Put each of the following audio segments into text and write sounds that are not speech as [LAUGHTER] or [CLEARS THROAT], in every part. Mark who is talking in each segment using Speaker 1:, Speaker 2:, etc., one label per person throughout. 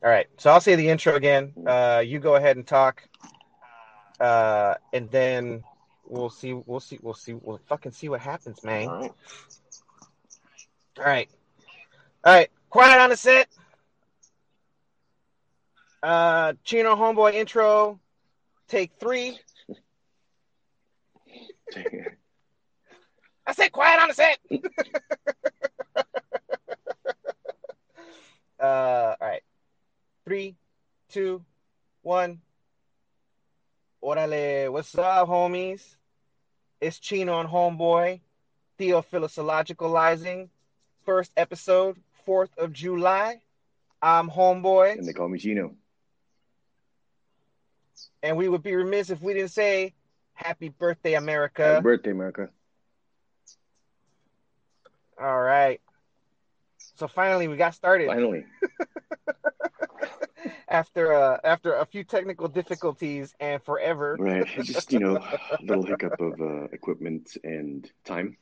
Speaker 1: All right, so I'll say the intro again. Uh, you go ahead and talk, uh, and then we'll see. We'll see. We'll see. We'll fucking see what happens, man.
Speaker 2: All right.
Speaker 1: All right, all right. Quiet on the set. Uh, Chino homeboy intro. Take three. I said quiet on the set. [LAUGHS] [LAUGHS] uh, all right. Three, two, one. Orale, what's up, homies? It's Chino and Homeboy, Theophilosologicalizing. First episode, 4th of July. I'm Homeboy,
Speaker 2: And they call me Chino.
Speaker 1: and we would be remiss if we didn't say Happy Birthday, America.
Speaker 2: Happy birthday, America.
Speaker 1: All right. So finally, we got started
Speaker 2: Finally. [LAUGHS]
Speaker 1: after uh, after a few technical difficulties and forever.
Speaker 2: Right. [LAUGHS] Just, you know, a little hiccup of uh, equipment and time.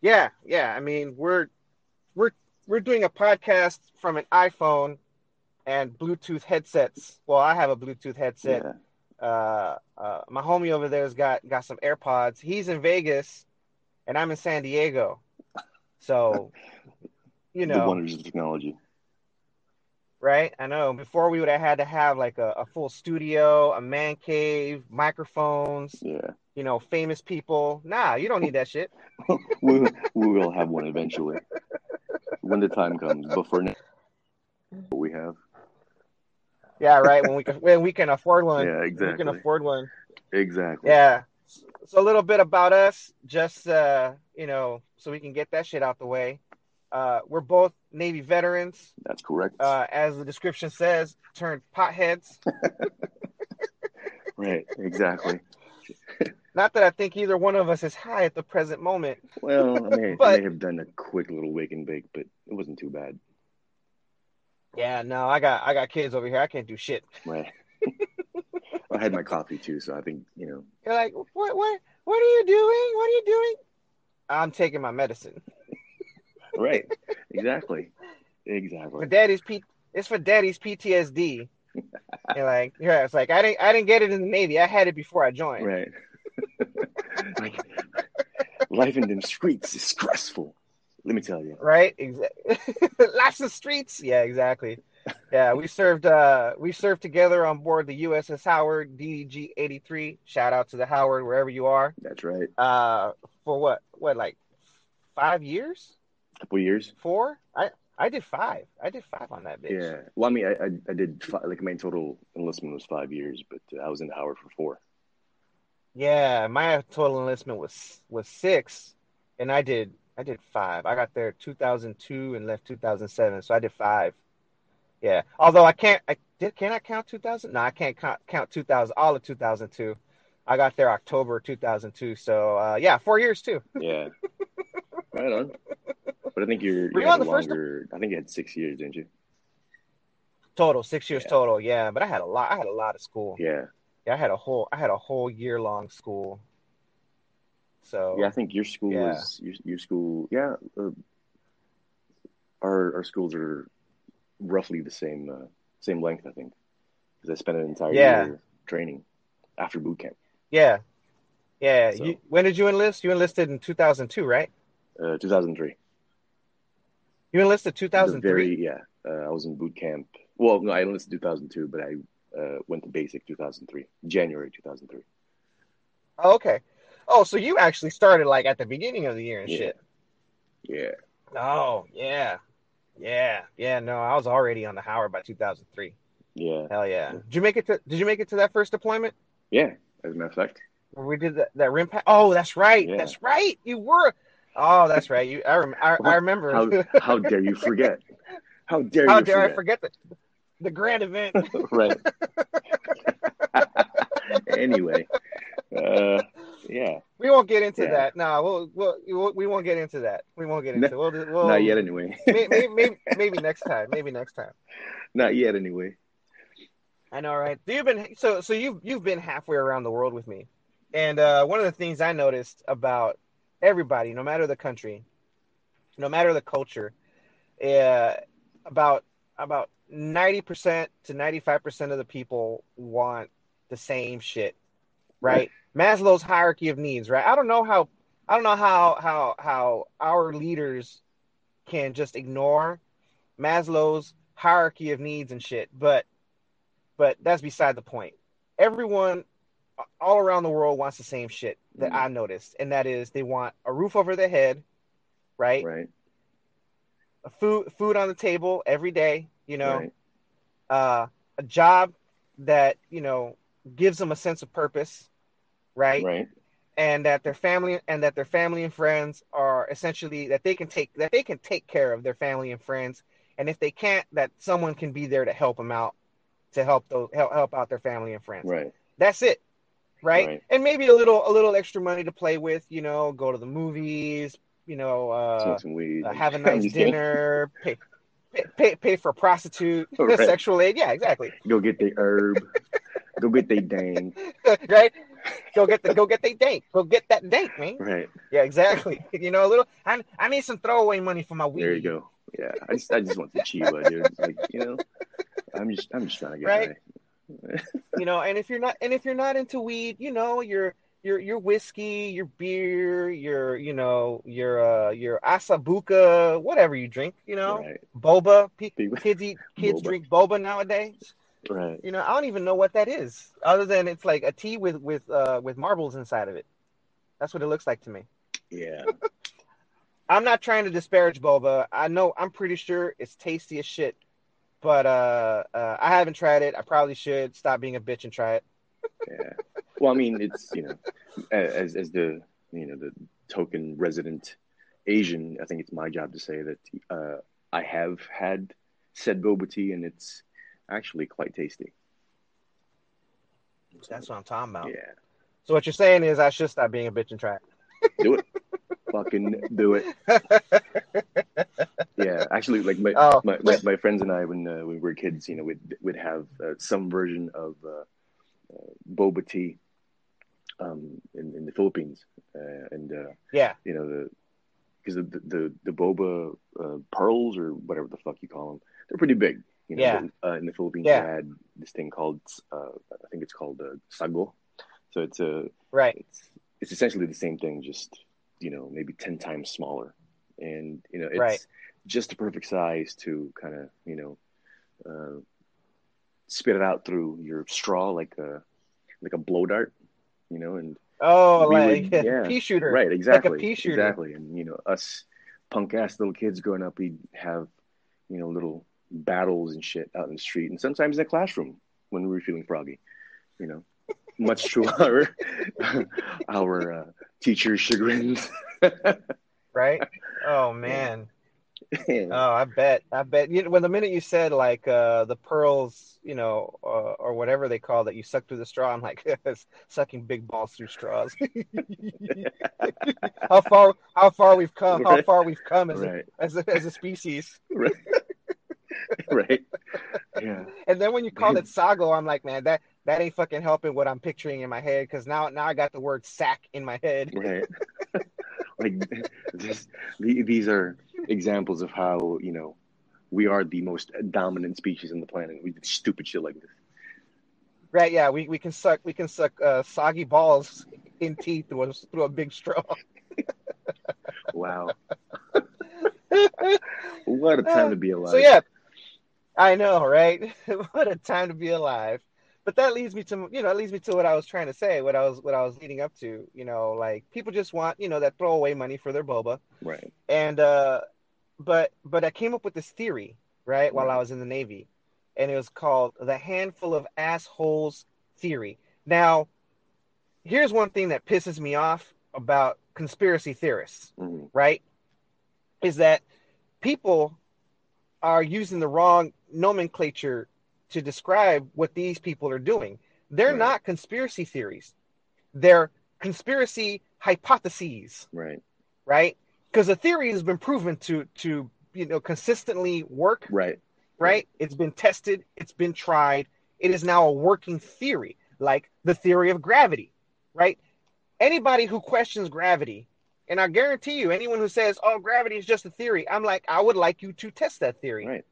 Speaker 1: Yeah, yeah. I mean, we're we're we're doing a podcast from an iPhone and Bluetooth headsets. Well, I have a Bluetooth headset.
Speaker 2: Yeah.
Speaker 1: Uh, uh, my homie over there's got got some AirPods. He's in Vegas, and I'm in San Diego. So, you know, The
Speaker 2: wonders of technology.
Speaker 1: Right? I know. Before we would have had to have like a, a full studio, a man cave, microphones,
Speaker 2: Yeah.
Speaker 1: you know, famous people. Nah, you don't need that shit. [LAUGHS]
Speaker 2: we, we will have one eventually when the time comes. But for now, what we have.
Speaker 1: Yeah, right. When we [LAUGHS] can when we can afford one.
Speaker 2: Yeah, exactly.
Speaker 1: We can afford one.
Speaker 2: Exactly.
Speaker 1: Yeah. So a little bit about us, just uh, you know, so we can get that shit out the way. Uh, we're both Navy veterans,
Speaker 2: That's correct.
Speaker 1: uh, as the description says, turned potheads. [LAUGHS]
Speaker 2: right. Exactly.
Speaker 1: Not that I think either one of us is high at the present moment.
Speaker 2: Well, I may, I [LAUGHS] may have done a quick little wake and bake, but it wasn't too bad.
Speaker 1: Yeah, no, I got I got kids over here. I can't do shit.
Speaker 2: Right. [LAUGHS] I had my coffee too, so I think, you know,
Speaker 1: You're like, what what what are you doing? What are you doing? I'm taking my medicine.
Speaker 2: Right. Exactly.
Speaker 1: For
Speaker 2: Exactly.
Speaker 1: daddy's P it's for daddy's PTSD. You're like, yeah, it's like I didn't I didn't get it in the Navy. I had it before I joined.
Speaker 2: Right. [LAUGHS] like, life in them streets is stressful. Let me tell you.
Speaker 1: right? Exactly. [LAUGHS] Lots of streets. Yeah, exactly. Yeah, we served. Uh, we served together on board the USS Howard DDG eighty three. Shout out to the Howard wherever you are.
Speaker 2: That's right.
Speaker 1: Uh, for what? What like five years?
Speaker 2: Couple years.
Speaker 1: Four? I I did five. I did five on that bitch.
Speaker 2: Yeah. Well, I mean, I I, I did fi like my total enlistment was five years, but uh, I was in the Howard for four.
Speaker 1: Yeah, my total enlistment was was six, and I did I did five. I got there two thousand two and left two thousand seven, so I did five. Yeah, although I can't, I did. Can I count two thousand? No, I can't count count two thousand. All of two thousand two. I got there October two thousand two. So uh, yeah, four years too.
Speaker 2: Yeah. [LAUGHS] right on. But I think you're
Speaker 1: Were
Speaker 2: you
Speaker 1: on the first-
Speaker 2: I think you had six years, didn't you?
Speaker 1: Total six years
Speaker 2: Yeah.
Speaker 1: total. Yeah, but I had a lot. I had a lot of school.
Speaker 2: Yeah.
Speaker 1: Yeah, I had a whole. I had a whole year long school. So
Speaker 2: Yeah. I think your school
Speaker 1: Yeah.
Speaker 2: was your, your school. Yeah. Uh, our our schools are roughly the same uh, same length. I think because I spent an entire
Speaker 1: Yeah.
Speaker 2: year training after boot camp.
Speaker 1: yeah, yeah.
Speaker 2: So-
Speaker 1: You, when did you enlist? You enlisted in two thousand two, right?
Speaker 2: Uh, 2003.
Speaker 1: You enlisted two
Speaker 2: The
Speaker 1: thousand three.
Speaker 2: very yeah. Uh, I was in boot camp. Well, no, I enlisted 2002, but I uh, went to basic 2003, January 2003.
Speaker 1: Oh, okay. Oh, so you actually started like at the beginning of the year and
Speaker 2: Yeah.
Speaker 1: shit.
Speaker 2: Yeah.
Speaker 1: Oh, yeah. Yeah. Yeah, no, I was already on the Howard by 2003.
Speaker 2: Yeah.
Speaker 1: Hell yeah. Did you make it to did you make it to that first deployment
Speaker 2: Yeah. As a matter of fact.
Speaker 1: we did that, that RIMPAC? Oh, that's right.
Speaker 2: Yeah.
Speaker 1: That's right. You were Oh, that's right. You I rem- I, I remember.
Speaker 2: How how dare you forget? How dare
Speaker 1: How
Speaker 2: you
Speaker 1: dare I
Speaker 2: forget?
Speaker 1: forget the the grand event? [LAUGHS]
Speaker 2: right. [LAUGHS] anyway, uh, yeah,
Speaker 1: we won't get into
Speaker 2: Yeah.
Speaker 1: that. No, we'll, we'll, we'll we won't get into that. We won't get into.
Speaker 2: No,
Speaker 1: We'll, we'll
Speaker 2: not yet anyway. [LAUGHS]
Speaker 1: maybe, maybe maybe next time. Maybe next time.
Speaker 2: not yet anyway.
Speaker 1: I know, right? So you've been so so you've you've been halfway around the world with me, and uh, one of the things I noticed about everybody, no matter the country, no matter the culture, uh, about about ninety percent to ninety five percent of the people want the same shit, right? Maslow's hierarchy of needs, right? I don't know how I don't know how how how our leaders can just ignore Maslow's hierarchy of needs and shit, but but that's beside the point. Everyone all around the world wants the same shit that
Speaker 2: Mhm.
Speaker 1: I noticed, and that is they want a roof over their head, right?
Speaker 2: Right.
Speaker 1: A food food on the table every day, you know,
Speaker 2: Right.
Speaker 1: uh, a job that you know gives them a sense of purpose, right?
Speaker 2: Right.
Speaker 1: And that their family and that their family and friends are essentially that they can take that they can take care of their family and friends, and if they can't, that someone can be there to help them out, to help those help help out their family and friends.
Speaker 2: Right.
Speaker 1: That's it. Right?
Speaker 2: Right.
Speaker 1: And maybe a little a little extra money to play with, you know, go to the movies, you know, uh,
Speaker 2: Smoke some weed.
Speaker 1: uh, have a [LAUGHS] nice dinner, pay, pay, pay, pay for a prostitute, [LAUGHS]
Speaker 2: Right.
Speaker 1: sexual aid. Yeah, exactly.
Speaker 2: Go get the herb. Go get the dang. [LAUGHS]
Speaker 1: right? Go get the go get the dank. Go get that dank, man.
Speaker 2: Right.
Speaker 1: Yeah, exactly. You know, a little. I, I need some throwaway money for my weed.
Speaker 2: There you go. Yeah. I just I just want the chiba, dude. It's like, you know, I'm just I'm just trying to get
Speaker 1: Right.
Speaker 2: high.
Speaker 1: You know, and if you're not and if you're not into weed, you know, your your your whiskey, your beer, your you know your uh your asabuka, whatever you drink. You know,
Speaker 2: Right.
Speaker 1: boba.
Speaker 2: People-
Speaker 1: kids eat kids [LAUGHS]
Speaker 2: Boba.
Speaker 1: drink boba nowadays.
Speaker 2: Right.
Speaker 1: You know, I don't even know what that is, other than it's like a tea with with uh with marbles inside of it. That's what it looks like to me.
Speaker 2: Yeah. [LAUGHS]
Speaker 1: I'm not trying to disparage boba. I know I'm pretty sure it's tasty as shit, but uh, uh I haven't tried it. I probably should stop being a bitch and try it.
Speaker 2: Yeah. Well, I mean, it's you know, as as the you know the token resident Asian, I think it's my job to say that uh, I have had said boba tea, and it's actually quite tasty.
Speaker 1: That's what I'm talking about.
Speaker 2: Yeah,
Speaker 1: So what you're saying is I should stop being a bitch and try it.
Speaker 2: do it, [LAUGHS] fucking do it. [LAUGHS] Yeah, actually, like my
Speaker 1: Oh,
Speaker 2: my, my, my friends and I, when uh, when we were kids, you know, we'd would have uh, some version of uh, uh, boba tea um, in in the Philippines, uh, and uh,
Speaker 1: yeah,
Speaker 2: you know the because the, the the boba uh, pearls or whatever the fuck you call them, they're pretty big. You know,
Speaker 1: Yeah.
Speaker 2: but, uh, in the Philippines,
Speaker 1: Yeah.
Speaker 2: they had this thing called uh, I think it's called uh, sago. So it's a
Speaker 1: right.
Speaker 2: it's it's essentially the same thing, just you know maybe ten times smaller, and you know it's
Speaker 1: Right.
Speaker 2: just the perfect size to kind of you know uh, spit it out through your straw like a like a blow dart, you know, and
Speaker 1: Oh, like
Speaker 2: would- yeah.
Speaker 1: pea shooter.
Speaker 2: Right, exactly.
Speaker 1: pea shooter.
Speaker 2: Exactly. And you know, us punk ass little kids growing up, we'd have, you know, little battles and shit out in the street and sometimes in the classroom when we were feeling froggy, you know. Much to [LAUGHS] our our uh, teachers' chagrin. [LAUGHS]
Speaker 1: Right. Oh man.
Speaker 2: Yeah.
Speaker 1: Oh, I bet. I bet. You know, when the minute you said like uh, the pearls, you know, uh, or whatever they call that, you suck through the straw. I'm like [LAUGHS] sucking big balls through straws. [LAUGHS] how far? How far we've come? How far we've come as
Speaker 2: right.
Speaker 1: a, as a, as a species.
Speaker 2: Right. right. Yeah.
Speaker 1: And then when you called it sago, I'm like, man, that that ain't fucking helping what I'm picturing in my head because now now I got the word sack in my head. [LAUGHS]
Speaker 2: Right. [LAUGHS] like this, the, these are examples of how you know we are the most dominant species on the planet. We do stupid shit like this.
Speaker 1: Right? Yeah, we, we can suck we can suck uh, soggy balls in teeth through a, through a big straw. [LAUGHS]
Speaker 2: Wow. What a time to be alive.
Speaker 1: So yeah, I know, right? what a time to be alive. But that leads me to you know, that leads me to what I was trying to say, what I was what I was leading up to. You know, like people just want you know that throwaway money for their boba,
Speaker 2: Right.
Speaker 1: and uh, but but I came up with this theory right while I was in the Navy, and it was called the handful of assholes theory. Now, here's one thing that pisses me off about conspiracy theorists
Speaker 2: Mhm.
Speaker 1: right? Is that people are using the wrong nomenclature to describe what these people are doing. They're
Speaker 2: Right.
Speaker 1: not conspiracy theories. They're conspiracy hypotheses,
Speaker 2: Right.
Speaker 1: right? Because a theory has been proven to to you know consistently work,
Speaker 2: Right.
Speaker 1: right? It's been tested, it's been tried. It is now a working theory, like the theory of gravity, right? Anybody who questions gravity, and I guarantee you, anyone who says, "Oh, gravity is just a theory," I'm like, I would like you to test that theory.
Speaker 2: Right.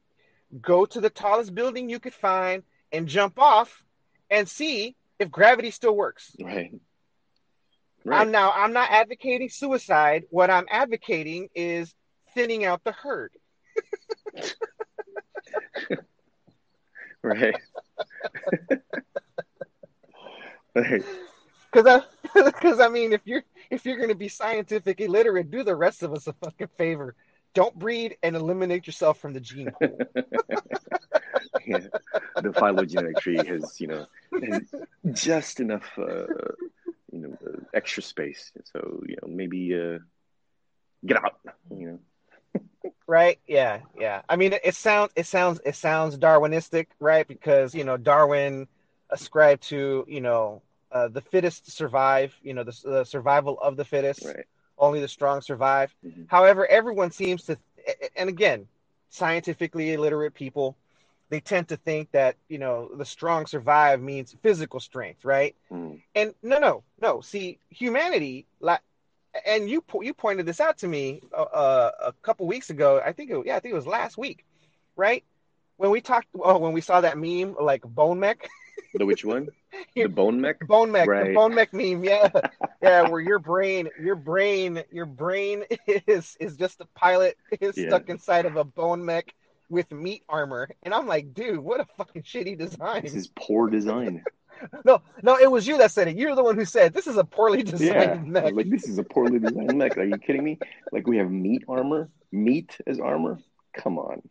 Speaker 1: Go to the tallest building you could find and jump off, and see if gravity still works.
Speaker 2: Right. right.
Speaker 1: I'm now I'm not advocating suicide. What I'm advocating is thinning out the herd.
Speaker 2: Right. [LAUGHS] right.
Speaker 1: Because I, [LAUGHS] because I mean, if you're if you're going to be scientific illiterate, do the rest of us a fucking favor. Don't breed and eliminate yourself from the gene pool. [LAUGHS]
Speaker 2: yeah. The phylogenetic tree has, you know, has just enough, uh, you know, extra space. So, you know, maybe uh, get out. You know.
Speaker 1: right? Yeah, yeah. I mean, it, it sounds it sounds it sounds Darwinistic, right? Because you know Darwin ascribed to you know uh, the fittest survive. You know the, the survival of the fittest.
Speaker 2: Right.
Speaker 1: Only the strong survive.
Speaker 2: Mhm.
Speaker 1: However, everyone seems to, and again, scientifically illiterate people, they tend to think that you know the strong survive means physical strength, right?
Speaker 2: Mm.
Speaker 1: And no, no, no. See, humanity, like, and you you pointed this out to me uh, uh, a couple weeks ago. I think it, yeah, I think it was last week, right? When we talked, oh, when we saw that meme like bone mech, [LAUGHS]
Speaker 2: The which one? [LAUGHS] The bone mech?
Speaker 1: bone mech, the bone mech meme, yeah, [LAUGHS] yeah, where your brain, your brain, your brain is is just a pilot is
Speaker 2: Yeah.
Speaker 1: stuck inside of a bone mech with meat armor, and I'm like, dude, what a fucking shitty design.
Speaker 2: This is poor design. [LAUGHS]
Speaker 1: No, no, it was you that said it. You're the one who said this is a poorly
Speaker 2: Yeah.
Speaker 1: designed mech.
Speaker 2: Like, this is a poorly designed mech. Are you kidding me? Like, we have meat armor? Meat as armor? Come on.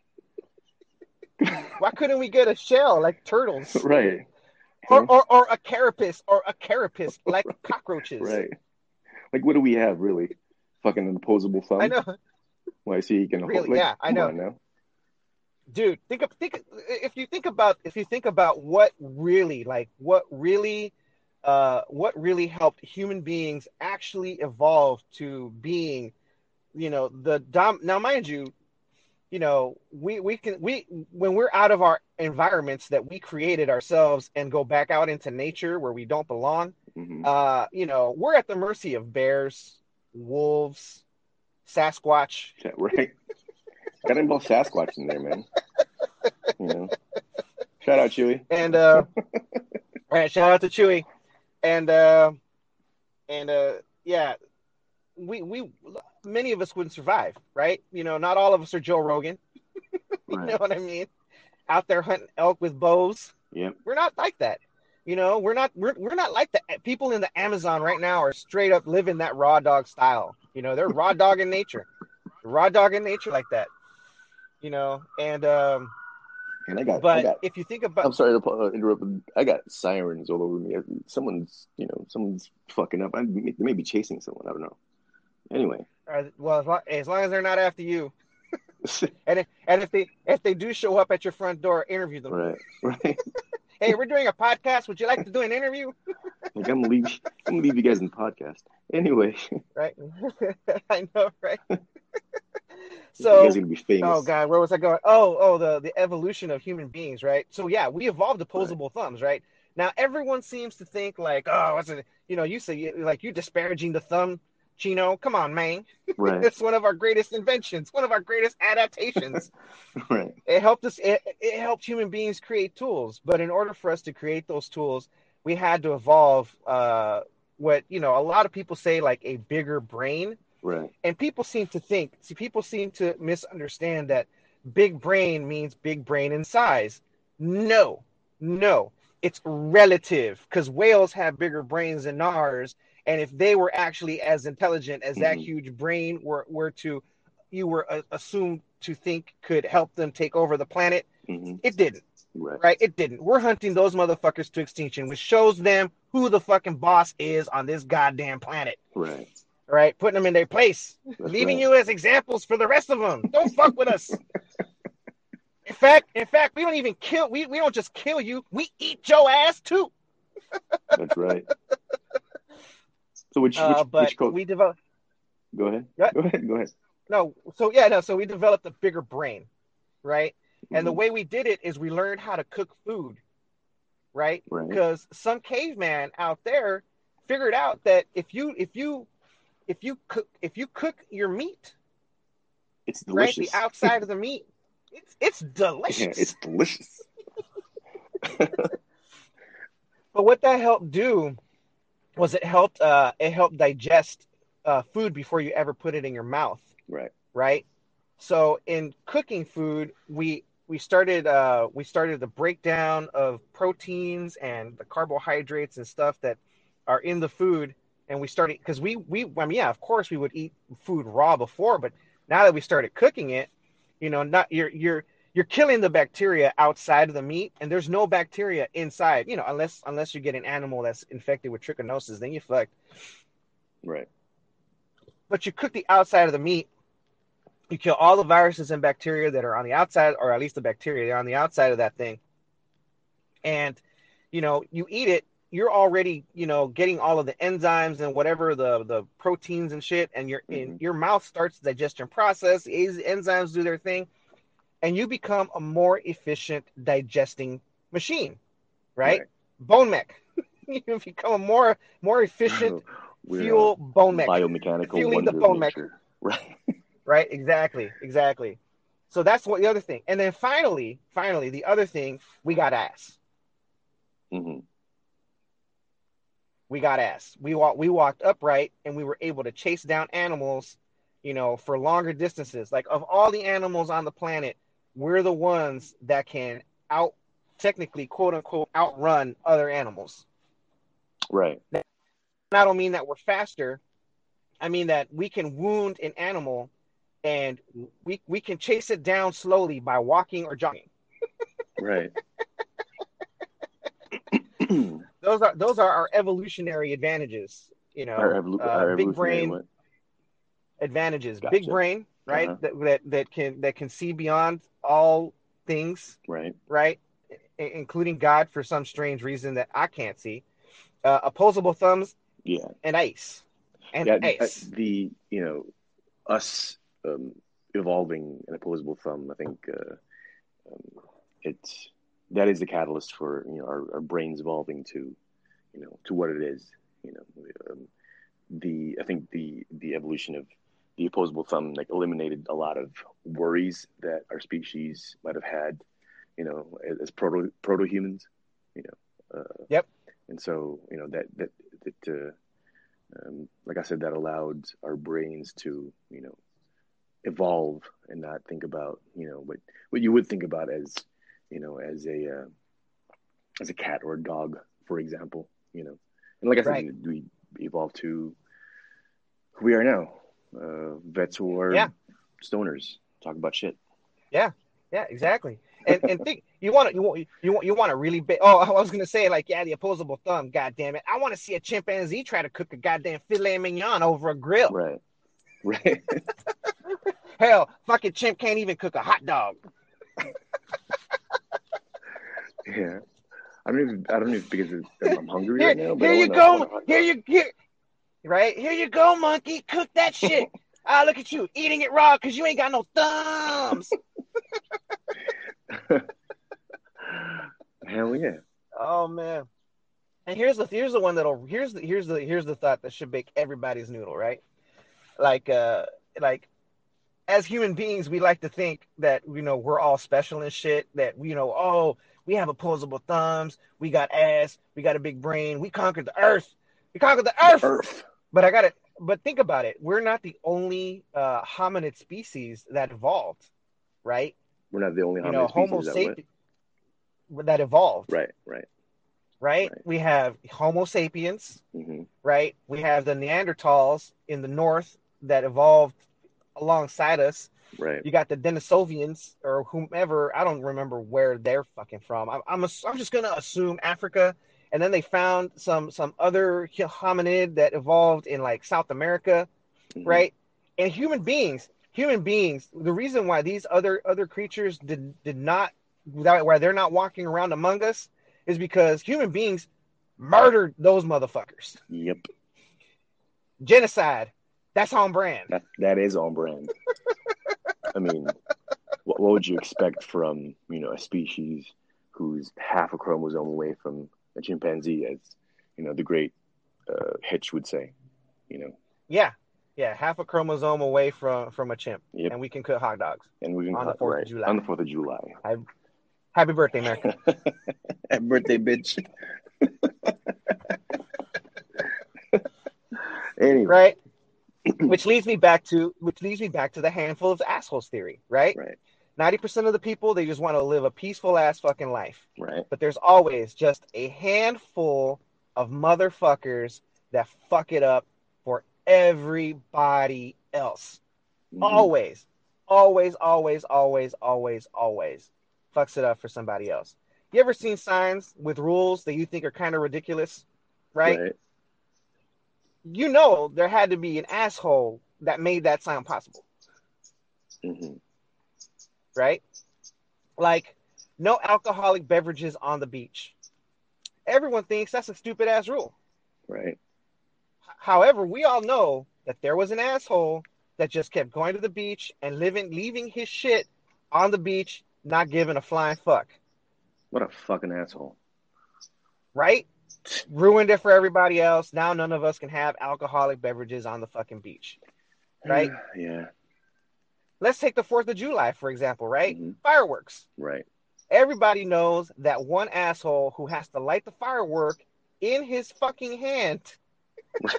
Speaker 1: Why couldn't we get a shell like turtles,
Speaker 2: Right.
Speaker 1: Or, or or a carapace, or a carapace [LAUGHS] like cockroaches?
Speaker 2: Right. Like, what do we have, really? Fucking an opposable thumb?
Speaker 1: I know,
Speaker 2: Well, I see you can
Speaker 1: Really,
Speaker 2: hold. Like,
Speaker 1: yeah, I know.
Speaker 2: now.
Speaker 1: dude. Think of think if you think about if you think about what really like what really uh what really helped human beings actually evolve to being, you know, the dom. Now, mind you, you know, we we can we when we're out of our environments that we created ourselves and go back out into nature where we don't belong.
Speaker 2: hmm
Speaker 1: uh, you know, we're at the mercy of bears, wolves, Sasquatch.
Speaker 2: Yeah, right. Got to involve Sasquatch in there, man. You know. Shout out, Chewy.
Speaker 1: And uh, [LAUGHS] all right, shout out to Chewy. And uh, and uh, yeah, we we many of us wouldn't survive, right? You know, not all of us are Joe Rogan. [LAUGHS] You know what I mean? Out there hunting elk with bows.
Speaker 2: Yeah.
Speaker 1: We're not like that. You know, we're not we're, we're not like the people in the Amazon right now are straight up living that raw dog style. You know, they're raw dog in nature. Raw dog in nature like that. You know, and um
Speaker 2: And I got. I
Speaker 1: but
Speaker 2: got.
Speaker 1: if you think about
Speaker 2: I'm sorry to uh, interrupt. I got sirens all over me. Someone's, you know, someone's fucking up. I, they may be chasing someone. I don't know. Anyway.
Speaker 1: Well as long, as long as they're not after you [LAUGHS] and if, and if they if they do show up at your front door interview them
Speaker 2: right. Right. [LAUGHS]
Speaker 1: hey we're doing a podcast would you like to do an interview [LAUGHS]
Speaker 2: Like I'm gonna leave. I'm gonna leave you guys in the podcast. Anyway.
Speaker 1: right i know right
Speaker 2: you
Speaker 1: so
Speaker 2: guys gonna be famous.
Speaker 1: Oh God, where was I going? Oh, oh, the the evolution of human beings, right? So yeah, we evolved opposable thumbs, right? Now everyone seems to think like, oh, what's it? You know, you say like you're disparaging the thumb, Chino. Come on, man. [LAUGHS]
Speaker 2: Right.
Speaker 1: It's one of our greatest inventions, one of our greatest adaptations. [LAUGHS]
Speaker 2: Right.
Speaker 1: it helped us. It, it helped human beings create tools, but in order for us to create those tools, we had to evolve. Uh, what you know, a lot of people say like a bigger brain
Speaker 2: Right.
Speaker 1: and people seem to think see people seem to misunderstand that big brain means big brain in size no no it's relative because whales have bigger brains than ours and if they were actually as intelligent as that
Speaker 2: Mhm.
Speaker 1: huge brain were, were to you were uh, assumed to think could help them take over the planet
Speaker 2: hmm
Speaker 1: it didn't
Speaker 2: Right.
Speaker 1: right it didn't we're hunting those motherfuckers to extinction which shows them who the fucking boss is on this goddamn planet
Speaker 2: Right.
Speaker 1: right? Putting them in their place,
Speaker 2: That's
Speaker 1: leaving
Speaker 2: right.
Speaker 1: you as examples for the rest of them. Don't fuck with us. [LAUGHS] In fact, in fact, we don't even kill. We, we don't just kill you. We eat your ass too.
Speaker 2: That's right. [LAUGHS] So which
Speaker 1: Uh,
Speaker 2: which,
Speaker 1: but
Speaker 2: which coach?
Speaker 1: we developed.
Speaker 2: Go ahead. Go ahead. Go ahead.
Speaker 1: No, so yeah, no. So we developed a bigger brain, right? And the
Speaker 2: Mhm.
Speaker 1: way we did it is we learned how to cook food, right?
Speaker 2: Right.
Speaker 1: Because some caveman out there figured out that if you if you if you cook if you cook your meat,
Speaker 2: It's
Speaker 1: right,
Speaker 2: delicious.
Speaker 1: the [LAUGHS] outside of the meat, it's it's delicious.
Speaker 2: Yeah, it's delicious. [LAUGHS]
Speaker 1: But what that helped do was it helped uh it helped digest uh food before you ever put it in your mouth.
Speaker 2: Right.
Speaker 1: right? So in cooking food, we we started uh, we started the breakdown of proteins and the carbohydrates and stuff that are in the food, and we started because we we I mean yeah, of course we would eat food raw before, but now that we started cooking it, you know, not you're you're you're killing the bacteria outside of the meat, and there's no bacteria inside, you know, unless unless you get an animal that's infected with trichinosis, then you're fucked.
Speaker 2: Right.
Speaker 1: But you cook the outside of the meat, you kill all the viruses and bacteria that are on the outside, or at least the bacteria they're on the outside of that thing. And you know, you eat it, you're already, you know, getting all of the enzymes and whatever the the proteins and shit, and your in
Speaker 2: Mhm.
Speaker 1: your mouth starts the digestion process. The enzymes do their thing, and you become a more efficient digesting machine, right? Bone mech. [LAUGHS] you become a more more efficient
Speaker 2: We're
Speaker 1: fuel bone mech.
Speaker 2: biomechanical
Speaker 1: fueling the bone mech. [LAUGHS]
Speaker 2: Right.
Speaker 1: Right, exactly, exactly. So that's what the other thing. And then finally, finally, the other thing, we got ass.
Speaker 2: hmm
Speaker 1: We got ass. We walked we walked upright and we were able to chase down animals, you know, for longer distances. Like of all the animals on the planet, we're the ones that can out technically quote unquote outrun other animals.
Speaker 2: Right.
Speaker 1: And I don't mean that we're faster. I mean that we can wound an animal and we we can chase it down slowly by walking or jogging.
Speaker 2: Right. [LAUGHS] [CLEARS THROAT]
Speaker 1: Those are those are our evolutionary advantages. You know,
Speaker 2: our, evolu-
Speaker 1: uh,
Speaker 2: our
Speaker 1: big brain
Speaker 2: what?
Speaker 1: advantages.
Speaker 2: Gotcha.
Speaker 1: Big brain, right?
Speaker 2: Uh-huh.
Speaker 1: That, that that can that can see beyond all things,
Speaker 2: Right.
Speaker 1: right? I- including God for some strange reason that I can't see. Uh, opposable thumbs
Speaker 2: Yeah.
Speaker 1: and ice. And
Speaker 2: yeah. the-
Speaker 1: ice.
Speaker 2: The you know us um, evolving an opposable thumb. I think uh, um, it's that is the catalyst for you know our, our brains evolving to you know to what it is. You know, um, the I think the the evolution of the opposable thumb like eliminated a lot of worries that our species might have had. You know, as, as proto proto humans. You know. Uh,
Speaker 1: Yep.
Speaker 2: And so you know that that that. Uh, um, like I said, that allowed our brains to, you know, evolve and not think about, you know, what what you would think about as, you know, as a uh, as a cat or a dog, for example, you know. And like I said,
Speaker 1: Right.
Speaker 2: we evolved to who we are now, uh, vets who are
Speaker 1: Yeah.
Speaker 2: stoners, talk about shit.
Speaker 1: Yeah, yeah, exactly. And and think you want to you want you want you want to really big. Oh, I was gonna say like yeah, the opposable thumb. God damn it! I want to see a chimpanzee try to cook a goddamn filet mignon over a grill.
Speaker 2: Right. Right. [LAUGHS]
Speaker 1: Hell, fucking chimp can't even cook a hot dog. [LAUGHS]
Speaker 2: yeah. I don't even I don't even because I'm hungry
Speaker 1: Here,
Speaker 2: right now. But
Speaker 1: here you go. Here you here, right here you go, monkey. Cook that [LAUGHS] shit. ah, look at you eating it raw because you ain't got no thumbs.
Speaker 2: Hell yeah.
Speaker 1: Oh man. And here's the here's the one that'll here's the here's the here's the thought that should make everybody's noodle, right? Like uh like as human beings we like to think that you know we're all special and shit, that you know, oh, we have opposable thumbs, we got ass, we got a big brain, we conquered the earth. We conquered the earth.
Speaker 2: Earth.
Speaker 1: But I got it. But think about it. We're not the only uh, hominid species that evolved, right?
Speaker 2: We're not the only
Speaker 1: You know,
Speaker 2: hominid
Speaker 1: Homo
Speaker 2: species that
Speaker 1: sapiens that evolved,
Speaker 2: Right, right.
Speaker 1: right?
Speaker 2: Right.
Speaker 1: We have Homo sapiens,
Speaker 2: hmm
Speaker 1: right? We have the Neanderthals in the north that evolved alongside us.
Speaker 2: Right.
Speaker 1: You got the Denisovians or whomever. I don't remember where they're fucking from. I'm I'm, ass- I'm just gonna assume Africa. And then they found some some other hominid that evolved in like South America,
Speaker 2: Mhm.
Speaker 1: right? And human beings, human beings. The reason why these other other creatures did did not why they're not walking around among us is because human beings murdered those motherfuckers.
Speaker 2: Yep.
Speaker 1: Genocide. That's on brand.
Speaker 2: That that is on brand. I mean, what, what would you expect from you know a species who's half a chromosome away from a chimpanzee, as you know the great uh, Hitch would say, you know,
Speaker 1: Yeah. Yeah, half a chromosome away from from a chimp,
Speaker 2: Yep.
Speaker 1: and we can cook hot dogs.
Speaker 2: and we can
Speaker 1: On the 4th of July.
Speaker 2: on the Fourth of July.
Speaker 1: Happy birthday, America! [LAUGHS]
Speaker 2: Happy birthday, bitch. [LAUGHS] anyway,
Speaker 1: right? which leads me back to which leads me back to the handful of assholes theory, right?
Speaker 2: right,
Speaker 1: Ninety percent of the people they just want to live a peaceful ass fucking life,
Speaker 2: right,
Speaker 1: but there's always just a handful of motherfuckers that fuck it up for everybody else.
Speaker 2: Mhm.
Speaker 1: Always, always, always, always, always, always fucks it up for somebody else. You ever seen signs with rules that you think are kind of ridiculous, right?
Speaker 2: right,
Speaker 1: You know there had to be an asshole that made that sign possible,
Speaker 2: Mhm.
Speaker 1: Right? Like no alcoholic beverages on the beach. Everyone thinks that's a stupid ass rule.
Speaker 2: right,
Speaker 1: However, we all know that there was an asshole that just kept going to the beach and living leaving his shit on the beach, not giving a flying fuck.
Speaker 2: What a fucking asshole.
Speaker 1: right? Ruined it for everybody else. Now none of us can have alcoholic beverages on the fucking beach, right? [SIGHS]
Speaker 2: yeah,
Speaker 1: Let's take the 4th of July, for example, right?
Speaker 2: Mhm.
Speaker 1: Fireworks.
Speaker 2: right,
Speaker 1: Everybody knows that one asshole who has to light the firework in his fucking hand, [LAUGHS]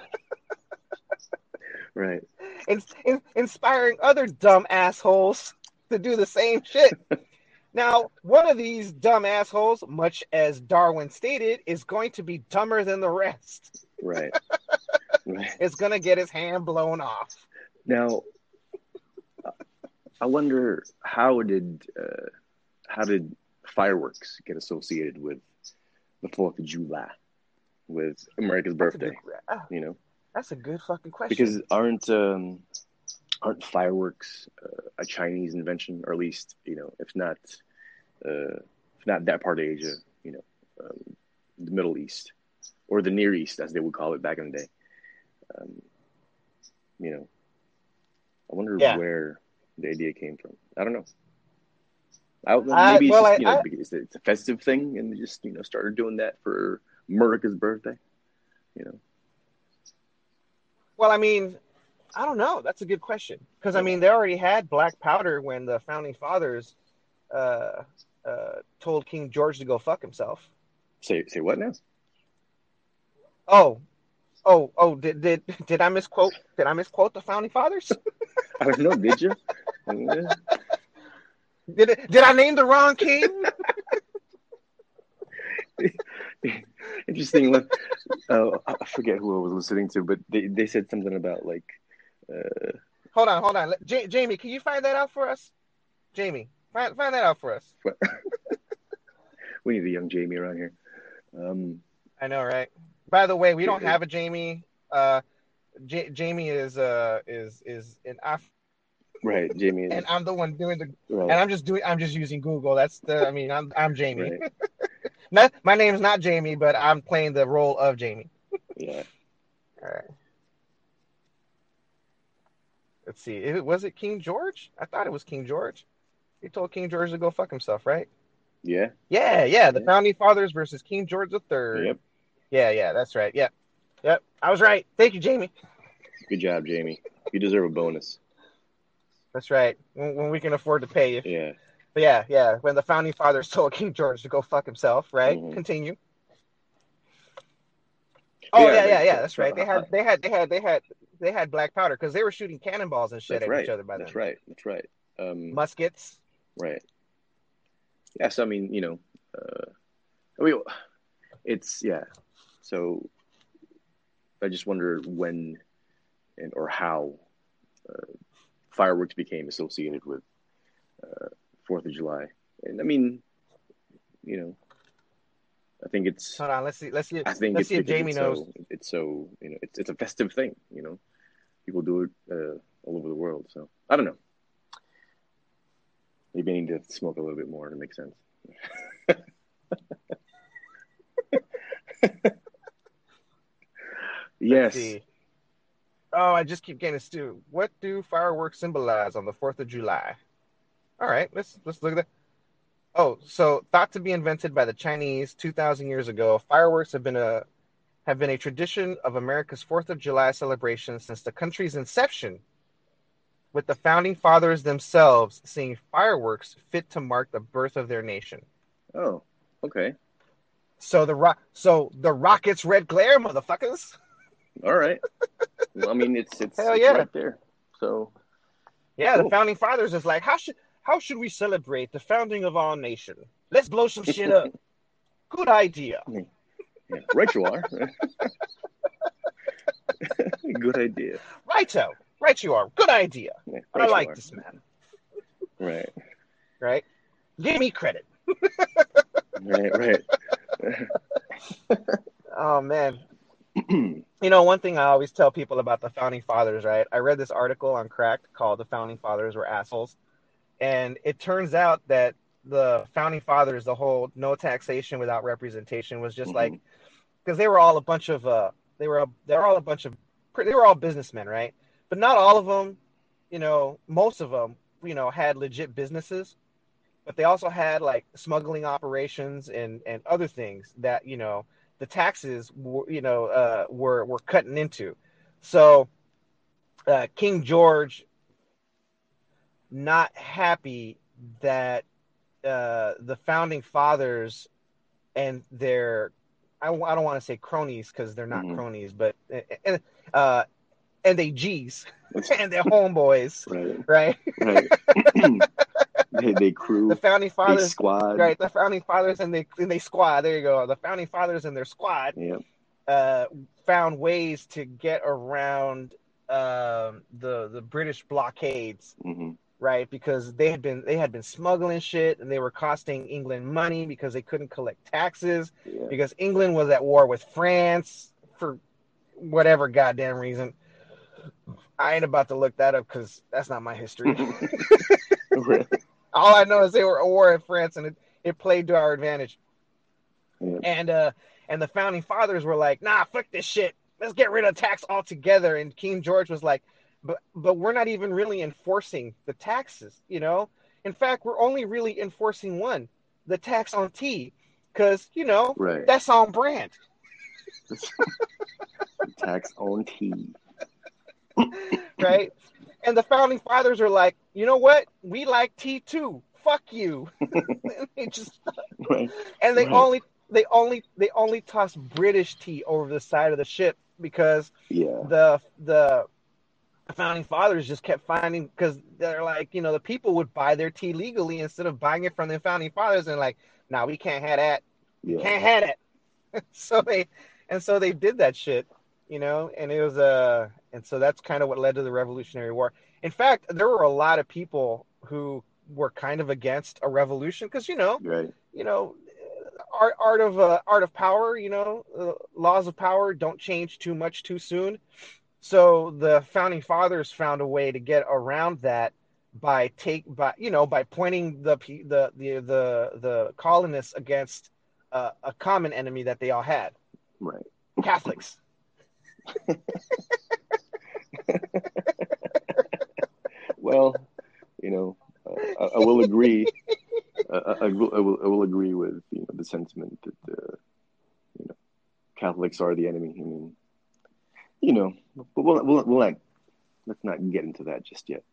Speaker 2: right,
Speaker 1: in, in, inspiring other dumb assholes to do the same shit. [LAUGHS] now, one of these dumb assholes, much as Darwin stated, is going to be dumber than the rest.
Speaker 2: right, [LAUGHS] right.
Speaker 1: Is going to get his hand blown off.
Speaker 2: Now, I wonder how did uh, how did fireworks get associated with the Fourth of July, with America's birthday?
Speaker 1: good- ah,
Speaker 2: You know,
Speaker 1: That's a good fucking question.
Speaker 2: because aren't um, aren't fireworks uh, a Chinese invention, or at least you know, if not uh, if not that part of Asia, you know, um, the Middle East or the Near East, as they would call it back in the day. Um, you know, I wonder
Speaker 1: Yeah.
Speaker 2: where the idea came from. I don't know. I,
Speaker 1: I-
Speaker 2: maybe it's,
Speaker 1: well,
Speaker 2: just,
Speaker 1: I-
Speaker 2: you know,
Speaker 1: I-
Speaker 2: because it's a festive thing, and they just you know started doing that for America's birthday. You know,
Speaker 1: well, I mean, I don't know. That's a good question because I mean, they already had black powder when the founding fathers uh, uh, told King George to go fuck himself.
Speaker 2: say say what now?
Speaker 1: Oh, oh, oh! Did did did I misquote? Did I misquote the founding fathers? [LAUGHS]
Speaker 2: I don't know. Did you?
Speaker 1: Did it, did I name the wrong king? [LAUGHS]
Speaker 2: Interesting. Look, uh, I forget who I was listening to, but they, they said something about like, uh,
Speaker 1: hold on, hold on. Ja- Jamie, can you find that out for us? Jamie, find find that out for us. [LAUGHS]
Speaker 2: we need a young Jamie around here. Um,
Speaker 1: I know, right? By the way, we don't have a Jamie. Uh, J- Jamie is uh is is in Af-
Speaker 2: right, Jamie.
Speaker 1: and I'm the one doing the and I'm just doing I'm just using Google. That's the I mean I'm I'm Jamie.
Speaker 2: right, [LAUGHS]
Speaker 1: Not, my name's not Jamie, but I'm playing the role of Jamie.
Speaker 2: yeah.
Speaker 1: All right. Let's see. It, was it King George? I thought it was King George. He told King George to go fuck himself, right?
Speaker 2: Yeah,
Speaker 1: Yeah, yeah. The
Speaker 2: Yeah.
Speaker 1: founding fathers versus King George III.
Speaker 2: yep.
Speaker 1: Yeah, yeah. That's right. Yep, yep. I was right. Thank you, Jamie.
Speaker 2: Good job, Jamie. You deserve a bonus.
Speaker 1: That's right. When, when we can afford to pay you.
Speaker 2: Yeah,
Speaker 1: But yeah, yeah. When the founding fathers [LAUGHS] told King George to go fuck himself, right?
Speaker 2: Mhm.
Speaker 1: Continue. Oh
Speaker 2: Yeah,
Speaker 1: yeah, yeah, yeah. That's right. They had, they had, they had, they had, they had black powder because they were shooting cannonballs and shit
Speaker 2: that's
Speaker 1: at
Speaker 2: right.
Speaker 1: each other by then.
Speaker 2: That's right. That's right. Um,
Speaker 1: Muskets.
Speaker 2: Right. Yeah. So I mean, you know, uh, I mean, it's yeah. So I just wonder when and or how uh, fireworks became associated with uh, Fourth of July, and I mean, you know, I think it's
Speaker 1: Hold on. Let's see. Let's see.
Speaker 2: I think
Speaker 1: let's
Speaker 2: it's
Speaker 1: see if Jamie
Speaker 2: it's
Speaker 1: knows.
Speaker 2: So, it's so you know, it's it's a festive thing. You know, people do it uh, all over the world. So I don't know. Maybe I need to smoke a little bit more to make sense. [LAUGHS] yes.
Speaker 1: Oh, I just keep getting Stu. What do fireworks symbolize on the Fourth of July? All right, let's let's look at that. Oh, so thought to be invented by the Chinese two thousand years ago, fireworks have been a have been a tradition of America's Fourth of July celebration since the country's inception. With the founding fathers themselves seeing fireworks fit to mark the birth of their nation.
Speaker 2: Oh, okay.
Speaker 1: So the ro- so the rockets red glare, motherfuckers. [LAUGHS]
Speaker 2: All right. well, I mean, it's it's,
Speaker 1: Hell
Speaker 2: it's
Speaker 1: yeah.
Speaker 2: right there. So
Speaker 1: Yeah,
Speaker 2: Cool.
Speaker 1: the founding fathers is like, how should how should we celebrate the founding of our nation? Let's blow some shit up. [LAUGHS] Good idea.
Speaker 2: yeah, right you are. [LAUGHS] Good idea.
Speaker 1: Righto. Right you are. Good idea.
Speaker 2: Yeah,
Speaker 1: I
Speaker 2: right you
Speaker 1: like
Speaker 2: are.
Speaker 1: this man.
Speaker 2: Right,
Speaker 1: Right? Give me credit.
Speaker 2: right, right. [LAUGHS]
Speaker 1: Oh man. You know, one thing I always tell people about the founding fathers, right? I read this article on Cracked called "The Founding Fathers Were Assholes," and it turns out that the founding fathers, the whole no taxation without representation, was just
Speaker 2: Mhm.
Speaker 1: like because they were all a bunch of uh, they were a, they were all a bunch of they were all businessmen, right? But not all of them, you know, most of them, you know, had legit businesses, but they also had like smuggling operations and and other things that you know the taxes were you know uh, were were cutting into. So uh, King George not happy that uh, the founding fathers and their I, I don't want to say cronies because they're not
Speaker 2: Mhm.
Speaker 1: cronies, but and uh, and they G's [LAUGHS] and their homeboys,
Speaker 2: right,
Speaker 1: right?
Speaker 2: right. [CLEARS THROAT] [LAUGHS] [LAUGHS] they, they crew,
Speaker 1: The founding fathers,
Speaker 2: squad.
Speaker 1: right? The founding fathers and they and they squad. There you go. The founding fathers and their squad
Speaker 2: Yep.
Speaker 1: uh, found ways to get around um, the the British blockades,
Speaker 2: hmm
Speaker 1: right? Because they had been they had been smuggling shit and they were costing England money because they couldn't collect taxes
Speaker 2: Yeah.
Speaker 1: because England was at war with France for whatever goddamn reason. I ain't about to look that up because that's not my history. [LAUGHS] [LAUGHS] All I know is they were at war in France and it, it played to our advantage.
Speaker 2: Yeah.
Speaker 1: And uh and the founding fathers were like, nah, fuck this shit. Let's get rid of tax altogether. And King George was like, but but we're not even really enforcing the taxes, you know? In fact, we're only really enforcing one, the tax on tea. Cause, you know,
Speaker 2: Right.
Speaker 1: that's on brand. [LAUGHS]
Speaker 2: Tax on tea.
Speaker 1: right? and the founding fathers are like, you know what? We like tea too. Fuck you. [LAUGHS] they just
Speaker 2: Right.
Speaker 1: and they
Speaker 2: Right.
Speaker 1: only they only they only toss British tea over the side of the ship because
Speaker 2: Yeah.
Speaker 1: the the founding fathers just kept finding because they're like, you know, the people would buy their tea legally instead of buying it from the founding fathers and like, nah, we can't have that.
Speaker 2: Yeah.
Speaker 1: Can't have it. [LAUGHS] so they and so they did that shit, you know, and it was uh and so that's kind of what led to the Revolutionary War. In fact, there were a lot of people who were kind of against a revolution because you know,
Speaker 2: Right.
Speaker 1: you know, art art of uh, art of power, you know, uh, laws of power don't change too much too soon. So the founding fathers found a way to get around that by take by you know by pointing the the the the, the colonists against uh, a common enemy that they all had
Speaker 2: Right.
Speaker 1: Catholics. [LAUGHS]
Speaker 2: Well, you know, uh, I, I will agree. Uh, I, I, will, I will. I will agree with you know the sentiment that uh, you know Catholics are the enemy. I mean, you know, but we'll we'll, we'll not let's not get into that just yet.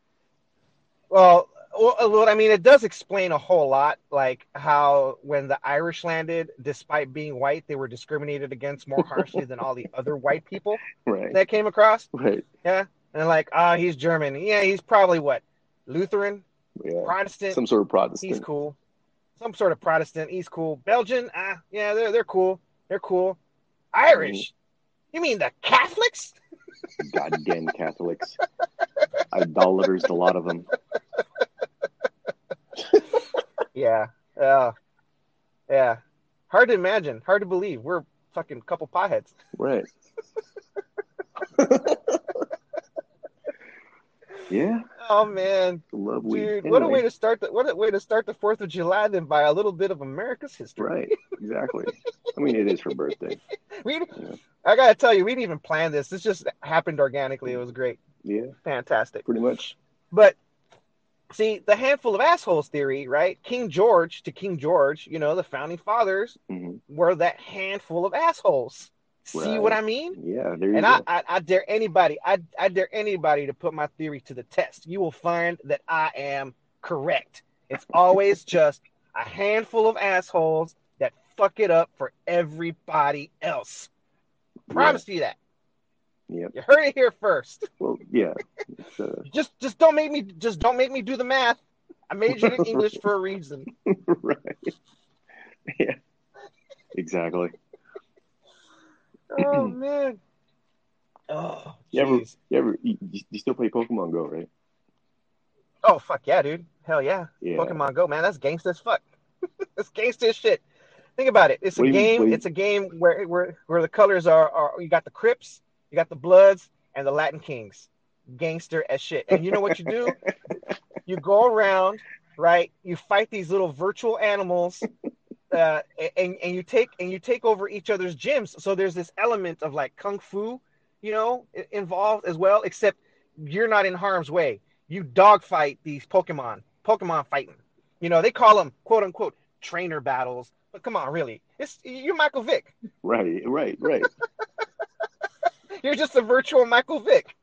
Speaker 1: Well, well, well, I mean, it does explain a whole lot, like how when the Irish landed, despite being white, they were discriminated against more harshly than all the other white people [LAUGHS]
Speaker 2: Right.
Speaker 1: that came across.
Speaker 2: Right.
Speaker 1: Yeah, and like, ah, he's German. Yeah, he's probably what Lutheran,
Speaker 2: Yeah.
Speaker 1: Protestant.
Speaker 2: Some sort of Protestant.
Speaker 1: He's cool. Some sort of Protestant. He's cool. Belgian. Ah, yeah, they're they're cool. They're cool. Irish. You mean the Catholics? [LAUGHS]
Speaker 2: Goddamn Catholics. Idolaters, a lot of them. [LAUGHS]
Speaker 1: Yeah. Uh, yeah. Hard to imagine. Hard to believe. We're fucking couple potheads.
Speaker 2: Right. [LAUGHS] Yeah,
Speaker 1: Oh man, dude, what a way to start the what a way to start the Fourth of July than by a little bit of America's history.
Speaker 2: Right, exactly. I mean, it is her birthday. [LAUGHS]
Speaker 1: We,
Speaker 2: Yeah.
Speaker 1: I gotta tell you, we didn't even plan this. This just happened organically. It was great,
Speaker 2: Yeah,
Speaker 1: fantastic.
Speaker 2: pretty much.
Speaker 1: But see, the handful of assholes theory, right? King George to King George, you know, the founding fathers
Speaker 2: hmm
Speaker 1: were that handful of assholes. See what I mean?
Speaker 2: Yeah, there you
Speaker 1: And
Speaker 2: go.
Speaker 1: I, I, I dare anybody, I, I dare anybody to put my theory to the test. You will find that I am correct. It's always [LAUGHS] just a handful of assholes that fuck it up for everybody else. Promise you that.
Speaker 2: Yep.
Speaker 1: You heard it here first.
Speaker 2: Well, yeah. Uh, [LAUGHS]
Speaker 1: Just, just don't make me, just don't make me do the math. I majored in [LAUGHS] English for a reason.
Speaker 2: right. Yeah. Exactly.
Speaker 1: Oh [CLEARS THROAT] man. Oh,
Speaker 2: You ever, you ever, you, you still play Pokemon Go, right?
Speaker 1: Oh fuck yeah, dude. Hell yeah.
Speaker 2: Yeah.
Speaker 1: Pokemon Go, man. That's gangsta as fuck. [LAUGHS] That's gangsta as shit. Think about it. It's a
Speaker 2: What do you mean-
Speaker 1: game.
Speaker 2: you-
Speaker 1: It's a game where where where the colors are are you got the Crips, you got the Bloods, and the Latin Kings. Gangster as shit. And you know what you do? [LAUGHS] you go around, right? You fight these little virtual animals. Uh, and and you take and you take over each other's gyms. So there's this element of like kung fu, you know, involved as well. Except you're not in harm's way. You dogfight these Pokemon, Pokemon fighting. You know, they call them quote unquote trainer battles. But come on, really, it's you're Michael Vick.
Speaker 2: Right, right, right. [LAUGHS]
Speaker 1: You're just a virtual Michael Vick.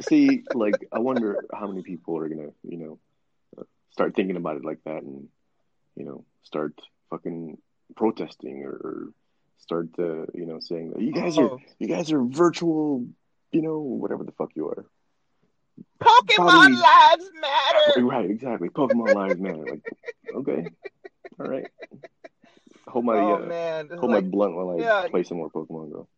Speaker 2: See, like, I wonder how many people are gonna, you know, uh, start thinking about it like that, and you know, start fucking protesting or, or start, to you know, saying that you guys are,
Speaker 1: Oh,
Speaker 2: you guys are virtual, you know, whatever the fuck you are.
Speaker 1: Pokemon
Speaker 2: Probably-
Speaker 1: lives matter.
Speaker 2: Right, exactly. Pokemon Lives Matter. Like, okay, all right. Hold my,
Speaker 1: oh
Speaker 2: uh,
Speaker 1: man,
Speaker 2: hold my blunt while I
Speaker 1: yeah.
Speaker 2: play some more Pokemon Go.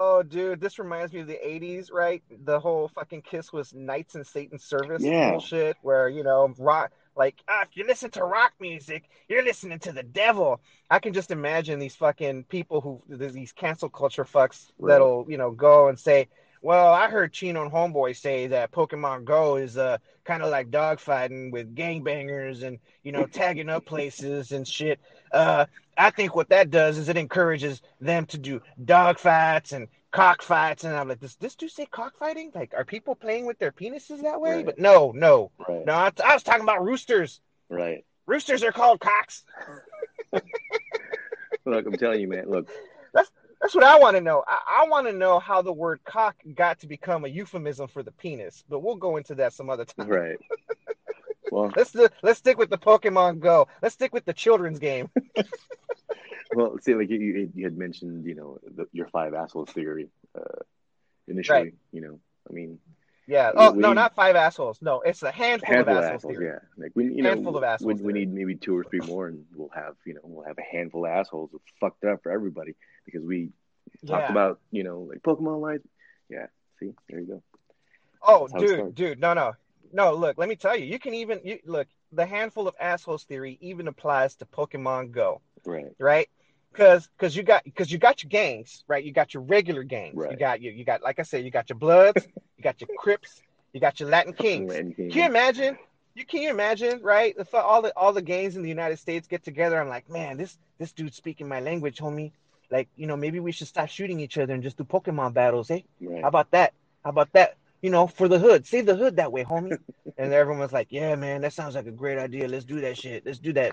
Speaker 1: oh dude, this reminds me of the '80s, right? The whole fucking Kiss was Knights in Satan's Service
Speaker 2: Yeah.
Speaker 1: bullshit, where you know rock. Like, ah, if you listen to rock music, you're listening to the devil. I can just imagine these fucking people who these cancel culture fucks that'll you know go and say, "Well, I heard Chino and Homeboy say that Pokemon Go is uh kind of like dogfighting with gangbangers and you know tagging up places and shit." Uh, I think what that does is it encourages them to do dogfights and cockfights, and I'm like, does this dude say cockfighting? Like, are people playing with their penises that way?
Speaker 2: Right.
Speaker 1: But no, no,
Speaker 2: Right,
Speaker 1: no. I, I was talking about roosters.
Speaker 2: right.
Speaker 1: Roosters are called cocks. [LAUGHS]
Speaker 2: Look, I'm telling you, man. Look,
Speaker 1: That's that's what I want to know. I, I want to know how the word cock got to become a euphemism for the penis. But we'll go into that some other time.
Speaker 2: right. [LAUGHS] Well,
Speaker 1: Let's let's stick with the Pokemon Go. Let's stick with the children's game. [LAUGHS]
Speaker 2: well. See, like you, you, had mentioned, you know, the, your five assholes theory uh, initially.
Speaker 1: Right.
Speaker 2: You know, I mean,
Speaker 1: Yeah. Oh no, not five assholes. No, it's a handful,
Speaker 2: handful
Speaker 1: of
Speaker 2: of
Speaker 1: assholes.
Speaker 2: assholes.
Speaker 1: theory.
Speaker 2: Yeah, like we, you know,
Speaker 1: Handful of assholes
Speaker 2: We, we need maybe two or three more, and we'll have, you know, we'll have a handful of assholes who fucked up for everybody because we talked
Speaker 1: Yeah.
Speaker 2: about, you know, like Pokemon Live. Yeah. See, there you go.
Speaker 1: Oh,
Speaker 2: That's
Speaker 1: dude, dude, no, no, no. Look, let me tell you. You can even you, look. The handful of assholes theory even applies to Pokemon Go,
Speaker 2: Right.
Speaker 1: right? Because because you got because you got your gangs, right? You got your regular gangs.
Speaker 2: right.
Speaker 1: You got you you got like I said, you got your Bloods, [LAUGHS] you got your Crips, you got your Latin Kings.
Speaker 2: Anything-
Speaker 1: Can you imagine? You can you imagine, right? If all the all the gangs in the United States get together, I'm like, man, this this dude's speaking my language, homie. Like, you know, maybe we should stop shooting each other and just do Pokemon battles, eh?
Speaker 2: Right.
Speaker 1: How about that? How about that? You know, for the hood, save the hood that way, homie. [LAUGHS] and everyone was like, yeah, man, that sounds like a great idea. Let's do that shit. Let's do that.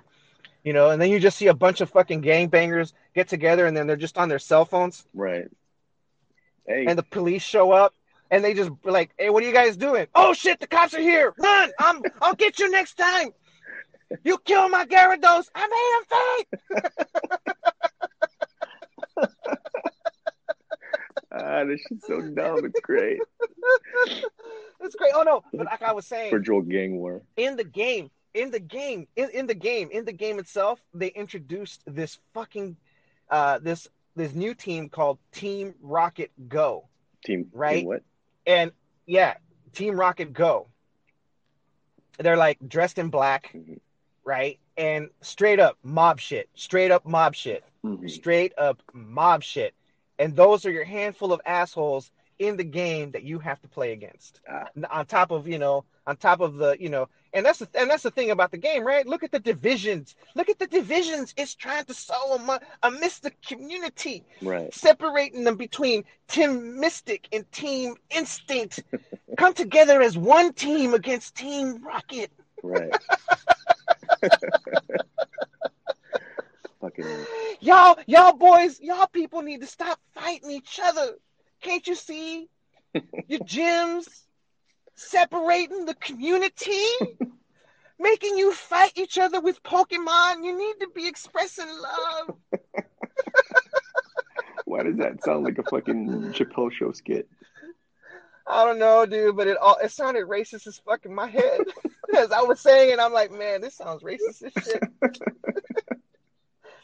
Speaker 1: You know, and then you just see a bunch of fucking gangbangers get together and then they're just on their cell phones
Speaker 2: Right. Hey.
Speaker 1: and the police show up and they just like, hey, what are you guys doing? Oh shit, the cops are here. Run. I'm I'll get you next time. You kill my Gyarados. I made him fake.
Speaker 2: ah, this shit's so dumb. It's great. [LAUGHS]
Speaker 1: It's great. Oh no, but like I was saying,
Speaker 2: Virtual gang war.
Speaker 1: in the game, in the game, in, in the game, in the game itself, they introduced this fucking uh this this new team called Team Rocket Go.
Speaker 2: Team.
Speaker 1: Right.
Speaker 2: Team what?
Speaker 1: And yeah, Team Rocket Go. They're like dressed in black,
Speaker 2: Mhm.
Speaker 1: right? And straight up mob shit. Straight up mob shit.
Speaker 2: Mhm.
Speaker 1: Straight up mob shit. And those are your handful of assholes in the game that you have to play against.
Speaker 2: Ah.
Speaker 1: on top of you know on top of the, you know, and that's the and that's the thing about the game, right? Look at the divisions. Look at the divisions. It's trying to sow amo- amidst the community,
Speaker 2: Right.
Speaker 1: separating them between Team Mystic and Team Instinct. Come together as one team against Team Rocket.
Speaker 2: Right. [LAUGHS] Fucking
Speaker 1: Y'all, y'all boys, y'all people need to stop fighting each other. Can't you see [LAUGHS] your gyms separating the community? [LAUGHS] Making you fight each other with Pokemon. You need to be expressing love. [LAUGHS]
Speaker 2: why does that sound like a fucking Chappelle show skit?
Speaker 1: I don't know, dude, but it all it sounded racist as fuck in my head. [LAUGHS] As I was saying it, I'm like, man, this sounds racist as shit.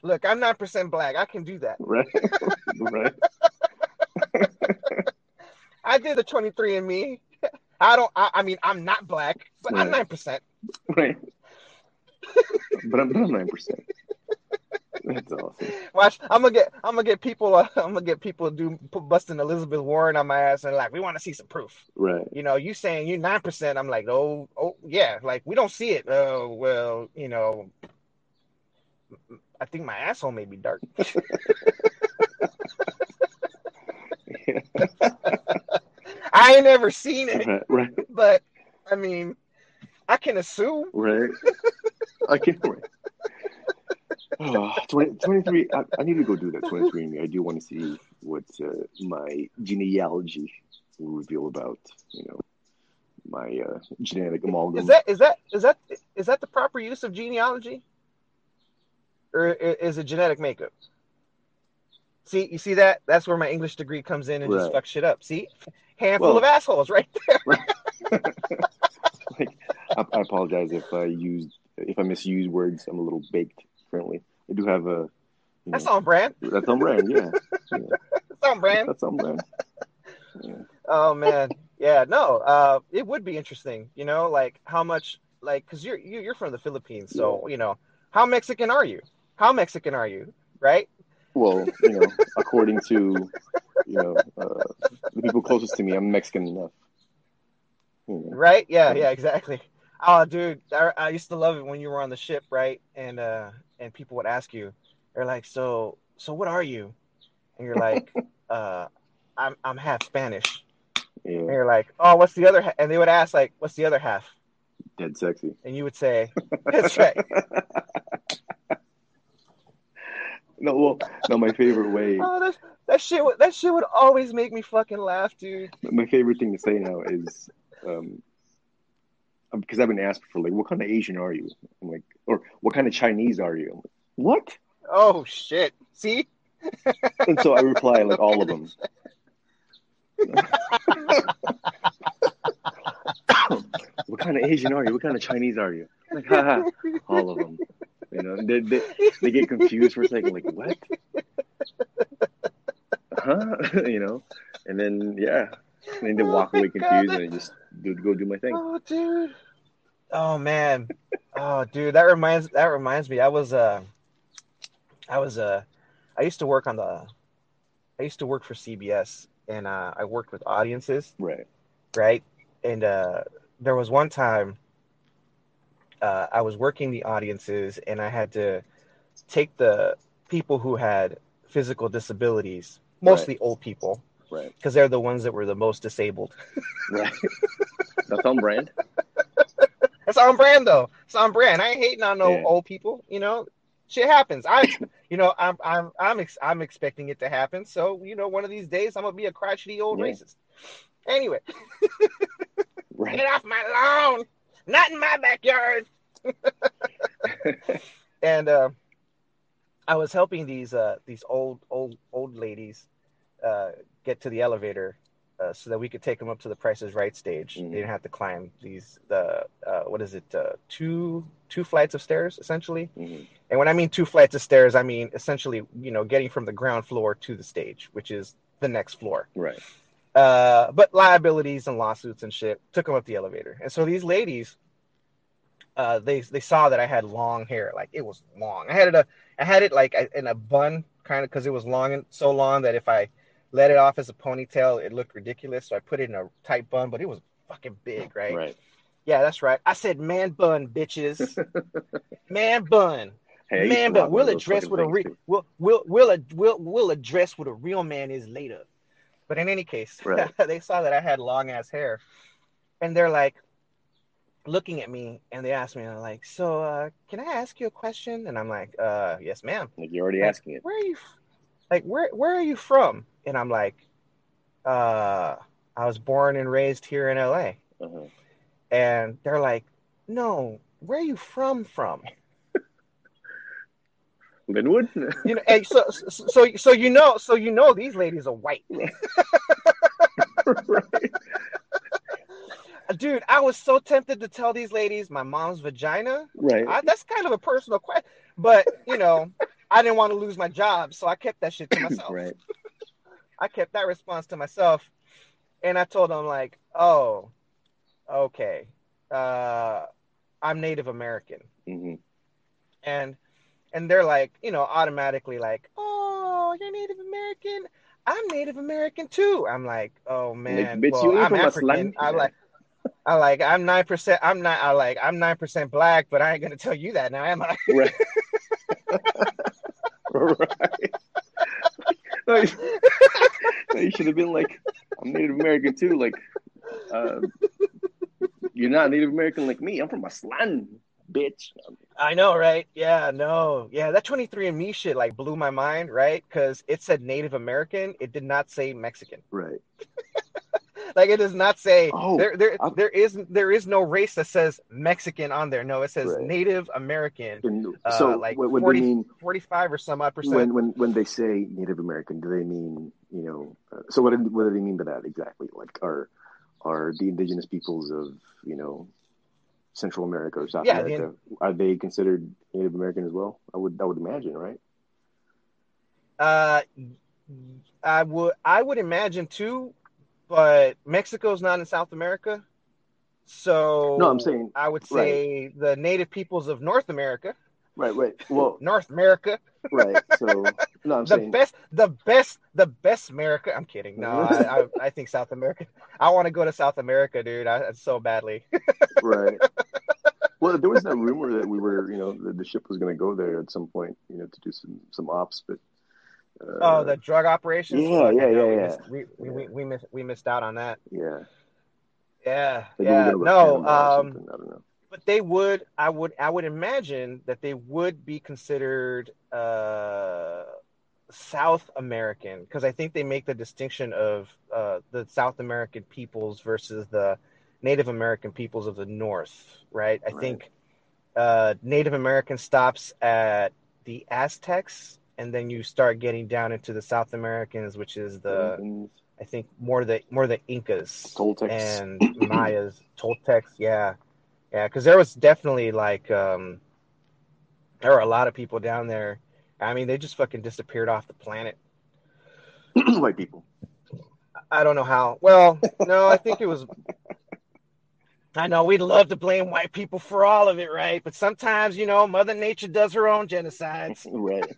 Speaker 1: Look, I'm nine percent black. I can do that.
Speaker 2: Right. right.
Speaker 1: I did the 23andMe. I don't. I, I mean, I'm not black, but I'm nine percent.
Speaker 2: Right. But I'm, nine percent. That's awesome.
Speaker 1: Watch, I'm gonna get. I'm gonna get people. Uh, [LAUGHS] I'm gonna get people to do put busting Elizabeth Warren on my ass and like, we want to see some proof.
Speaker 2: Right.
Speaker 1: You know, you saying you nine percent. I'm like, oh, oh, yeah. Like we don't see it. Oh, well, you know, I think my asshole may be dark. [LAUGHS] [LAUGHS] I ain't never seen it,
Speaker 2: Right. Right.
Speaker 1: but I mean, I can assume.
Speaker 2: Right. I can't wait. Oh, 20, 23. I, I need to go do that 23 Me. I do want to see what uh, my genealogy will reveal about, you know, my uh, genetic amalgam.
Speaker 1: Is that is that is that is that the proper use of genealogy, or is it genetic makeup? See, you see that? That's where my English degree comes in and just
Speaker 2: Right.
Speaker 1: fuck shit up. See, handful
Speaker 2: Well-
Speaker 1: of assholes right there. [LAUGHS] [LAUGHS]
Speaker 2: like, I, I apologize if I used if I misuse words. I'm a little baked currently. I do have a.
Speaker 1: That's
Speaker 2: know,
Speaker 1: on brand.
Speaker 2: That's on brand. [LAUGHS] Yeah.
Speaker 1: That's on brand.
Speaker 2: That's on brand. Yeah.
Speaker 1: Oh man, yeah, no, uh, it would be interesting, you know, like how much, like, cause you're you- you're from the Philippines, so you know, how Mexican are you? How Mexican are you? Right?
Speaker 2: Well, you know, according to you know uh, the people closest to me, I'm Mexican enough. You know,
Speaker 1: Right? Yeah, yeah, exactly. Oh, dude, I, I used to love it when you were on the ship, right? And uh, and people would ask you, they're like, so, so what are you? And you're like, [LAUGHS] uh, I'm I'm half Spanish. And you're like, oh, what's the other? Ha-? And they would ask like, what's the other half?
Speaker 2: dead sexy.
Speaker 1: And you would say, [LAUGHS] that's right. [LAUGHS]
Speaker 2: No, well, no, my favorite way, [LAUGHS]
Speaker 1: Oh, that that shit would that shit would always make me fucking laugh, dude.
Speaker 2: my favorite thing to say now is, um, because I've been asked for like, what kind of Asian are you? I'm like, or what kind of Chinese are you? I'm like, what?
Speaker 1: Oh shit. See? [LAUGHS]
Speaker 2: And so I reply like all of them. [LAUGHS] [COUGHS] what kind of Asian are you? What kind of Chinese are you? Like, haha, all of them. You know, they, they, they get confused for a second, like, what? Huh? [LAUGHS] you know, and then, yeah, and then they walk
Speaker 1: Oh my
Speaker 2: away confused and I just do, go do my thing.
Speaker 1: Oh dude. Oh man. Oh dude, that reminds that reminds me. I was uh I was uh I used to work on the I used to work for CBS and uh I worked with audiences.
Speaker 2: Right.
Speaker 1: right? And uh, there was one time uh, I was working the audiences, and I had to take the people who had physical disabilities, mostly old people,
Speaker 2: Right.
Speaker 1: because they're the ones that were the most disabled.
Speaker 2: Right. That's on brand. [LAUGHS]
Speaker 1: That's on brand, though. It's on brand. I ain't hating on no
Speaker 2: Yeah.
Speaker 1: old people. You know, shit happens. I, you know, I'm I'm I'm ex- I'm expecting it to happen. So you know, one of these days I'm gonna be a crotchety old
Speaker 2: Yeah.
Speaker 1: racist. Anyway, [LAUGHS]
Speaker 2: Right.
Speaker 1: get off my lawn. Not in my backyard. [LAUGHS] and uh, I was helping these uh, these old old old ladies uh, get to the elevator uh, so that we could take them up to the Price Is Right stage.
Speaker 2: Mhm.
Speaker 1: They didn't have to climb these the uh, what is it uh, two two flights of stairs essentially.
Speaker 2: Mhm.
Speaker 1: And when I mean two flights of stairs, I mean essentially you know getting from the ground floor to the stage, which is the next floor.
Speaker 2: Right.
Speaker 1: Uh, but liabilities and lawsuits and shit took them up the elevator. And so these ladies, uh, they they saw that I had long hair, like it was long. I had it a, I had it like in a bun, kind of, because it was long and so long that if I let it off as a ponytail, it looked ridiculous. So I put it in a tight bun, but it was fucking big, right?
Speaker 2: Right.
Speaker 1: Yeah, that's right. I said man bun, bitches. [LAUGHS] man bun.
Speaker 2: Hey, I used to
Speaker 1: man bun. We'll address what a
Speaker 2: things,
Speaker 1: re- we'll, we'll we'll we'll we'll we'll address what a real man is later. But in any case, [LAUGHS]
Speaker 2: Right.
Speaker 1: they saw that I had long ass hair, and they're like looking at me, and they asked me, like, "So, uh, can I ask you a question?" And I'm like, "Uh, yes, ma'am."
Speaker 2: Like you're already
Speaker 1: Like,
Speaker 2: asking it.
Speaker 1: Where are you? f- Like, where where are you from? And I'm like, "Uh, I was born and raised here in LA."
Speaker 2: Uh-huh.
Speaker 1: And they're like, "No, where are you from? From?"
Speaker 2: Lynwood?
Speaker 1: You know, and so so so you know so you know these ladies are white. [LAUGHS]
Speaker 2: right.
Speaker 1: Dude, I was so tempted to tell these ladies my mom's vagina.
Speaker 2: Right.
Speaker 1: I, that's kind of a personal question, but you know, I didn't want to lose my job, so I kept that shit to myself. [LAUGHS]
Speaker 2: right.
Speaker 1: I kept that response to myself, and I told them like, "Oh, okay, uh, I'm Native American,"
Speaker 2: hmm
Speaker 1: and and they're like, you know, automatically like, "Oh, you're Native American." I'm Native American too. I'm like, oh man,
Speaker 2: bitch,
Speaker 1: well, I'm African. I like, I like, I'm nine percent. I'm not. I like, I'm nine percent black, but I ain't gonna tell you that now, am I? [LAUGHS]
Speaker 2: Right. [LAUGHS] right. No, [LAUGHS] you, should have been like, I'm Native American too. Like, uh, you're not Native American like me. I'm from Aztlan, bitch.
Speaker 1: I know, right? Yeah, no, yeah. That 23andMe shit like blew my mind, right? Because it said Native American. It did not say Mexican.
Speaker 2: Right. [LAUGHS]
Speaker 1: Like it does not say
Speaker 2: Oh,
Speaker 1: there. There,
Speaker 2: I-
Speaker 1: there is there is no race that says Mexican on there. No, it says
Speaker 2: Right.
Speaker 1: Native American. Uh,
Speaker 2: so,
Speaker 1: like
Speaker 2: when, when
Speaker 1: 40
Speaker 2: they mean
Speaker 1: 45 or some odd percent.
Speaker 2: when when when they say Native American, do they mean you know? Uh, so what what do they mean by that exactly? Like, are are the indigenous peoples of you know Central America or South
Speaker 1: Yeah,
Speaker 2: America are they considered Native American as well? I would I would imagine, right?
Speaker 1: Uh, I would I would imagine too, but Mexico's not in South America, so
Speaker 2: No, I'm saying-
Speaker 1: I would say the native peoples of North America,
Speaker 2: Right, right. Well,
Speaker 1: North America,
Speaker 2: right. So no, I'm [LAUGHS]
Speaker 1: the
Speaker 2: saying
Speaker 1: best, the best, the best America. I'm kidding. No, I, [LAUGHS] I, I think South America. I want to go to South America, dude. I, so badly. [LAUGHS]
Speaker 2: right. Well, there was that rumor that we were, you know, that the ship was going to go there at some point, you know, to do some some ops, but uh,
Speaker 1: oh, the drug operations.
Speaker 2: yeah,
Speaker 1: I
Speaker 2: yeah, yeah,
Speaker 1: we
Speaker 2: yeah.
Speaker 1: Missed, we, we, we, we missed we missed out on that.
Speaker 2: yeah,
Speaker 1: Yeah,
Speaker 2: Like
Speaker 1: yeah.
Speaker 2: were gonna go to
Speaker 1: No, um,
Speaker 2: I don't know.
Speaker 1: But they would i would i would imagine that they would be considered uh south american because i think they make the distinction of uh the south american peoples versus the native american peoples of the north right i
Speaker 2: Right.
Speaker 1: think uh native american stops at the aztecs and then you start getting down into the south americans which is the
Speaker 2: Philippines,
Speaker 1: i think more the more the incas
Speaker 2: Toltecs.
Speaker 1: and Mayas, [COUGHS] Toltecs, yeah, yeah, because there was definitely like um, there were a lot of people down there. I mean, they just fucking disappeared off the planet. [CLEARS THROAT]
Speaker 2: white people.
Speaker 1: I don't know how. Well, no, I think it was. I know we'd love to blame white people for all of it, right? But sometimes, you know, Mother Nature does her own genocides. [LAUGHS]
Speaker 2: right.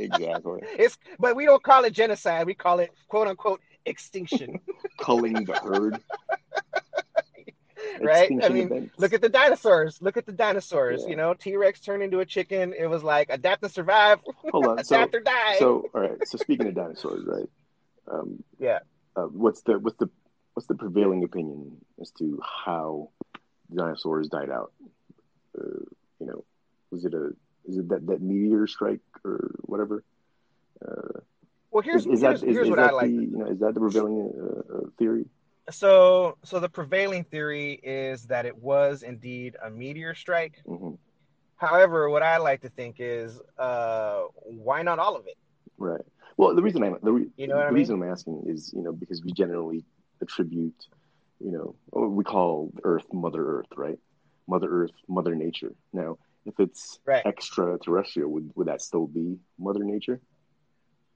Speaker 2: exactly.
Speaker 1: It's, but we don't call it genocide. We call it "quote unquote" extinction, [LAUGHS]
Speaker 2: Culling the herd. [LAUGHS]
Speaker 1: right? I mean,
Speaker 2: events.
Speaker 1: Look at the dinosaurs. Look at the dinosaurs.
Speaker 2: Yeah.
Speaker 1: You know, T Rex turned into a chicken. It was like adapt and survive, [LAUGHS]
Speaker 2: Hold on. [LAUGHS] So,
Speaker 1: adapt or die.
Speaker 2: so all right. So speaking of dinosaurs, right? Um,
Speaker 1: Yeah.
Speaker 2: Uh, what's the what's the what's the prevailing opinion as to how dinosaurs died out? Uh, you know, was it a is it that, that meteor strike or whatever? Uh,
Speaker 1: well, here's
Speaker 2: is, is
Speaker 1: here's,
Speaker 2: that is,
Speaker 1: here's
Speaker 2: is
Speaker 1: what
Speaker 2: that
Speaker 1: I like.
Speaker 2: the you know is that the prevailing uh, uh, theory?
Speaker 1: So, so the prevailing theory is that it was indeed a meteor strike.
Speaker 2: hmm
Speaker 1: However, what I like to think is, uh, why not all of it?
Speaker 2: Right. Well, the reason I'm the, re-
Speaker 1: You know
Speaker 2: the
Speaker 1: I mean?
Speaker 2: reason I'm asking is you know because we generally attribute you know we call Earth Mother Earth, right? Mother Earth, Mother Nature. Now, if it's
Speaker 1: Right.
Speaker 2: extraterrestrial, would would that still be Mother Nature?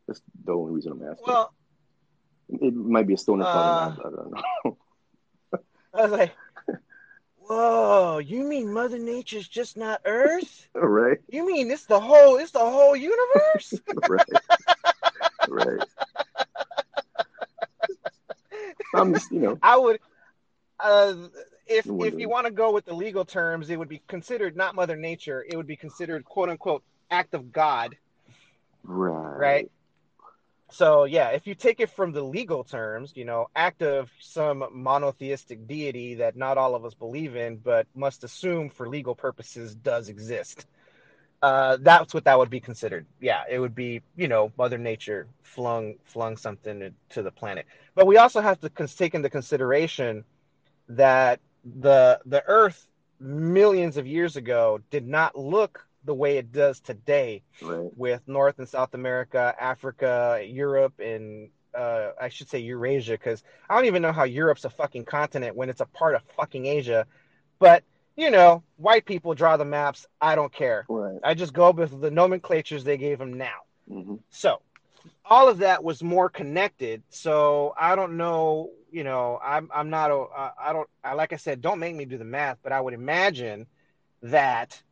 Speaker 2: That's the only reason I'm asking.
Speaker 1: Well,
Speaker 2: it might be a stoner
Speaker 1: uh.
Speaker 2: I don't know. [LAUGHS]
Speaker 1: I was like, whoa, you mean Mother Nature's just not Earth? [LAUGHS]
Speaker 2: right,
Speaker 1: You mean it's the whole, it's the whole universe? [LAUGHS]
Speaker 2: right, right. I'm just you know
Speaker 1: I would, uh, if if if you want to go with the legal terms, it would be considered not Mother Nature. It would be considered quote unquote act of God,
Speaker 2: Right.
Speaker 1: right? So yeah, if you take it from the legal terms, you know, act of some monotheistic deity that not all of us believe in, but must assume for legal purposes does exist. Uh, that's what that would be considered. Yeah, it would be, you know, Mother Nature flung flung something to the planet. But we also have to take into consideration that the the Earth millions of years ago did not look the way it does today
Speaker 2: Right.
Speaker 1: with North and South America, Africa, Europe, and uh, I should say Eurasia, because I don't even know how Europe's a fucking continent when it's a part of fucking Asia. But you know, white people draw the maps. I don't care.
Speaker 2: Right.
Speaker 1: I just go with the nomenclatures they gave them now.
Speaker 2: hmm
Speaker 1: So all of that was more connected. So I don't know. You know, I'm I'm not. a- I don't. I like I said, don't make me do the math. But I would imagine that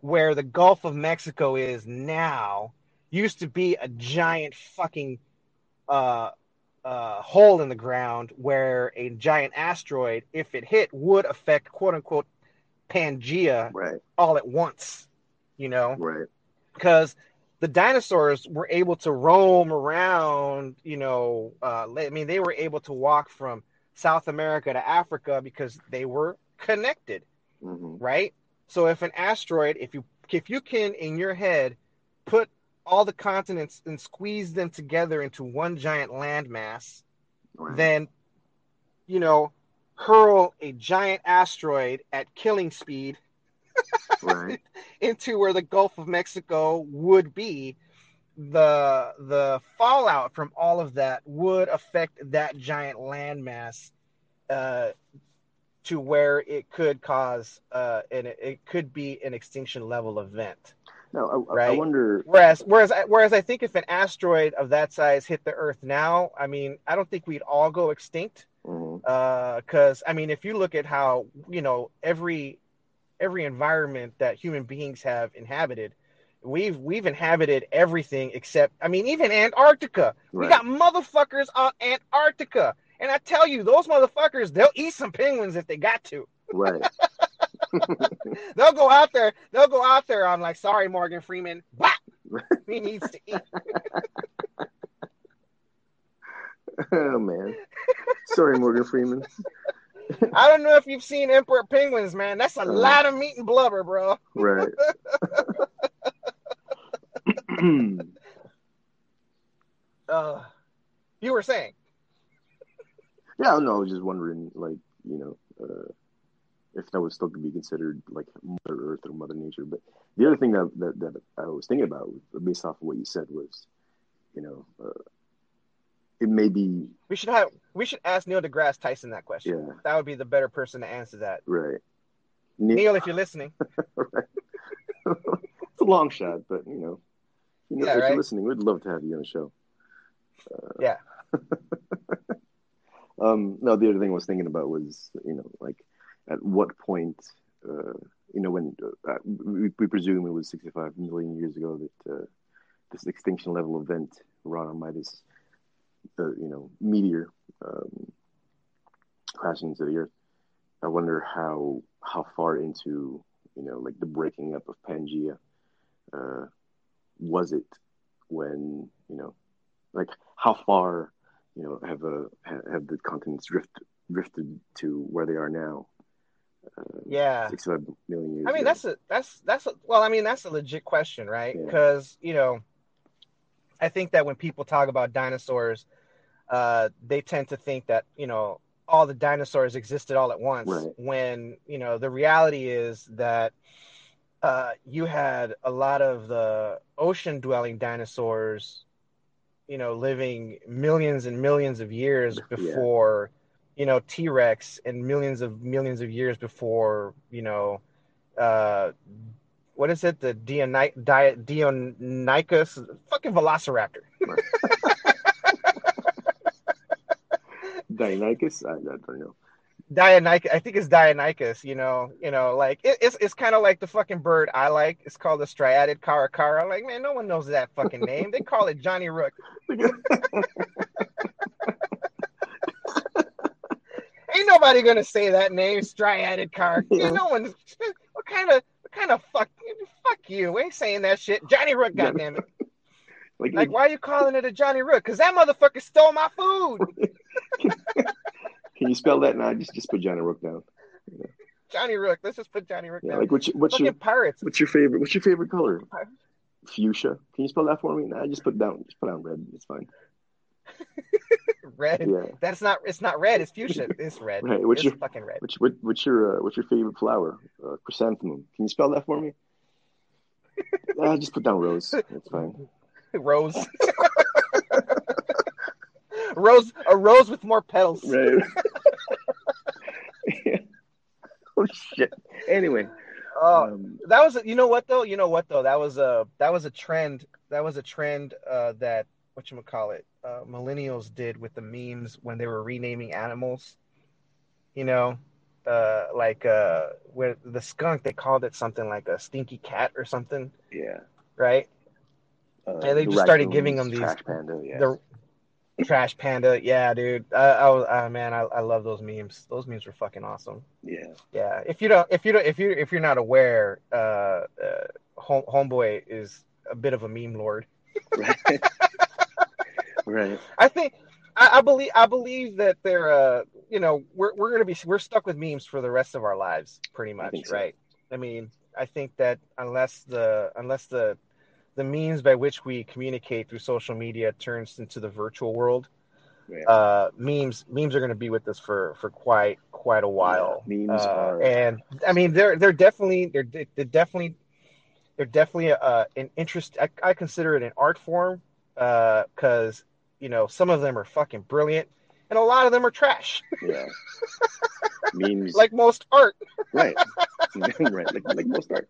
Speaker 1: where the Gulf of Mexico is now used to be a giant fucking uh, uh, hole in the ground where a giant asteroid, if it hit, would affect quote unquote Pangea
Speaker 2: Right.
Speaker 1: all at once. You know,
Speaker 2: Right.
Speaker 1: because the dinosaurs were able to roam around, you know, uh, I mean, they were able to walk from South America to Africa because they were connected,
Speaker 2: hmm
Speaker 1: right? So if an asteroid, if you if you can in your head put all the continents and squeeze them together into one giant landmass,
Speaker 2: Right.
Speaker 1: then you know, hurl a giant asteroid at killing speed
Speaker 2: right. [LAUGHS]
Speaker 1: into where the Gulf of Mexico would be, the the fallout from all of that would affect that giant landmass uh, to where it could cause uh, and it, it could be an extinction level event.
Speaker 2: No, I, I wonder.
Speaker 1: Whereas whereas I- whereas I think if an asteroid of that size hit the Earth now, I mean, I don't think we'd all go extinct because I mean, if you look at how you know every every environment that human beings have inhabited, we've we've inhabited everything except I mean, even Antarctica. We got motherfuckers on Antarctica, and I tell you, those motherfuckers, they'll eat some penguins if they got to.
Speaker 2: Right. [LAUGHS] [LAUGHS]
Speaker 1: They'll go out there. They'll go out there. I'm like, sorry, Morgan Freeman. He needs to eat. [LAUGHS]
Speaker 2: oh man. Sorry, Morgan Freeman.
Speaker 1: I don't know if you've seen Emperor Penguins, man. That's a
Speaker 2: Uh-huh.
Speaker 1: lot of meat and blubber, bro.
Speaker 2: Right. [CLEARS THROAT]
Speaker 1: Uh, you were saying.
Speaker 2: Yeah, no, I was just wondering, like, you know, uh, if that was still to be considered like Mother Earth or Mother Nature. But the other thing that that, that I was thinking about, based off of what you said, was, you know, uh, it may be
Speaker 1: We should have we should ask Neil deGrasse Tyson that question.
Speaker 2: yeah,
Speaker 1: That would be the better person to answer that.
Speaker 2: right. Ne-
Speaker 1: Neil, if you're listening, [LAUGHS]
Speaker 2: right. [LAUGHS] it's a long shot, but you know, you know,
Speaker 1: Yeah,
Speaker 2: if
Speaker 1: right.
Speaker 2: you're listening, we'd love to have you on the show.
Speaker 1: yeah. [LAUGHS]
Speaker 2: Um, no, the other thing I was thinking about was, you know, like at what point, uh, you know, when uh, we, we presume it was 65 million years ago that uh, this extinction level event wrought on by this, you know, meteor um, crashing into the earth. I wonder how how far into, you know, like the breaking up of Pangea uh, was it when, you know, like how far you know, have a have the continents drift drifted to where they are now. Uh,
Speaker 1: Yeah.
Speaker 2: 65 million years.
Speaker 1: I mean,
Speaker 2: ago.
Speaker 1: that's a that's that's a, well, I mean, that's a legit question, right?
Speaker 2: Yeah.
Speaker 1: Because you know, I think that when people talk about dinosaurs, uh, they tend to think that you know all the dinosaurs existed all at once.
Speaker 2: Right.
Speaker 1: When you know the reality is that uh, you had a lot of the ocean-dwelling dinosaurs, you know, living millions and millions of years
Speaker 2: Yeah.
Speaker 1: before, you know, T-Rex, and millions of millions of years before, you know, uh, what is it? The Diony- Di- Dionyscus, fucking Velociraptor. [LAUGHS]
Speaker 2: Deinonychus. I, I don't know.
Speaker 1: Dionyscus, I think it's Dionyscus. You know, you know, like it, it's it's kind of like the fucking bird I like. It's called the striated caracara. Like, man, no one knows that fucking name. They call it Johnny Rook. [LAUGHS] Ain't nobody gonna say that name, striated car.
Speaker 2: Yeah.
Speaker 1: No one. What kind of what kind of fuck? Fuck you. We ain't saying that shit. Johnny Rook, goddamn it.
Speaker 2: Like,
Speaker 1: Like, why are you calling it a Johnny Rook? Because that motherfucker stole my food. [LAUGHS]
Speaker 2: can you spell that? Nah, just just put Johnny Rook down.
Speaker 1: Johnny Rook. Let's just put Johnny Rook
Speaker 2: Yeah,
Speaker 1: down.
Speaker 2: like what's your, what's
Speaker 1: Fucking
Speaker 2: your
Speaker 1: pirates.
Speaker 2: what's your favorite what's your favorite color? Fuchsia. Can you spell that for me? Nah, just put down just put down red. It's fine. [LAUGHS]
Speaker 1: Red.
Speaker 2: Yeah.
Speaker 1: That's not. It's not red. It's fuchsia. It's red.
Speaker 2: Right, what's
Speaker 1: it's
Speaker 2: your-
Speaker 1: fucking red.
Speaker 2: What's what, what's your uh, what's your favorite flower? Uh, chrysanthemum. Can you spell that for me? [LAUGHS] uh, just put down rose. That's fine.
Speaker 1: Rose. [LAUGHS] rose. A rose with more petals.
Speaker 2: Right. Oh shit. Anyway.
Speaker 1: Oh,
Speaker 2: um,
Speaker 1: that was. You know what though? You know what though? That was a. That was a trend. That was a trend uh, that what you call it. Uh, millennials did with the memes when they were renaming animals. You know, uh, like uh, where the skunk they called it something like a stinky cat or something,
Speaker 2: yeah.
Speaker 1: right?
Speaker 2: Uh,
Speaker 1: And they
Speaker 2: the
Speaker 1: just started giving them these-
Speaker 2: panda. Yeah.
Speaker 1: The trash panda, yeah, dude. I, I was, uh, man, I, I love those memes. Those memes were fucking awesome.
Speaker 2: yeah.
Speaker 1: Yeah, if you don't, if you don't, if you if you're not aware, uh, uh home, homeboy is a bit of a meme lord.
Speaker 2: Right. [LAUGHS] right.
Speaker 1: I think, I, I believe, I believe that they're, uh, you know, we're we're gonna be we're stuck with memes for the rest of our lives, pretty much,
Speaker 2: so.
Speaker 1: right? I mean, I think that unless the unless the the means by which we communicate through social media turns into the virtual world,
Speaker 2: Yeah.
Speaker 1: uh, memes memes are going to be with us for for quite quite a while.
Speaker 2: Yeah, memes
Speaker 1: Uh,
Speaker 2: are-
Speaker 1: and I mean they're they're definitely they're they're definitely they're definitely uh, an interest. I, I consider it an art form because you know some of them are fucking brilliant and a lot of them are trash,
Speaker 2: yeah. [LAUGHS] Memes.
Speaker 1: like most art.
Speaker 2: right. [LAUGHS] right. Like, like most art.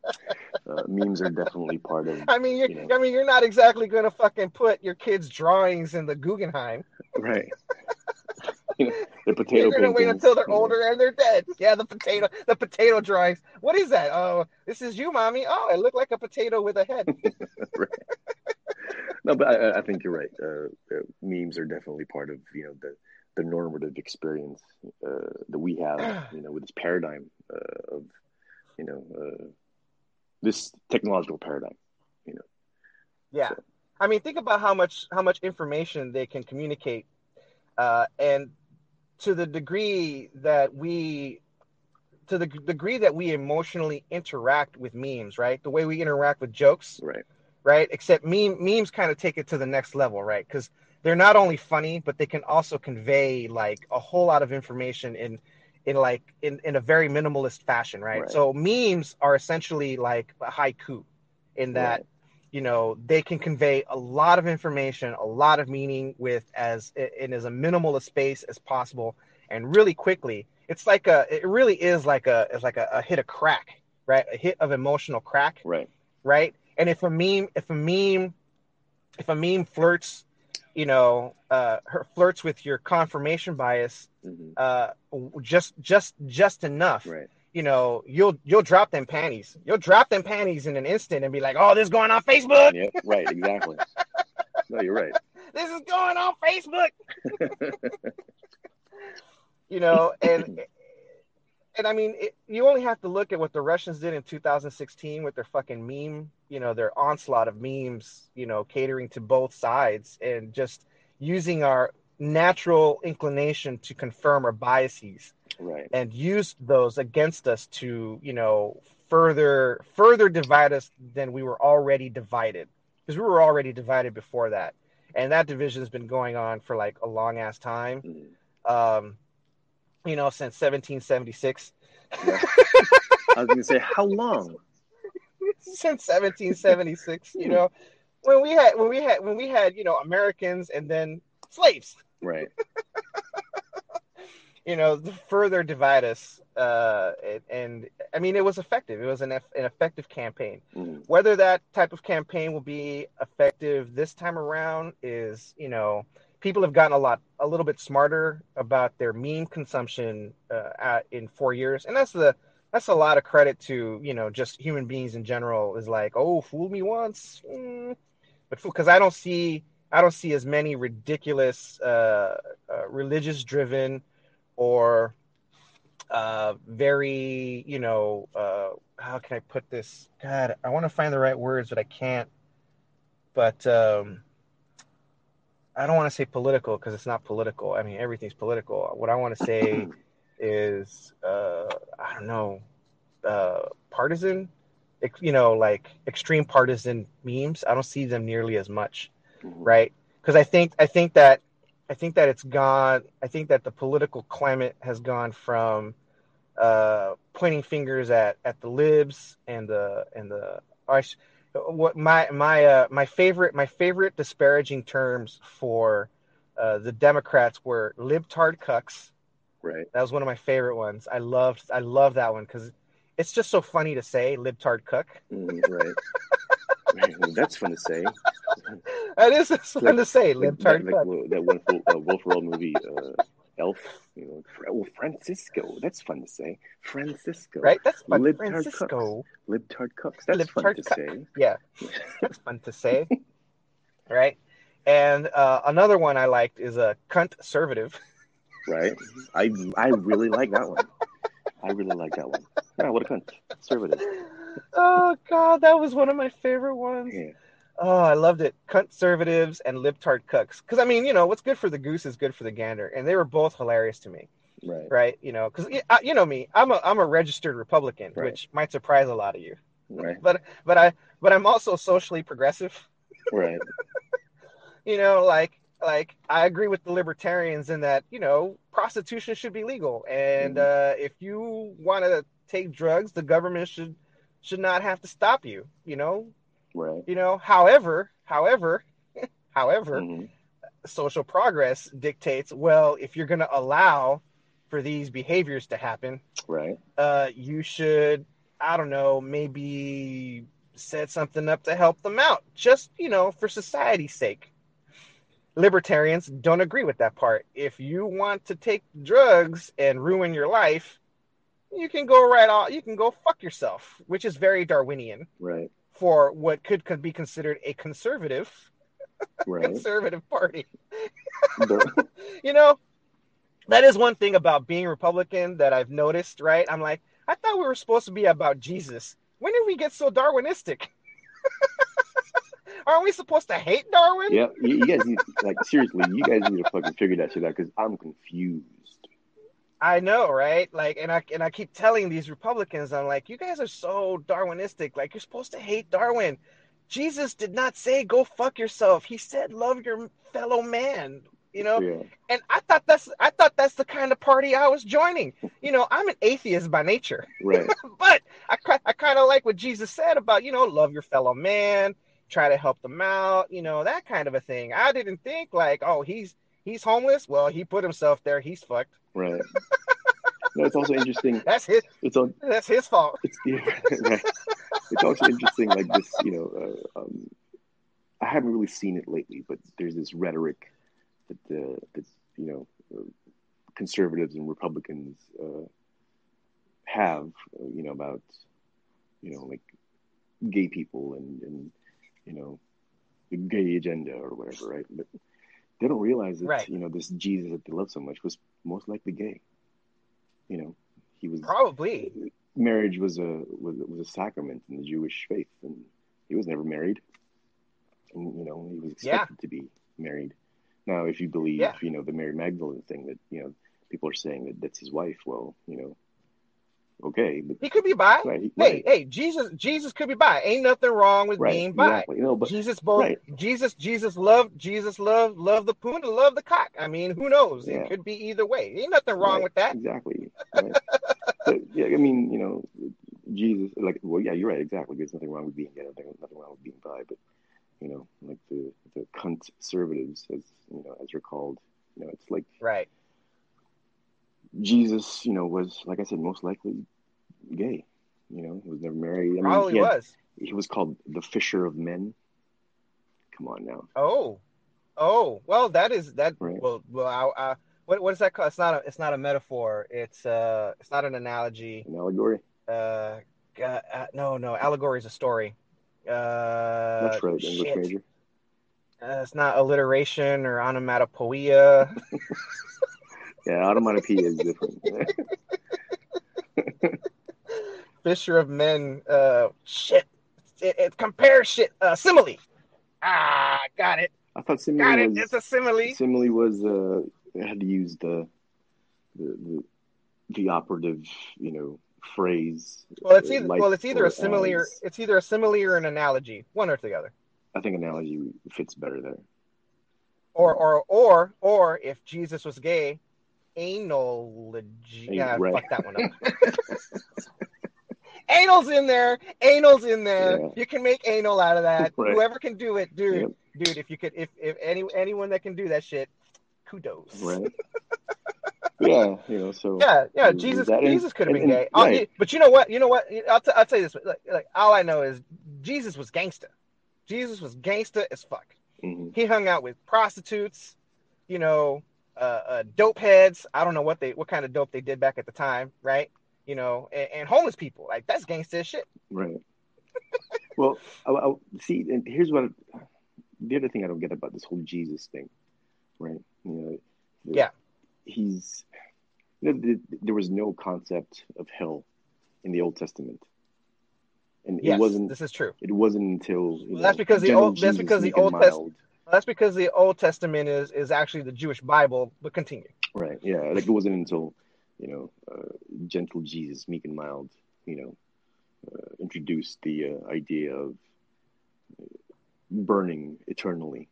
Speaker 2: Uh, memes are definitely part of.
Speaker 1: I mean, you're,
Speaker 2: You know.
Speaker 1: I mean, you're not exactly going to fucking put your kids' drawings in the Guggenheim.
Speaker 2: Right. [LAUGHS] You know, the potato
Speaker 1: You're gonna wait until they're
Speaker 2: know.
Speaker 1: older and they're dead. Yeah, the potato, the potato drawings. What is that? Oh, this is you, mommy. Oh, it looked like a potato with a head. [LAUGHS]
Speaker 2: No, but I, I think you're right. Uh, uh, memes are definitely part of you know the the normative experience uh, that we have. [CLEARS THROAT] You know, with this paradigm uh, of you know uh, this technological paradigm. You know.
Speaker 1: Yeah, I mean, think about how much how much information they can communicate, uh, and to the degree that we, to the degree that we emotionally interact with memes, right? The way we interact with jokes,
Speaker 2: Right.
Speaker 1: right? Except meme memes kind of take it to the next level, right? Because they're not only funny, but they can also convey like a whole lot of information in in like in, in a very minimalist fashion, right?
Speaker 2: Right.
Speaker 1: So memes are essentially like a haiku in that
Speaker 2: Right.
Speaker 1: you know they can convey a lot of information, a lot of meaning with as in as a minimal a space as possible and really quickly. It's like a it really is like a it's like a, a hit of crack, right? A hit of emotional crack
Speaker 2: Right.
Speaker 1: right? And if a meme, if a meme, if a meme flirts, you know, uh, her flirts with your confirmation bias,
Speaker 2: hmm
Speaker 1: uh, just just just enough,
Speaker 2: Right.
Speaker 1: you know, you'll you'll drop them panties. You'll drop them panties in an instant and be like, oh, this is going on Facebook.
Speaker 2: Yeah. Right. Exactly. [LAUGHS] no, you're right.
Speaker 1: This is going on Facebook. [LAUGHS] you know, and [LAUGHS] and I mean, it, you only have to look at what the Russians did in 2016 with their fucking meme, you know, their onslaught of memes, you know, catering to both sides and just using our natural inclination to confirm our biases
Speaker 2: Right.
Speaker 1: and use those against us to, you know, further further divide us than we were already divided because we were already divided before that, and that division has been going on for like a long ass time.
Speaker 2: Mhm.
Speaker 1: Um, you know, since 1776.
Speaker 2: Yeah. I was going to say, how long? [LAUGHS]
Speaker 1: since 1776 you know when we had when we had when we had you know americans and then slaves
Speaker 2: Right. [LAUGHS]
Speaker 1: you know further divide us uh and, and i mean it was effective it was an, an effective campaign
Speaker 2: Mhm.
Speaker 1: whether that type of campaign will be effective this time around is you know people have gotten a lot a little bit smarter about their meme consumption uh, at, in four years and that's the that's a lot of credit to you know just human beings in general is like oh fool me once mm. but because i don't see i don't see as many ridiculous uh, uh religious driven or uh, very, you know, uh, how can I put this? God, I want to find the right words, but I can't. But um, I don't want to say political because it's not political. I mean, everything's political. What I want [CLEARS THROAT] to say is, uh, I don't know, uh, partisan. You know, like extreme partisan memes. I don't see them nearly as much,
Speaker 2: Mhm.
Speaker 1: right? Because I think I think that I think that it's gone. I think that the political climate has gone from uh, pointing fingers at, at the libs and the and the I sh- what my my uh, my favorite my favorite disparaging terms for uh, the Democrats were libtard cucks.
Speaker 2: Right.
Speaker 1: That was one of my favorite ones. I loved I love that one because it's just so funny to say libtard cuck.
Speaker 2: Mm, right. [LAUGHS] Right. That's fun to say.
Speaker 1: That is fun
Speaker 2: Like-
Speaker 1: to say
Speaker 2: Like,
Speaker 1: libtard
Speaker 2: that, like
Speaker 1: cuck.
Speaker 2: wo- that wonderful uh, Will Ferrell movie, uh, Elf. You know, well, Francisco. That's fun to say. Francisco.
Speaker 1: Right? That's fun.
Speaker 2: Libtard
Speaker 1: Francisco.
Speaker 2: Libtard cucks. That's fun to say.
Speaker 1: Yeah, that's fun to say. [LAUGHS] right? And uh, another one I liked is a cunt conservative.
Speaker 2: Right. I I really like that one. I really like that one. Yeah, what a cunt. Conservative.
Speaker 1: Oh god, that was one of my favorite ones.
Speaker 2: Yeah.
Speaker 1: Oh, I loved it. Conservatives and libtard cucks. Because I mean, you know, what's good for the goose is good for the gander, and they were both hilarious to me.
Speaker 2: Right.
Speaker 1: Right? You know, because you know me, I'm a I'm a registered Republican,
Speaker 2: Right.
Speaker 1: which might surprise a lot of you.
Speaker 2: Right.
Speaker 1: But but I but I'm also socially progressive. [LAUGHS]
Speaker 2: Right.
Speaker 1: you know like like i agree with the libertarians in that you know prostitution should be legal and
Speaker 2: Mhm.
Speaker 1: uh, if you want to take drugs the government should should not have to stop you you know
Speaker 2: Right.
Speaker 1: you know however however [LAUGHS] however
Speaker 2: Mhm.
Speaker 1: social progress dictates well if you're going to allow for these behaviors to happen
Speaker 2: Right.
Speaker 1: uh, you should, I don't know, maybe set something up to help them out, just, you know, for society's sake. Libertarians don't agree with that part. If you want to take drugs and ruin your life, you can go right off, you can go fuck yourself, which is very Darwinian
Speaker 2: Right.
Speaker 1: For what could, could be considered a conservative [LAUGHS]
Speaker 2: Right.
Speaker 1: conservative party. [LAUGHS] You know, that is one thing about being Republican that I've noticed, right? I'm like, I thought we were supposed to be about Jesus. When did we get so Darwinistic? [LAUGHS] Aren't we supposed to hate Darwin?
Speaker 2: yeah. You, you guys need like seriously. You guys need to fucking figure that shit out because I'm confused.
Speaker 1: I know, right? Like, and I and I keep telling these Republicans, I'm like, you guys are so Darwinistic. Like, you're supposed to hate Darwin. Jesus did not say go fuck yourself. He said love your fellow man. You know,
Speaker 2: Yeah.
Speaker 1: and I thought that's I thought that's the kind of party I was joining. You know, I'm an atheist by nature,
Speaker 2: Right. [LAUGHS]
Speaker 1: but I I kind of like what Jesus said about you know love your fellow man, try to help them out, you know that kind of a thing. I didn't think like oh he's he's homeless. Well, he put himself there. He's fucked.
Speaker 2: Right. No, it's also interesting. [LAUGHS]
Speaker 1: That's his
Speaker 2: It's on.
Speaker 1: that's his fault.
Speaker 2: It's yeah, [LAUGHS] right. It's also interesting, like this. You know, uh, um, I haven't really seen it lately, but there's this rhetoric that the that you know uh, conservatives and Republicans uh, have. Uh, you know about you know like gay people and and you know the gay agenda or whatever, right? But they don't realize that
Speaker 1: Right.
Speaker 2: you know this Jesus that they love so much was most likely gay. You know, he was
Speaker 1: Probably.
Speaker 2: marriage was a was, was a sacrament in the Jewish faith, and he was never married. And you know, he was expected to be married. Now, if you believe,
Speaker 1: Yeah.
Speaker 2: you know, the Mary Magdalene thing that you know people are saying that that's his wife, well, you know, okay,
Speaker 1: He could be bi.
Speaker 2: right,
Speaker 1: Hey,
Speaker 2: right,
Speaker 1: hey, Jesus Jesus could be bi. Ain't nothing wrong with
Speaker 2: right,
Speaker 1: being bi.
Speaker 2: exactly. No, but
Speaker 1: Jesus both. Jesus Jesus loved Jesus loved loved the poon and loved the cock. I mean, who knows?
Speaker 2: Yeah.
Speaker 1: It could be either way. Ain't nothing wrong with that.
Speaker 2: exactly. [LAUGHS] So, yeah, I mean, you know, Jesus, like, well, yeah, you're right, exactly. There's nothing wrong with being gay, nothing, nothing wrong with being bi, but you know, like the the conservatives, as you know, as they're called, you know, it's like
Speaker 1: Right.
Speaker 2: Jesus, you know, was like I said, most likely gay. You know, he was never married. I mean,
Speaker 1: Probably
Speaker 2: he, had-
Speaker 1: was.
Speaker 2: he was called the Fisher of Men. Come on now,
Speaker 1: Oh. Oh, well that is that
Speaker 2: Right.
Speaker 1: well well I, I, what what is that called? It's not a it's not a metaphor. It's uh it's not an analogy.
Speaker 2: an allegory.
Speaker 1: Uh, uh, no, no, allegory is a story. Uh
Speaker 2: Much right, English major.
Speaker 1: Uh, it's not alliteration or onomatopoeia. [LAUGHS] [LAUGHS]
Speaker 2: Yeah, onomatopoeia is different. [LAUGHS]
Speaker 1: Fisher of men. Uh, shit. It, it compares shit. Uh, simile. Ah, got it.
Speaker 2: I thought simile
Speaker 1: Got it.
Speaker 2: was
Speaker 1: It's a simile.
Speaker 2: simile was uh it had to use the the the, the operative you know phrase.
Speaker 1: Well, it's
Speaker 2: uh,
Speaker 1: either well, it's either a simile or it's either a simile or an analogy, one or the other.
Speaker 2: I think analogy fits better there.
Speaker 1: Or or or or if Jesus was gay, analogy. Yeah,
Speaker 2: right.
Speaker 1: fuck that one up. [LAUGHS] [LAUGHS] Anal's in there. Anal's in there.
Speaker 2: Yeah.
Speaker 1: You can make anal out of that.
Speaker 2: Right.
Speaker 1: Whoever can do it, dude.
Speaker 2: Yep.
Speaker 1: Dude, if you could, if if any anyone that can do that shit, kudos.
Speaker 2: Right. [LAUGHS] yeah, you know, so
Speaker 1: Yeah, yeah. Jesus, Jesus could have been
Speaker 2: and-
Speaker 1: gay. Oh,
Speaker 2: right.
Speaker 1: but you know what? You know what? I'll, t- I'll tell you this. Like, like, all I know is Jesus was gangster. Jesus was gangster as fuck.
Speaker 2: mhm,
Speaker 1: He hung out with prostitutes, you know, uh, uh, dope heads. I don't know what they, what kind of dope they did back at the time, right? You know, and, and homeless people. Like that's gangster shit.
Speaker 2: right. well, I, I, see, and here's what the other thing I don't get about this whole Jesus thing, right? You know, the-
Speaker 1: Yeah.
Speaker 2: he's you know, the, there was no concept of hell in the Old Testament, and
Speaker 1: Yes,
Speaker 2: it wasn't.
Speaker 1: this is true.
Speaker 2: It wasn't until
Speaker 1: Well, that's
Speaker 2: know,
Speaker 1: because the old- that's because the Old Test-
Speaker 2: mild.
Speaker 1: That's because the Old Testament is is actually the Jewish Bible. But continue.
Speaker 2: Right. Yeah. Like it wasn't until, you know, uh, gentle Jesus, meek and mild, you know, uh, introduced the uh, idea of uh, burning eternally.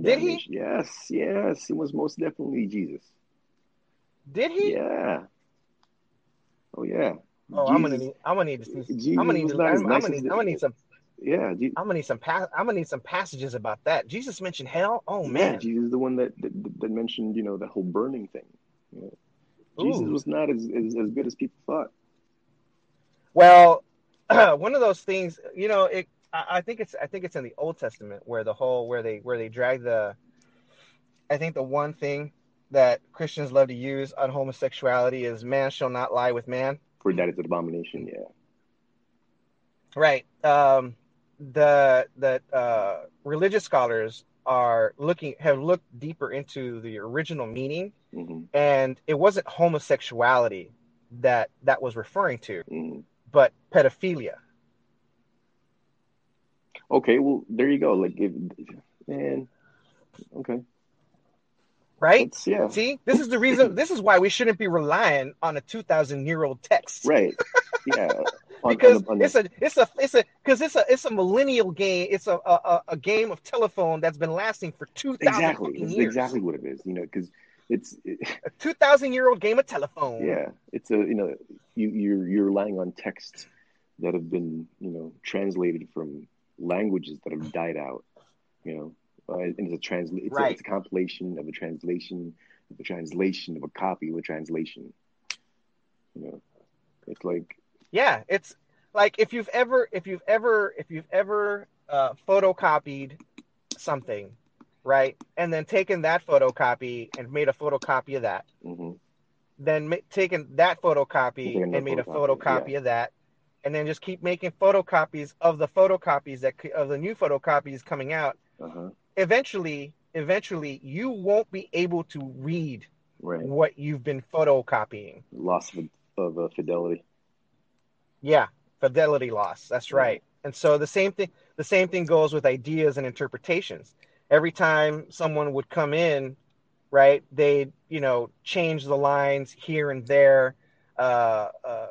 Speaker 1: Did he?
Speaker 2: Yes. Yes. It was most definitely Jesus.
Speaker 1: Did he?
Speaker 2: Yeah. Oh yeah.
Speaker 1: Oh, I'm gonna need. I'm gonna need to see.
Speaker 2: Jesus
Speaker 1: I'm gonna need. To, I'm,
Speaker 2: as
Speaker 1: I'm gonna need. I'm gonna need some.
Speaker 2: Yeah. Je-
Speaker 1: I'm gonna need some. Pa- I'm gonna need some passages about that. Jesus mentioned hell. Oh
Speaker 2: yeah,
Speaker 1: man.
Speaker 2: Jesus is the one that, that that mentioned, you know, the whole burning thing. You know, Jesus was not as, as as good as people thought.
Speaker 1: Well, [CLEARS THROAT] one of those things, you know, it. I, I think it's. I think it's in the Old Testament where the whole where they where they drag the. I think the one thing that Christians love to use on homosexuality is "man shall not lie with man."
Speaker 2: For that is an abomination. Yeah.
Speaker 1: Right. Um, the the uh, religious scholars are looking have looked deeper into the original meaning,
Speaker 2: hmm
Speaker 1: and it wasn't homosexuality that that was referring to,
Speaker 2: hmm
Speaker 1: but pedophilia.
Speaker 2: Okay, well, there you go. Like, if, man, okay,
Speaker 1: Right?
Speaker 2: That's, yeah,
Speaker 1: See, this is the reason. This is why we shouldn't be relying on a two thousand year old text.
Speaker 2: right, yeah,
Speaker 1: Because
Speaker 2: on on the,
Speaker 1: it's a it's a it's a because it's a it's a millennial game. It's a, a a- game of telephone that's been lasting for two thousand
Speaker 2: exactly,
Speaker 1: years.
Speaker 2: exactly what it is. You know, because it's it, [LAUGHS]
Speaker 1: A two thousand year old game of telephone.
Speaker 2: yeah, it's a you know you you're you're relying on texts that have been you know translated from languages that have died out. You know, uh, and it's a translate. It's,
Speaker 1: Right.
Speaker 2: it's a compilation of a translation of a translation of a copy of a translation. You know, it's like
Speaker 1: Yeah, it's like if you've ever if you've ever if you've ever uh, photocopied something, right, and then taken that photocopy and made a photocopy of that,
Speaker 2: mhm,
Speaker 1: then ma- taken that photocopy and made a
Speaker 2: photocopy,
Speaker 1: photocopy of that, and then just keep making photocopies of the photocopies that c- of the new photocopies coming out.
Speaker 2: uh-huh,
Speaker 1: Eventually, eventually, you won't be able to read
Speaker 2: right.
Speaker 1: what you've been photocopying.
Speaker 2: Loss of of uh, fidelity.
Speaker 1: Yeah, fidelity loss. That's right. And so the same thing the same thing goes with ideas and interpretations. Every time someone would come in, right, they'd, you know, change the lines here and there uh, uh,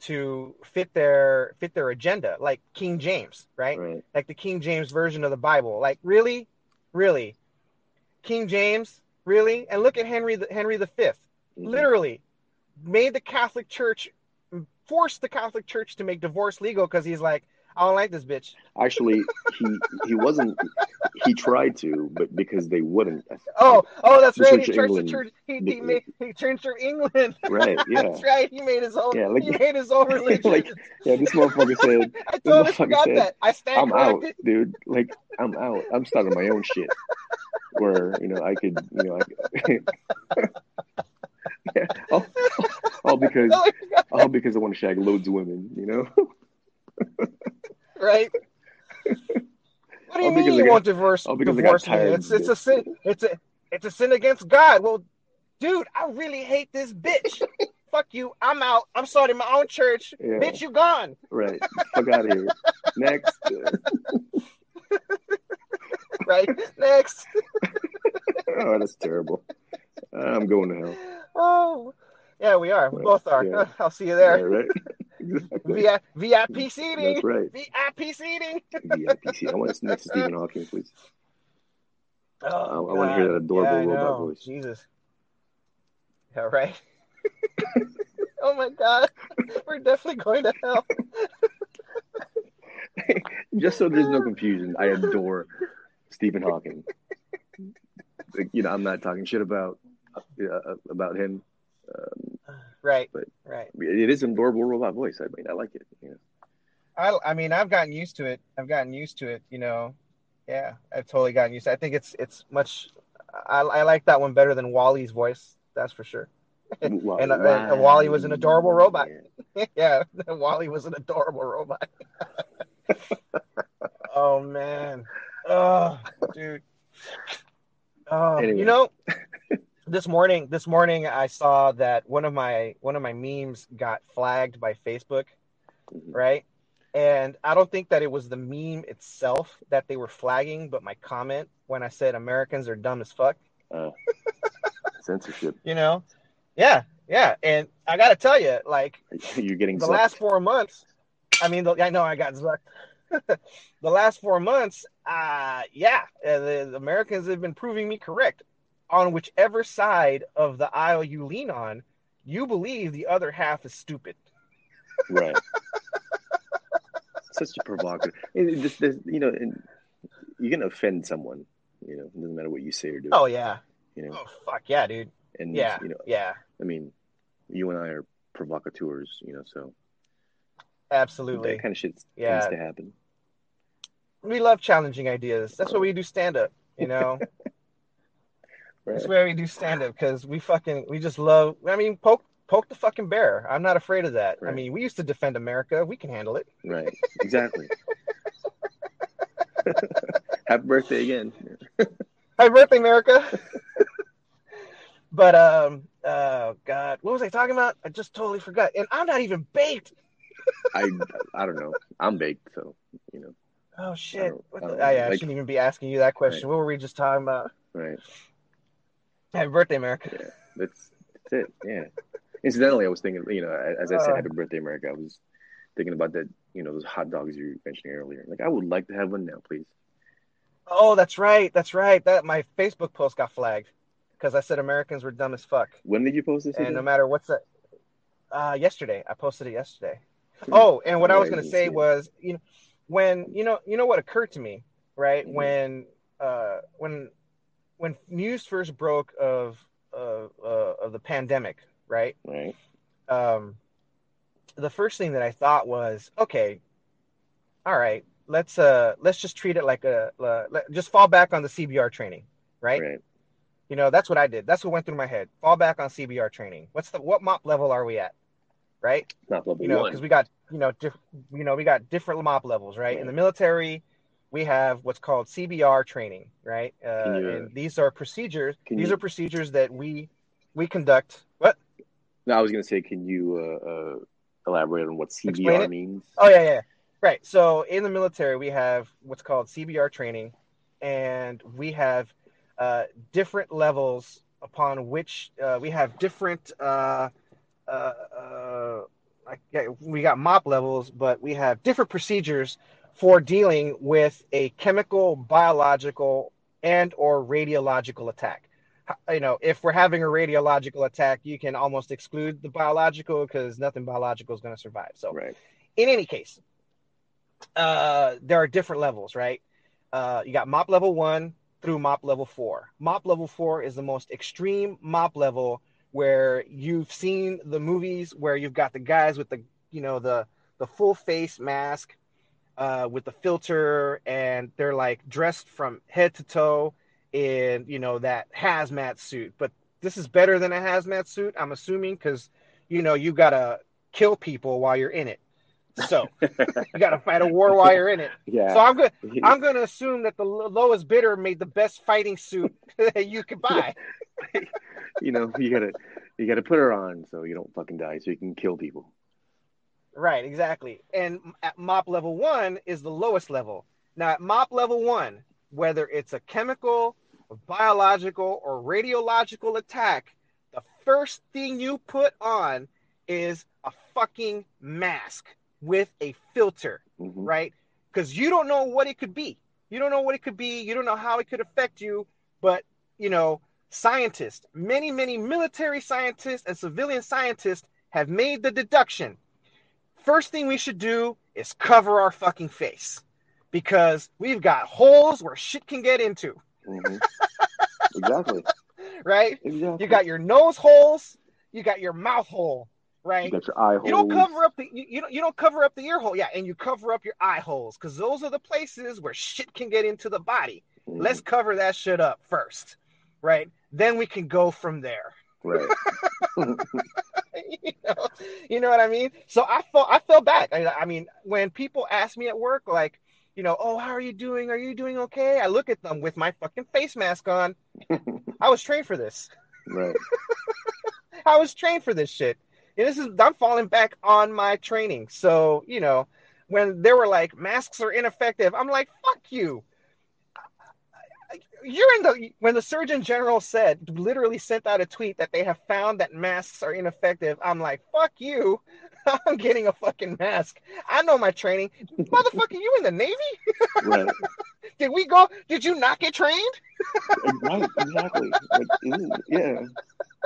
Speaker 1: to fit their fit their agenda, like King James, right?
Speaker 2: Right.
Speaker 1: Like the King James version of the Bible. Like really? Really? King James? Really? And look at Henry the Henry the Fifth
Speaker 2: Mhm.
Speaker 1: literally made the Catholic Church forced the Catholic Church to make divorce legal because he's like, I don't like this bitch.
Speaker 2: Actually, he he wasn't. He tried to, but because they wouldn't. [LAUGHS]
Speaker 1: Oh, oh, that's
Speaker 2: The
Speaker 1: right.
Speaker 2: Church
Speaker 1: He church the
Speaker 2: England.
Speaker 1: church. He, he made he church of England. [LAUGHS]
Speaker 2: Right. Yeah.
Speaker 1: that's right. He made his own.
Speaker 2: Yeah, like-
Speaker 1: he made his own [LAUGHS] religion.
Speaker 2: like, yeah, this motherfucker said,
Speaker 1: I totally forgot
Speaker 2: said,
Speaker 1: that. I stand
Speaker 2: "I'm out, dude. Like, I'm out. I'm starting my own shit, where you know I could, you know, I, yeah, all, all because [LAUGHS]
Speaker 1: forgot,
Speaker 2: all because I want to shag loads of women, you know.
Speaker 1: right? [LAUGHS] What do you
Speaker 2: All
Speaker 1: mean you
Speaker 2: got-
Speaker 1: won't divorce
Speaker 2: all because I got
Speaker 1: divorce me?
Speaker 2: tired
Speaker 1: It's it's a sin. It's a it's a sin against God. Well, dude, I really hate this bitch. [LAUGHS] fuck you. I'm out. I'm starting my own church.
Speaker 2: Yeah.
Speaker 1: Bitch, you gone.
Speaker 2: Right. Fuck out of here. Next.
Speaker 1: Right? Next.
Speaker 2: oh, that's terrible. I'm going to hell.
Speaker 1: Oh, yeah, we are. We both are.
Speaker 2: yeah. [LAUGHS]
Speaker 1: I'll see you there.
Speaker 2: Yeah, right? [LAUGHS] Exactly.
Speaker 1: Vi- VIP seating.
Speaker 2: That's right.
Speaker 1: VIP seating.
Speaker 2: VIP seat. I want to sit next to [LAUGHS] Stephen Hawking, please.
Speaker 1: Oh,
Speaker 2: I- I wanna hear that adorable
Speaker 1: Yeah,
Speaker 2: robot voice.
Speaker 1: Jesus. Yeah, right. oh my God, we're definitely going to hell.
Speaker 2: Just so there's no confusion, I adore Stephen Hawking. Like, you know, I'm not talking shit about uh, about him. Um,
Speaker 1: Right,
Speaker 2: But-
Speaker 1: right.
Speaker 2: it is an adorable robot voice. I mean, I like it. You know?
Speaker 1: I, I mean, I've gotten used to it. I've gotten used to it. You know, yeah, I've totally gotten used. to it. I think it's it's much. I, I like that one better than WALL-E's voice. That's for sure. [LAUGHS] And, uh, and WALL-E was an adorable robot. yeah, [LAUGHS] [LAUGHS] WALL-E was an adorable robot. oh man, oh dude. Oh,
Speaker 2: Anyway.
Speaker 1: you know, this morning, this morning I saw that one of my one of my memes got flagged by Facebook,
Speaker 2: Mhm.
Speaker 1: right? And I don't think that it was the meme itself that they were flagging, but my comment when I said Americans are dumb as fuck.
Speaker 2: Uh, [LAUGHS] censorship.
Speaker 1: You know, yeah, yeah. And I got to tell you, like [LAUGHS]
Speaker 2: You're getting
Speaker 1: the
Speaker 2: zucked.
Speaker 1: last four months, I mean, the, I know I got zucked. [LAUGHS] the last four months, uh, yeah, uh, the, the Americans have been proving me correct. On whichever side of the aisle you lean on, you believe the other half is stupid.
Speaker 2: right. Such a provocative. And it just, you know, and you're gonna offend someone. You know, it doesn't matter what you say or do.
Speaker 1: Oh yeah.
Speaker 2: You know,
Speaker 1: Oh fuck yeah, dude.
Speaker 2: and
Speaker 1: Yeah.
Speaker 2: you know,
Speaker 1: Yeah.
Speaker 2: I mean, you and I are provocateurs. You know, so
Speaker 1: Absolutely.
Speaker 2: that kind of shit
Speaker 1: Yeah.
Speaker 2: tends to happen.
Speaker 1: We love challenging ideas. That's what we do stand up, you know. [LAUGHS]
Speaker 2: Right.
Speaker 1: That's where we do stand up because we fucking we just love. I mean, poke poke the fucking bear. I'm not afraid of that. I mean, we used to defend America. We can handle it.
Speaker 2: Right. Exactly. [LAUGHS] Happy birthday again.
Speaker 1: Happy birthday, America. but um, oh god, what was I talking about? I just totally forgot. And I'm not even baked.
Speaker 2: I I don't know. I'm baked, so you know.
Speaker 1: Oh
Speaker 2: I
Speaker 1: shit.
Speaker 2: don't- I
Speaker 1: the,
Speaker 2: don't know.
Speaker 1: yeah, I
Speaker 2: Like-
Speaker 1: shouldn't even be asking you that question. What were we just talking about?
Speaker 2: Right.
Speaker 1: Happy birthday, America.
Speaker 2: Yeah. That's that's it. Yeah. Incidentally, I was thinking, you know, as I said,
Speaker 1: Uh.
Speaker 2: Happy Birthday, America. I was thinking about that, you know, those hot dogs you were mentioning earlier. Like, I would like to have one now, please.
Speaker 1: Oh, that's right. That's right. That my Facebook post got flagged because I said Americans were dumb as fuck.
Speaker 2: When did you post this?
Speaker 1: and no matter what's that uh yesterday i posted it yesterday
Speaker 2: Hmm.
Speaker 1: oh and what i was going to say was you know when you know you know what occurred to me right
Speaker 2: Mhm.
Speaker 1: when uh when when news first broke of of uh, of the pandemic right
Speaker 2: Right.
Speaker 1: um the first thing that i thought was okay all right let's uh let's just treat it like a uh, let, just fall back on the cbr training right
Speaker 2: Right.
Speaker 1: you know, that's what I did. That's what went through my head. Fall back on CBR training. What's the what MOPP level are we at? Right?
Speaker 2: Not level
Speaker 1: You know, because we got you know, diff, you know, we got different MOPP levels, right? In the military, we have what's called CBR training, right? Uh,
Speaker 2: you,
Speaker 1: and these are procedures.
Speaker 2: can
Speaker 1: These
Speaker 2: you-
Speaker 1: are procedures that we we conduct. What?
Speaker 2: no, I was going to say, can you uh, uh, elaborate on what CBR means?
Speaker 1: Oh yeah, yeah. Right. So in the military, we have what's called CBR training, and we have uh, different levels upon which uh, we have different. Uh, uh, uh, yeah, we got MOPP levels, but we have different procedures for dealing with a chemical, biological, and or radiological attack. You know, if we're having a radiological attack, you can almost exclude the biological because nothing biological is going to survive. So
Speaker 2: Right.
Speaker 1: in any case, uh, there are different levels, right? Uh, you got MOPP level one through MOPP level four. MOPP level four is the most extreme MOPP level where you've seen the movies where you've got the guys with the, you know, the the full face mask uh, with the filter, and they're like dressed from head to toe in, you know, that hazmat suit. But this is better than a hazmat suit, I'm assuming, because you know you gotta kill people while you're in it. So [LAUGHS] you got to fight a war while you're in it.
Speaker 2: yeah.
Speaker 1: So I'm good. I'm to assume that the lowest bidder made the best fighting suit [LAUGHS] that you could buy. [LAUGHS]
Speaker 2: you know, you gotta You got to put her on so you don't fucking die, so you can kill people.
Speaker 1: Right, exactly. And at MOPP level one is the lowest level. Now, at MOPP level one, whether it's a chemical, biological, or radiological attack, the first thing you put on is a fucking mask with a filter,
Speaker 2: Mhm.
Speaker 1: right? Because you don't know what it could be. You don't know what it could be. You don't know how it could affect you. But, you know, scientists, many, many military scientists and civilian scientists have made the deduction first thing we should do is cover our fucking face because we've got holes where shit can get into,
Speaker 2: Mhm. exactly. [LAUGHS]
Speaker 1: right?
Speaker 2: Exactly.
Speaker 1: You got your nose holes, you got your mouth hole, right?
Speaker 2: You got your eye holes.
Speaker 1: You don't cover up the you, you don't you don't cover up the ear hole, yeah, and you cover up your eye holes because those are the places where shit can get into the body.
Speaker 2: Mhm.
Speaker 1: Let's cover that shit up first, right? Then we can go from there.
Speaker 2: Right. [LAUGHS]
Speaker 1: you know, you know what I mean? So I felt I fell back. I, I mean, when people ask me at work, like, you know, oh, how are you doing? Are you doing okay? I look at them with my fucking face mask on. [LAUGHS] I was trained for this.
Speaker 2: right. [LAUGHS]
Speaker 1: I was trained for this shit. And this is I'm falling back on my training. So, you know, when they were like masks are ineffective, I'm like, fuck you. You're in the when the Surgeon General said literally sent out a tweet that they have found that masks are ineffective. I'm like, fuck you. [LAUGHS] I'm getting a fucking mask. I know my training. Motherfucker, you in the Navy?
Speaker 2: Right. [LAUGHS]
Speaker 1: Did we go? Did you not get trained?
Speaker 2: right. Exactly. Like, yeah.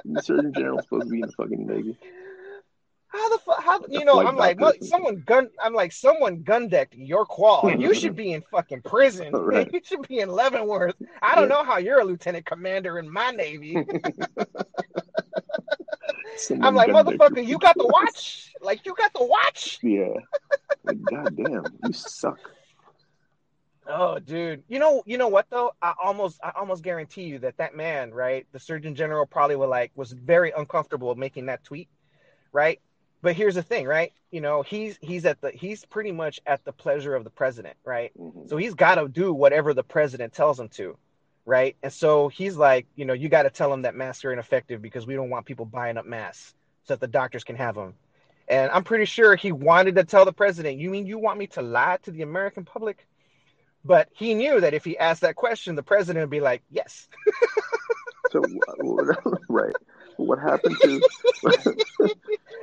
Speaker 2: The Surgeon General's supposed to be in the fucking Navy.
Speaker 1: How the fuck? How you know? I'm like, well, someone gun. I'm like, someone gun decked your qual, you should be in fucking prison. [LAUGHS]
Speaker 2: Right. [LAUGHS]
Speaker 1: You should be in Leavenworth. I don't
Speaker 2: Yeah.
Speaker 1: know how you're a lieutenant commander in my navy. [LAUGHS] I'm like, motherfucker, you got the watch? Like, you got the watch?
Speaker 2: Yeah. Like, God damn, you suck.
Speaker 1: Oh, dude. You know, you know what though? I almost, I almost guarantee you that that man, right, the Surgeon General probably was like was very uncomfortable making that tweet, right? But here's the thing, right? You know, he's he's at the he's pretty much at the pleasure of the president, right?
Speaker 2: Mhm.
Speaker 1: So he's got to do whatever the president tells him to, right? And so he's like, you know, you got to tell him that masks are ineffective because we don't want people buying up masks so that the doctors can have them. And I'm pretty sure he wanted to tell the president, you mean you want me to lie to the American public? But he knew that if he asked that question, the president would be like, yes. [LAUGHS]
Speaker 2: So, [LAUGHS] right. What happened to? [LAUGHS]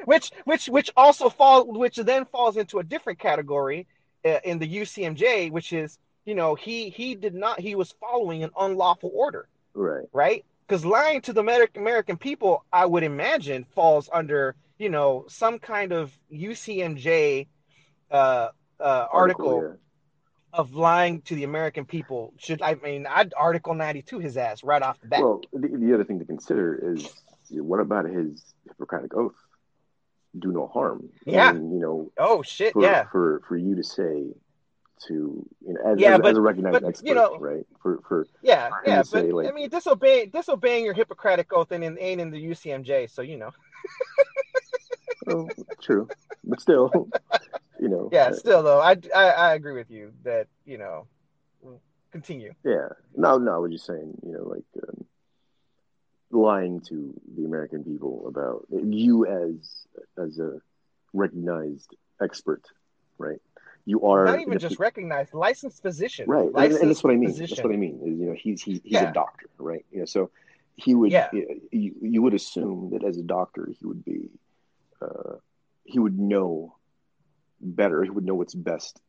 Speaker 1: which which which also fall which then falls into a different category uh, in the UCMJ, which is you know he he did not he was following an unlawful order,
Speaker 2: right.
Speaker 1: right? Because lying to the American American people, I would imagine, falls under you know some kind of UCMJ uh, uh, article of lying to the American people. Should I mean I'd Article ninety two his ass right off the bat.
Speaker 2: Well, the, the other thing to consider is what about his Hippocratic oath? Do no harm.
Speaker 1: Yeah.
Speaker 2: And, you know,
Speaker 1: oh shit,
Speaker 2: for,
Speaker 1: yeah.
Speaker 2: for for you to say to you know as,
Speaker 1: Yeah,
Speaker 2: as,
Speaker 1: but-
Speaker 2: as a recognized
Speaker 1: but,
Speaker 2: expert,
Speaker 1: you know-
Speaker 2: right? For for
Speaker 1: Yeah, yeah, but
Speaker 2: say, like-
Speaker 1: I mean, disobeying disobeying your Hippocratic oath and, in, ain't in the UCMJ, so you know. [LAUGHS]
Speaker 2: oh, true, but still, [LAUGHS] you know,
Speaker 1: Yeah, still though, I, I I agree with you that you know, continue.
Speaker 2: yeah. No, no, I was just saying, you know, like um, lying to the American people about you as as a recognized expert, right? You are
Speaker 1: Not even just recognized, licensed physician.
Speaker 2: right and,
Speaker 1: licensed
Speaker 2: and that's what i mean
Speaker 1: physician.
Speaker 2: that's what i mean is you know he's he's, he's
Speaker 1: Yeah.
Speaker 2: a doctor right you know so he would
Speaker 1: Yeah.
Speaker 2: you, you would assume that as a doctor he would be uh, he would know better he would know what's best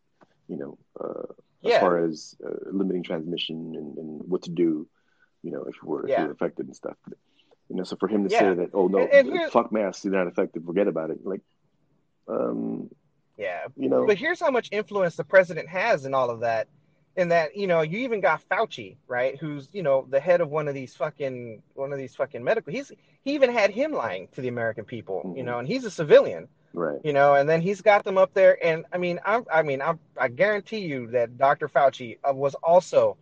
Speaker 2: you know uh, as far as uh, limiting transmission and, and what to do you know if you were, if you
Speaker 1: Yeah.
Speaker 2: were affected and stuff but, you know so for him to
Speaker 1: Yeah.
Speaker 2: say that oh no
Speaker 1: And- and
Speaker 2: fuck masks they're not effective forget about it like um
Speaker 1: Yeah,
Speaker 2: you know
Speaker 1: but here's how much influence the president has in all of that. In that, you know, you even got Fauci, right? Who's, you know, the head of one of these fucking one of these fucking medical. He's he even had him lying to the American people, you
Speaker 2: Mhm.
Speaker 1: know, and he's a civilian.
Speaker 2: right
Speaker 1: you know, and then he's got them up there. And I mean, I, I mean, I, I guarantee you that Dr. Fauci uh, was also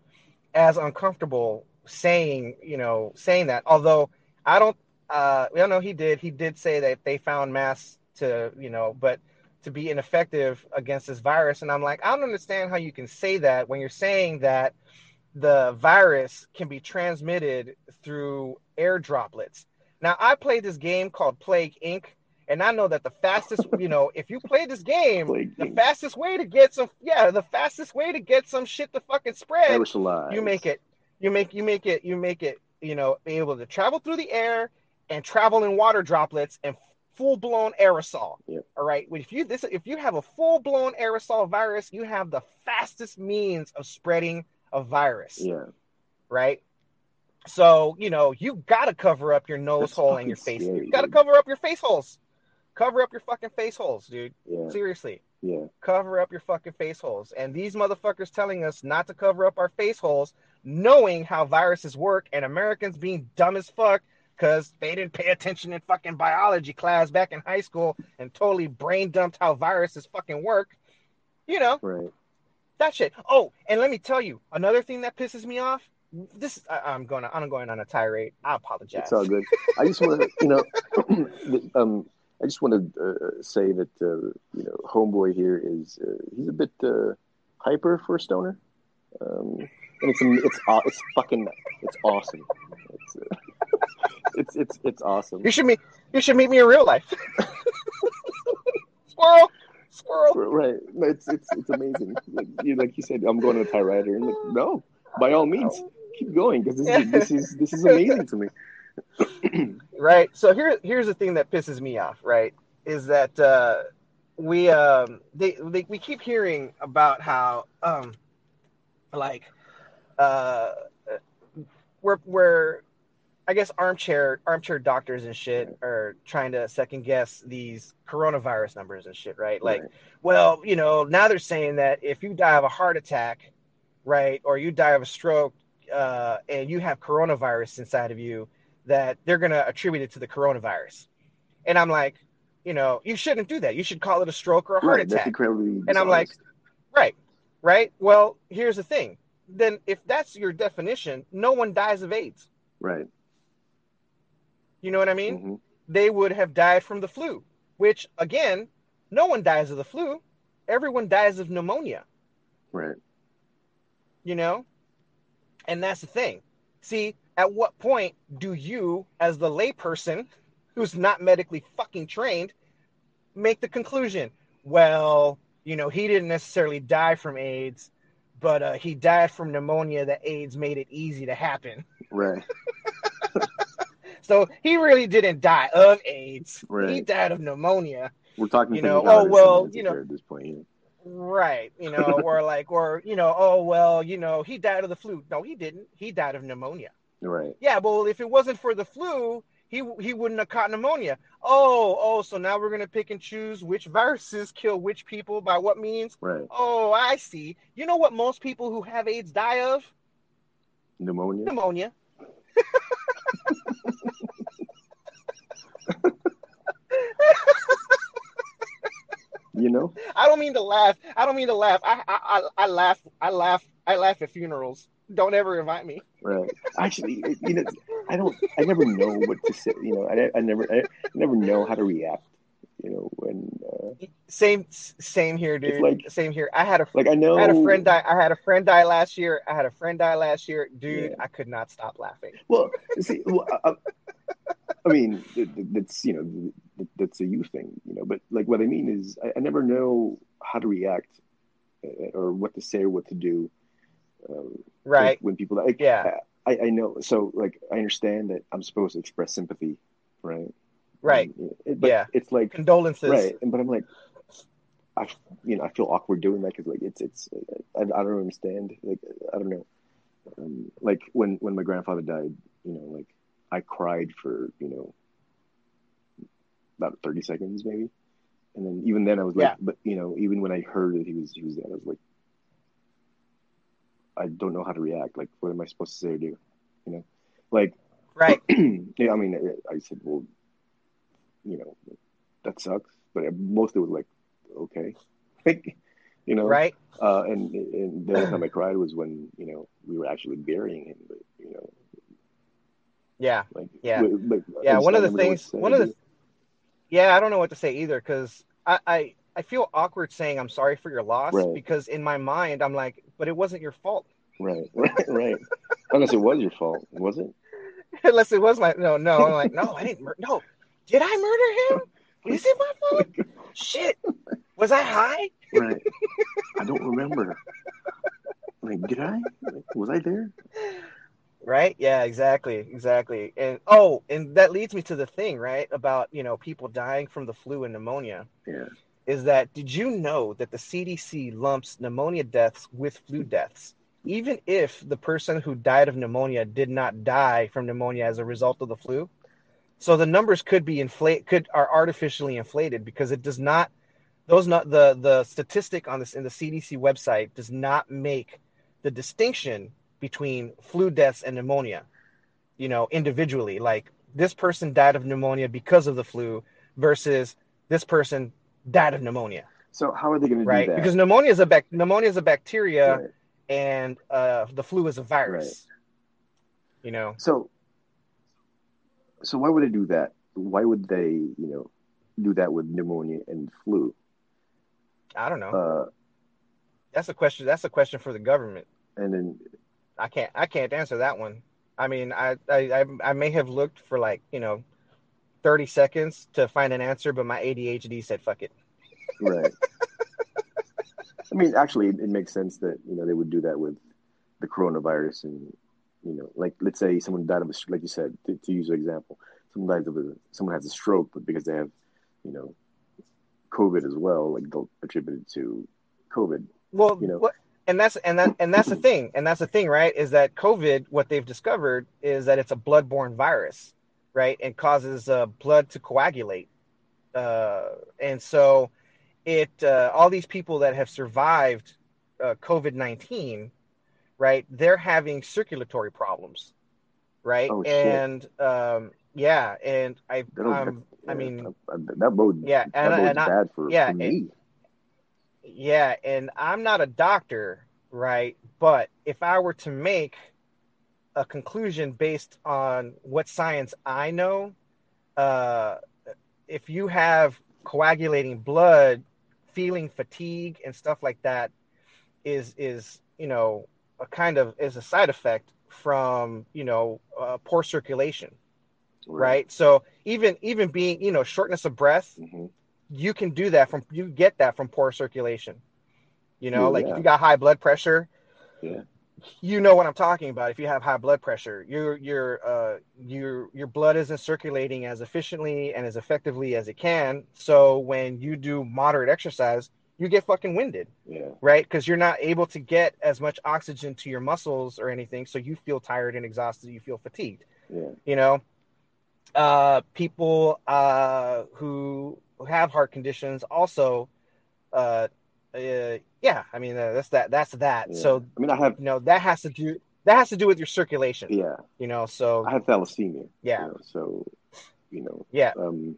Speaker 1: as uncomfortable saying, you know, saying that. Although I don't, uh, I know he did. He did say that they found masks to, you know, but to be ineffective against this virus. And I'm like, I don't understand how you can say that when you're saying that the virus can be transmitted through air droplets. Now I played this game called Plague Inc. And I know that the fastest, [LAUGHS] you know, if you play this game,
Speaker 2: Plague
Speaker 1: the
Speaker 2: Inc.
Speaker 1: fastest way to get some, yeah, the fastest way to get some shit to fucking spread you make it you make you make it you make it you know be able to travel through the air and travel in water droplets and full blown aerosol
Speaker 2: Yep.
Speaker 1: all right if you this if you have a full blown aerosol virus you have the fastest means of spreading a virus
Speaker 2: Yeah.
Speaker 1: right so you know you gotta cover up your nose
Speaker 2: That's
Speaker 1: hole and your face
Speaker 2: scary,
Speaker 1: you gotta
Speaker 2: dude.
Speaker 1: cover up your face holes cover up your fucking face holes dude
Speaker 2: Yeah.
Speaker 1: seriously
Speaker 2: Yeah.
Speaker 1: cover up your fucking face holes. And these motherfuckers telling us not to cover up our face holes, knowing how viruses work, and Americans being dumb as fuck because they didn't pay attention in fucking biology class back in high school and totally brain dumped how viruses fucking work. You know,
Speaker 2: Right.
Speaker 1: that shit. Oh, and let me tell you, another thing that pisses me off. This I, I'm going. I'm going on a tirade. I apologize.
Speaker 2: It's all good. I just want to, you know, [CLEARS THROAT] um, I just want to uh, say that uh, you know, homeboy here is uh, he's a bit uh, hyper for a stoner, um, and it's it's it's fucking it's awesome. It's uh, [LAUGHS] it's it's it's awesome.
Speaker 1: You should meet. You should meet me in real life. [LAUGHS] squirrel, squirrel.
Speaker 2: Right? It's it's it's amazing. Like you like you said, I'm going to a tirade, and like, no, by all means, keep going because this is [LAUGHS] this is this is amazing to me. [CLEARS THROAT]
Speaker 1: right so here here's the thing that pisses me off right is that uh we um they, they we keep hearing about how um like uh we're we're I guess armchair armchair doctors and shit are trying to second guess these coronavirus numbers and shit, right? Like,
Speaker 2: Right.
Speaker 1: well, you know, now they're saying that if you die of a heart attack, right, or you die of a stroke, uh, and you have coronavirus inside of you, that they're gonna attribute it to the coronavirus. And I'm like, you know, you shouldn't do that. You should call it a stroke or a heart
Speaker 2: right,
Speaker 1: attack. And I'm like. Right. Right. Well, here's the thing. Then if that's your definition, no one dies of AIDS.
Speaker 2: right.
Speaker 1: You know what I mean?
Speaker 2: Mhm.
Speaker 1: They would have died from the flu, which again, no one dies of the flu. Everyone dies of pneumonia,
Speaker 2: Right.
Speaker 1: you know? And that's the thing. See, at what point do you, as the layperson who's not medically fucking trained, make the conclusion, well, you know, he didn't necessarily die from AIDS, but uh, he died from pneumonia that AIDS made it easy to happen.
Speaker 2: Right. [LAUGHS]
Speaker 1: So he really didn't die of AIDS.
Speaker 2: Right.
Speaker 1: He died of pneumonia.
Speaker 2: We're talking.
Speaker 1: You know, oh, well, you know-
Speaker 2: at this point. Yeah.
Speaker 1: Right. You know, [LAUGHS] or like, or, you know, oh, well, you know, he died of the flu. No, he didn't. He died of pneumonia.
Speaker 2: Right.
Speaker 1: Yeah, well, if it wasn't for the flu, he he wouldn't have caught pneumonia. Oh, oh, so now we're gonna pick and choose which viruses kill which people by what means.
Speaker 2: Right.
Speaker 1: Oh, I see. You know what most people who have AIDS die of?
Speaker 2: Pneumonia.
Speaker 1: Pneumonia. [LAUGHS]
Speaker 2: You know.
Speaker 1: I don't mean to laugh. I don't mean to laugh. I I, I, I laugh. I laugh. I laugh at funerals. Don't ever invite me.
Speaker 2: Right. Actually, you know, I don't. I never know what to say. You know, I, I never. I never know how to react. You know, when uh,
Speaker 1: Same same here, dude.
Speaker 2: like-
Speaker 1: same here. I had a
Speaker 2: like I know.
Speaker 1: I had a friend die. I had a friend die last year. I had a friend die last year, dude.
Speaker 2: Yeah.
Speaker 1: I could not stop laughing.
Speaker 2: Well, see, well, I, I- mean, th- th- that's you know, that's a you thing, you know. But like, what I mean is, I, I never know how to react uh, or what to say or what to do. Um,
Speaker 1: Right?
Speaker 2: When people like,
Speaker 1: Yeah.
Speaker 2: I, I know. So, like, I understand that I'm supposed to express sympathy, right?
Speaker 1: Right.
Speaker 2: Um, it- but
Speaker 1: Yeah.
Speaker 2: It's like
Speaker 1: Condolences.
Speaker 2: right, but I'm like, I, you know, I feel awkward doing that because like it's it's I, I don't understand. Like I don't know. Um, like when when my grandfather died, you know, like I cried for you know about thirty seconds maybe, and then even then I was like,
Speaker 1: Yeah.
Speaker 2: but you know, even when I heard that he was he was dead, I was like, I don't know how to react. Like, what am I supposed to say or do? You know, like
Speaker 1: Right. [CLEARS THROAT]
Speaker 2: yeah, I mean, I, said, well, you know, that sucks. But mostly was like, okay, [LAUGHS] like, you know,
Speaker 1: Right.
Speaker 2: Uh, and and the only time I cried was when you know we were actually burying him. But you know,
Speaker 1: Yeah.
Speaker 2: like
Speaker 1: Yeah. Yeah. One of the
Speaker 2: never know what
Speaker 1: things. One of the. Yeah, I don't know what to say either because I, I I feel awkward saying I'm sorry for your loss
Speaker 2: Right.
Speaker 1: because in my mind I'm like, but it wasn't your fault.
Speaker 2: right, [LAUGHS] right, right. Unless it was your fault, was it? [LAUGHS]
Speaker 1: Unless it was my no, no. I'm like, no, I didn't. Mur- no, did I murder him? Is it my fault? Shit, was I high?
Speaker 2: Right. I don't remember. Like, did I? Was I there?
Speaker 1: Right? Yeah, exactly, exactly. And oh, and that leads me to the thing, right, about you know people dying from the flu and pneumonia.
Speaker 2: Yeah.
Speaker 1: Is that did you know that the CDC lumps pneumonia deaths with flu deaths, even if the person who died of pneumonia did not die from pneumonia as a result of the flu? So the numbers could be inflate could are artificially inflated because it does not those not the the statistic on this in the CDC website does not make the distinction between flu deaths and pneumonia, you know, individually. Like this person died of pneumonia because of the flu versus this person died of pneumonia.
Speaker 2: So how are they going to
Speaker 1: right?
Speaker 2: do that?
Speaker 1: Because pneumonia is a bac- pneumonia is a bacteria,
Speaker 2: Right.
Speaker 1: and uh, the flu is a virus. You know,
Speaker 2: So, so why would they do that? Why would they, you know, do that with pneumonia and flu?
Speaker 1: I don't know.
Speaker 2: Uh,
Speaker 1: that's a question. That's a question for the government.
Speaker 2: and then,
Speaker 1: I can't. I can't answer that one. I mean, I I, I may have looked for like you know. 30 seconds to find an answer, but my ADHD said, fuck it.
Speaker 2: right. [LAUGHS] I mean, actually, it, it makes sense that you know they would do that with the coronavirus, and you know, like let's say someone died of a, stroke, like you said, to, to use an example, someone dies of a, someone has a stroke, but because they have, you know, COVID as well, like they'll attribute it to COVID.
Speaker 1: Well,
Speaker 2: You know.
Speaker 1: what, and that's and that and that's the [CLEARS THROAT] thing, and that's the thing, right? Is that COVID? What they've discovered is that it's a bloodborne virus, right, and causes uh, blood to coagulate, uh, and so it uh, all these people that have survived uh, COVID nineteen, right? They're having circulatory problems, right?
Speaker 2: Oh,
Speaker 1: and um, yeah, and I um, I mean,
Speaker 2: I- that bodes
Speaker 1: yeah,
Speaker 2: that
Speaker 1: and,
Speaker 2: bodes
Speaker 1: and I,
Speaker 2: bad for,
Speaker 1: yeah,
Speaker 2: for me.
Speaker 1: Yeah, and I'm not a doctor, right? But if I were to make a conclusion based on what science I know, uh, if you have coagulating blood, feeling fatigue and stuff like that, is is you know a kind of is a side effect from you know uh, poor circulation, right? So even even being you know shortness of breath,
Speaker 2: hmm
Speaker 1: you can do that from you get that from poor circulation. You know,
Speaker 2: Yeah,
Speaker 1: like
Speaker 2: yeah.
Speaker 1: if you got high blood pressure,
Speaker 2: Yeah.
Speaker 1: You know what I'm talking about. If you have high blood pressure, your your uh your your blood isn't circulating as efficiently and as effectively as it can. So when you do moderate exercise, you get fucking winded,
Speaker 2: Yeah.
Speaker 1: right? Because you're not able to get as much oxygen to your muscles or anything, so you feel tired and exhausted. You feel fatigued
Speaker 2: Yeah.
Speaker 1: you know uh people uh who have heart conditions also uh, uh yeah i mean uh, that's that that's that
Speaker 2: Yeah.
Speaker 1: so
Speaker 2: I mean, I have,
Speaker 1: you know that has to do that has to do with your circulation
Speaker 2: yeah,
Speaker 1: you know so
Speaker 2: I have thalassemia.
Speaker 1: Yeah.
Speaker 2: You know, so, you know,
Speaker 1: yeah
Speaker 2: um,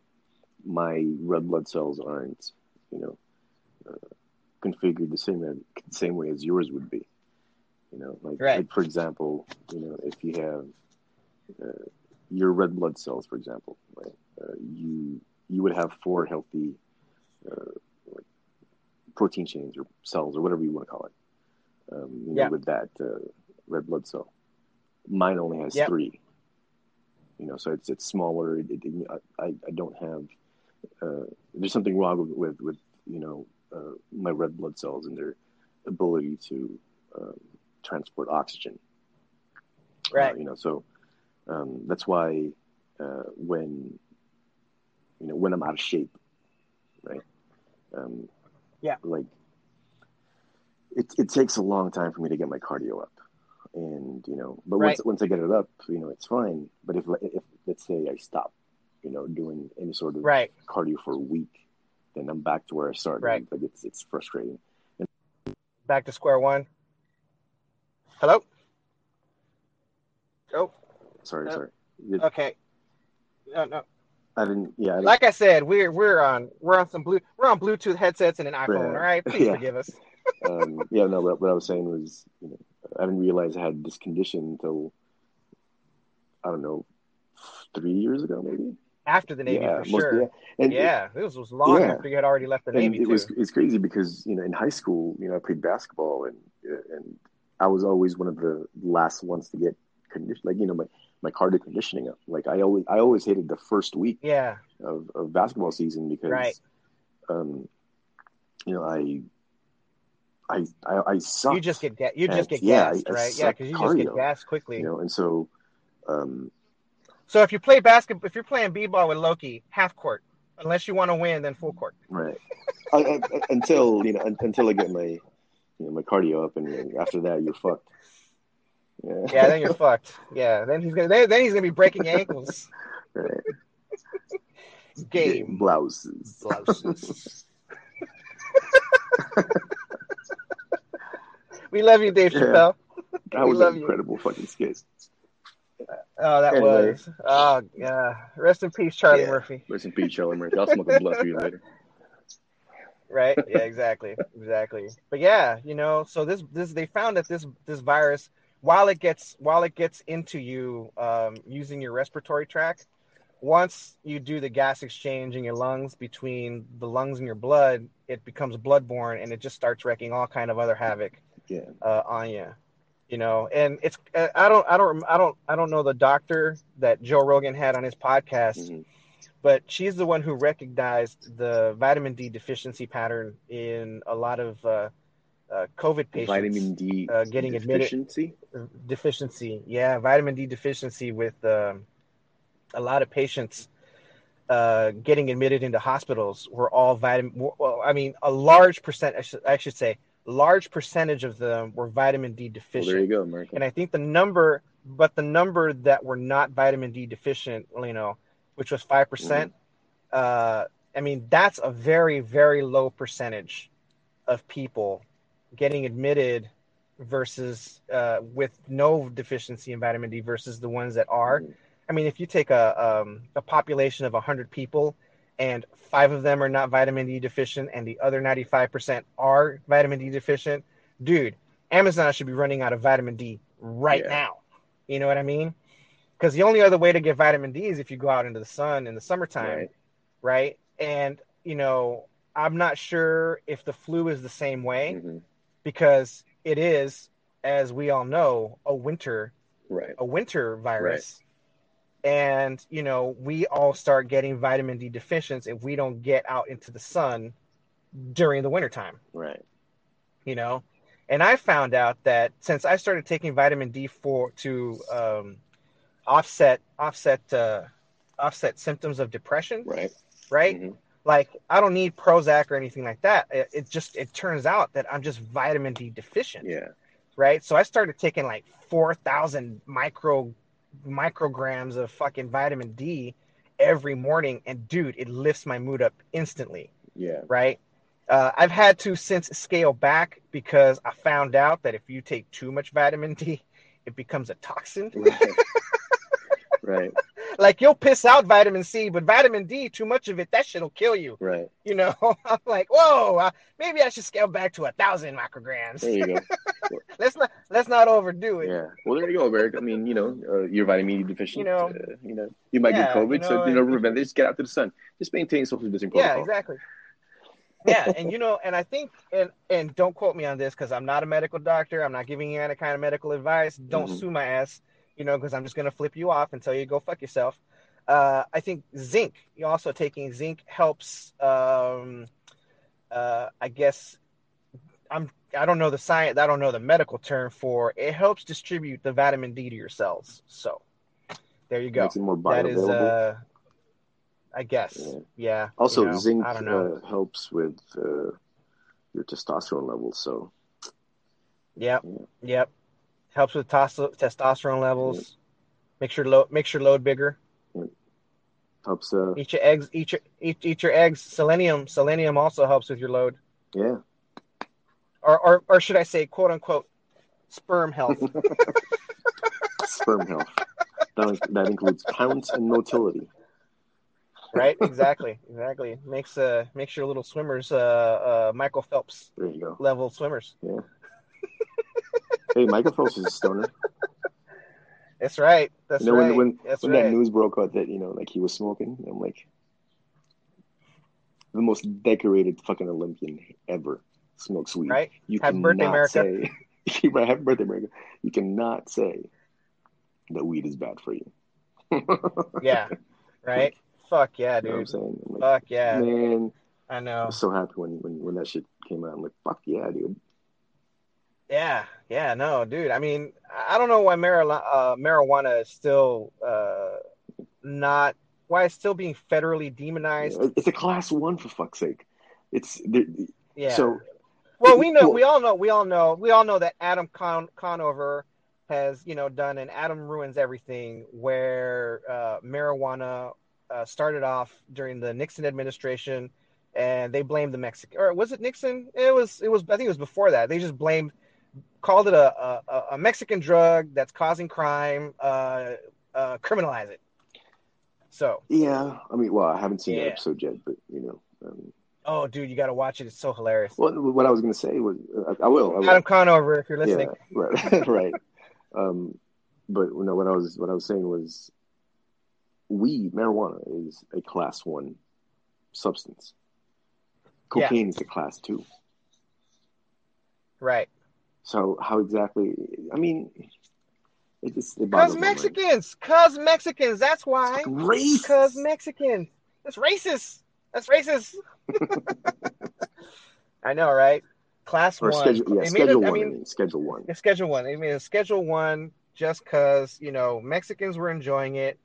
Speaker 2: my red blood cells aren't, you know, uh, configured the same same way as yours would be. You know, like,
Speaker 1: Right.
Speaker 2: like for example, you know, if you have uh, your red blood cells, for example, right, uh, you you would have four healthy uh, protein chains or cells or whatever you want to call it. Um, you know, with that uh, red blood cell. Mine only has
Speaker 1: Yep.
Speaker 2: three. You know, so it's it's smaller. It, it, I I don't have. Uh, there's something wrong with with, with you know uh, my red blood cells and their ability to um, transport oxygen.
Speaker 1: right
Speaker 2: Uh, you know, so um, that's why uh, when you know when I'm out of shape, right? Um,
Speaker 1: Yeah.
Speaker 2: Like it it takes a long time for me to get my cardio up, and you know, but once
Speaker 1: Right.
Speaker 2: once I get it up, you know, it's fine. But if if let's say I stop, you know, doing any sort of
Speaker 1: right
Speaker 2: cardio for a week, then I'm back to where I started.
Speaker 1: Right.
Speaker 2: Like it's it's frustrating.
Speaker 1: back to square one hello oh
Speaker 2: Sorry,
Speaker 1: Uh,
Speaker 2: sorry. It-
Speaker 1: okay no no
Speaker 2: I didn't. Yeah. I didn't,
Speaker 1: like i said we're we're on we're on some blue we're on bluetooth headsets and an iphone
Speaker 2: Yeah.
Speaker 1: all right please
Speaker 2: Yeah.
Speaker 1: forgive us [LAUGHS]
Speaker 2: um, yeah, no. What, what I was saying was, you know, I didn't realize I had this condition until I don't know, three years ago, maybe.
Speaker 1: after the navy
Speaker 2: yeah,
Speaker 1: for
Speaker 2: most-
Speaker 1: sure
Speaker 2: yeah. And
Speaker 1: yeah this was long
Speaker 2: Yeah.
Speaker 1: after you had already left the
Speaker 2: and
Speaker 1: navy
Speaker 2: it
Speaker 1: too
Speaker 2: was it's crazy because you know in high school, you know, I played basketball and and I was always one of the last ones to get condition, like you know my my cardio conditioning. Like I always I always hated the first week
Speaker 1: Yeah.
Speaker 2: of, of basketball season because
Speaker 1: Right.
Speaker 2: um you know I I I, I suck.
Speaker 1: You just get ga- you just get
Speaker 2: yeah, I- I
Speaker 1: right? Yeah, because you just get
Speaker 2: cardio,
Speaker 1: gassed quickly.
Speaker 2: you know, and so um
Speaker 1: So if you play basketball, if you're playing b-ball with Loki, half court. Unless you want to win, then full court.
Speaker 2: right I, I, until you know until I get my you know my cardio up and after that you're fucked. Yeah.
Speaker 1: Yeah, then you're fucked. Yeah, then he's gonna then, then he's gonna be breaking ankles. [LAUGHS]
Speaker 2: right.
Speaker 1: Game
Speaker 2: blouses.
Speaker 1: blouses. [LAUGHS] we love you, Dave
Speaker 2: Yeah.
Speaker 1: Chappelle.
Speaker 2: That was
Speaker 1: love
Speaker 2: an
Speaker 1: you.
Speaker 2: incredible fucking skit.
Speaker 1: Oh, that
Speaker 2: Anyway.
Speaker 1: was. Oh, yeah. Rest in peace, Charlie
Speaker 2: Yeah.
Speaker 1: Murphy.
Speaker 2: Rest in peace, Charlie Murphy. I'll smoke a blunt for you later.
Speaker 1: Right? Yeah, exactly, exactly. But yeah, you know, so this this they found that this this virus, while it gets while it gets into you um, using your respiratory tract, once you do the gas exchange in your lungs between the lungs and your blood, it becomes bloodborne and it just starts wreaking all kind of other havoc
Speaker 2: Yeah.
Speaker 1: uh, on you. You know, and it's uh, I don't I don't I don't I don't know the doctor that Joe Rogan had on his podcast,
Speaker 2: Mhm.
Speaker 1: but she's the one who recognized the vitamin D deficiency pattern in a lot of uh, uh, COVID patients.
Speaker 2: Vitamin D
Speaker 1: uh, getting admitted-
Speaker 2: deficiency.
Speaker 1: deficiency, yeah, vitamin D deficiency with um, a lot of patients uh, getting admitted into hospitals were all vitamin. Well, I mean, a large percent. I should, I should say, large percentage of them were vitamin D
Speaker 2: Well,
Speaker 1: deficient.
Speaker 2: there you go, America.
Speaker 1: And I think the number, but the number that were not vitamin D deficient, you know, which was 5%, percent uh, I mean, that's a very, very low percentage of people getting admitted versus uh, with no deficiency in vitamin D versus the ones that are. I mean, if you take a, um, a population of 100 people and five of them are not vitamin D deficient and the other 95% are vitamin D deficient, dude, Amazon should be running out of vitamin D right
Speaker 2: Yeah.
Speaker 1: now. You know what I mean? Because the only other way to get vitamin D is if you go out into the sun in the summertime,
Speaker 2: Right.
Speaker 1: right? And, you know, I'm not sure if the flu is the same way
Speaker 2: Mhm.
Speaker 1: Because it is, as we all know, a winter
Speaker 2: Right.
Speaker 1: a winter virus. And, you know, we all start getting vitamin D deficiency if we don't get out into the sun during the wintertime,
Speaker 2: Right.
Speaker 1: you know? And I found out that since I started taking vitamin D for to um, offset offset uh, offset symptoms of depression,
Speaker 2: Right.
Speaker 1: right?
Speaker 2: Mhm.
Speaker 1: Like I don't need Prozac or anything like that. It, it just it turns out that I'm just vitamin D deficient
Speaker 2: Yeah.
Speaker 1: right? So I started taking like four thousand micro micrograms of fucking vitamin D every morning, and dude, it lifts my mood up instantly,
Speaker 2: Yeah.
Speaker 1: right? Uh, I've had to since scale back because I found out that if you take too much vitamin D, it becomes a toxin.
Speaker 2: Right. [LAUGHS] right.
Speaker 1: Like you'll piss out vitamin C, but vitamin D, too much of it, that shit'll kill you.
Speaker 2: Right.
Speaker 1: You know, [LAUGHS] I'm like, whoa, uh, maybe I should scale back to a thousand micrograms.
Speaker 2: There you go. [LAUGHS]
Speaker 1: let's not let's not overdo it.
Speaker 2: Yeah. Well, there you go, Eric. I mean, you know, uh, you're vitamin D deficient.
Speaker 1: You know.
Speaker 2: uh, you know, you might
Speaker 1: Yeah,
Speaker 2: get COVID,
Speaker 1: you
Speaker 2: so
Speaker 1: know,
Speaker 2: you know,
Speaker 1: and-
Speaker 2: prevent this. Get out to the sun. Just maintain social distancing
Speaker 1: Yeah, exactly. Yeah, and you know, and I think, and and don't quote me on this because I'm not a medical doctor. I'm not giving you any kind of medical advice. Don't
Speaker 2: Mhm.
Speaker 1: sue my ass, you know, because I'm just gonna flip you off and tell you go fuck yourself. Uh, I think zinc. You also taking zinc helps. Um, uh, I guess I'm. I don't know the science. I don't know the medical term for it. Helps distribute the vitamin D to your cells. So there you go.
Speaker 2: Makes it more
Speaker 1: That is, uh, I guess.
Speaker 2: Yeah.
Speaker 1: Yeah.
Speaker 2: also,
Speaker 1: you know,
Speaker 2: zinc
Speaker 1: I don't know.
Speaker 2: uh, helps with uh, your testosterone levels. So
Speaker 1: Yep.
Speaker 2: Yeah.
Speaker 1: Yep. Helps with tos- testosterone levels. Makes your load makes your load bigger.
Speaker 2: helps. Uh,
Speaker 1: Eat your eggs. Eat your eat, eat your eggs. Selenium. Selenium also helps with your load.
Speaker 2: yeah.
Speaker 1: Or or or should I say, quote unquote, sperm health. [LAUGHS]
Speaker 2: Sperm health. That, that includes counts and motility.
Speaker 1: right? Exactly. Exactly. Makes uh makes your little swimmers uh uh Michael Phelps
Speaker 2: There you go.
Speaker 1: level swimmers.
Speaker 2: Hey, Michael Phelps is a stoner. [LAUGHS]
Speaker 1: That's right. That's
Speaker 2: you know
Speaker 1: right.
Speaker 2: when when,
Speaker 1: That's
Speaker 2: when
Speaker 1: right.
Speaker 2: that news broke out that you know like he was smoking, I'm like the most decorated fucking Olympian ever smokes weed.
Speaker 1: Right?
Speaker 2: You
Speaker 1: Happy birthday, America.
Speaker 2: say [LAUGHS] right, happy birthday, America. You cannot say that weed is bad for you. [LAUGHS]
Speaker 1: Yeah. Right. Fuck yeah,
Speaker 2: You know I'm saying? I'm like,
Speaker 1: Fuck yeah.
Speaker 2: man,
Speaker 1: I
Speaker 2: I
Speaker 1: know.
Speaker 2: was so happy when, when when that shit came out. I'm like, fuck yeah, dude.
Speaker 1: Yeah, yeah, no, dude. I mean, I don't know why marijuana, uh, marijuana is still uh, not why it's still being federally demonized.
Speaker 2: It's a class one for fuck's sake. It's the-
Speaker 1: Yeah.
Speaker 2: so
Speaker 1: well, we know,
Speaker 2: well-
Speaker 1: we all know, we all know, we all know that Adam Con- Conover has, you know, done an Adam ruins everything, where uh, marijuana uh, started off during the Nixon administration, and they blamed the Mexican, or was it Nixon? It was, it was, I think it was before that. They just blamed, called it a a, a Mexican drug that's causing crime, uh, uh, criminalize it. So,
Speaker 2: yeah, I mean, well, I haven't seen
Speaker 1: Yeah.
Speaker 2: that episode yet, but you know, um,
Speaker 1: oh, dude, you got to watch it. It's so hilarious.
Speaker 2: what what I was gonna say was, uh, I, I will, I will.
Speaker 1: Adam Conover, if you're listening.
Speaker 2: Yeah, right, [LAUGHS] right. Um, but you know, what I was what I was saying was, weed, marijuana is a class one substance.
Speaker 1: Yeah.
Speaker 2: Cocaine is a class two.
Speaker 1: Right.
Speaker 2: So how exactly? I mean, it just it
Speaker 1: Cause
Speaker 2: boggles.
Speaker 1: Mexicans, cause Mexicans. That's why.
Speaker 2: Race.
Speaker 1: Cause Mexicans. That's racist. That's racist. [LAUGHS] I know, right? Class
Speaker 2: or
Speaker 1: one.
Speaker 2: schedule, yeah, schedule
Speaker 1: I
Speaker 2: one. I
Speaker 1: mean,
Speaker 2: mean, schedule one.
Speaker 1: schedule one. Made a schedule one just cause you know Mexicans were enjoying it,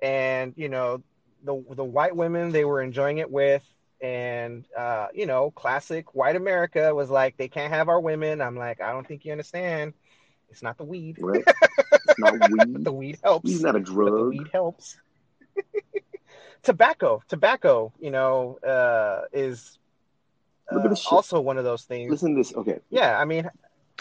Speaker 1: and you know the the white women they were enjoying it with, and uh, you know classic white America was like they can't have our women. I'm like I don't think you understand. It's not the weed.
Speaker 2: Right? It's [LAUGHS] not weed.
Speaker 1: The weed helps.
Speaker 2: Weed's not a
Speaker 1: but the weed helps. [LAUGHS] tobacco, tobacco, you know, uh, is uh, also one of those things.
Speaker 2: Listen to this. Okay.
Speaker 1: Yeah, I mean,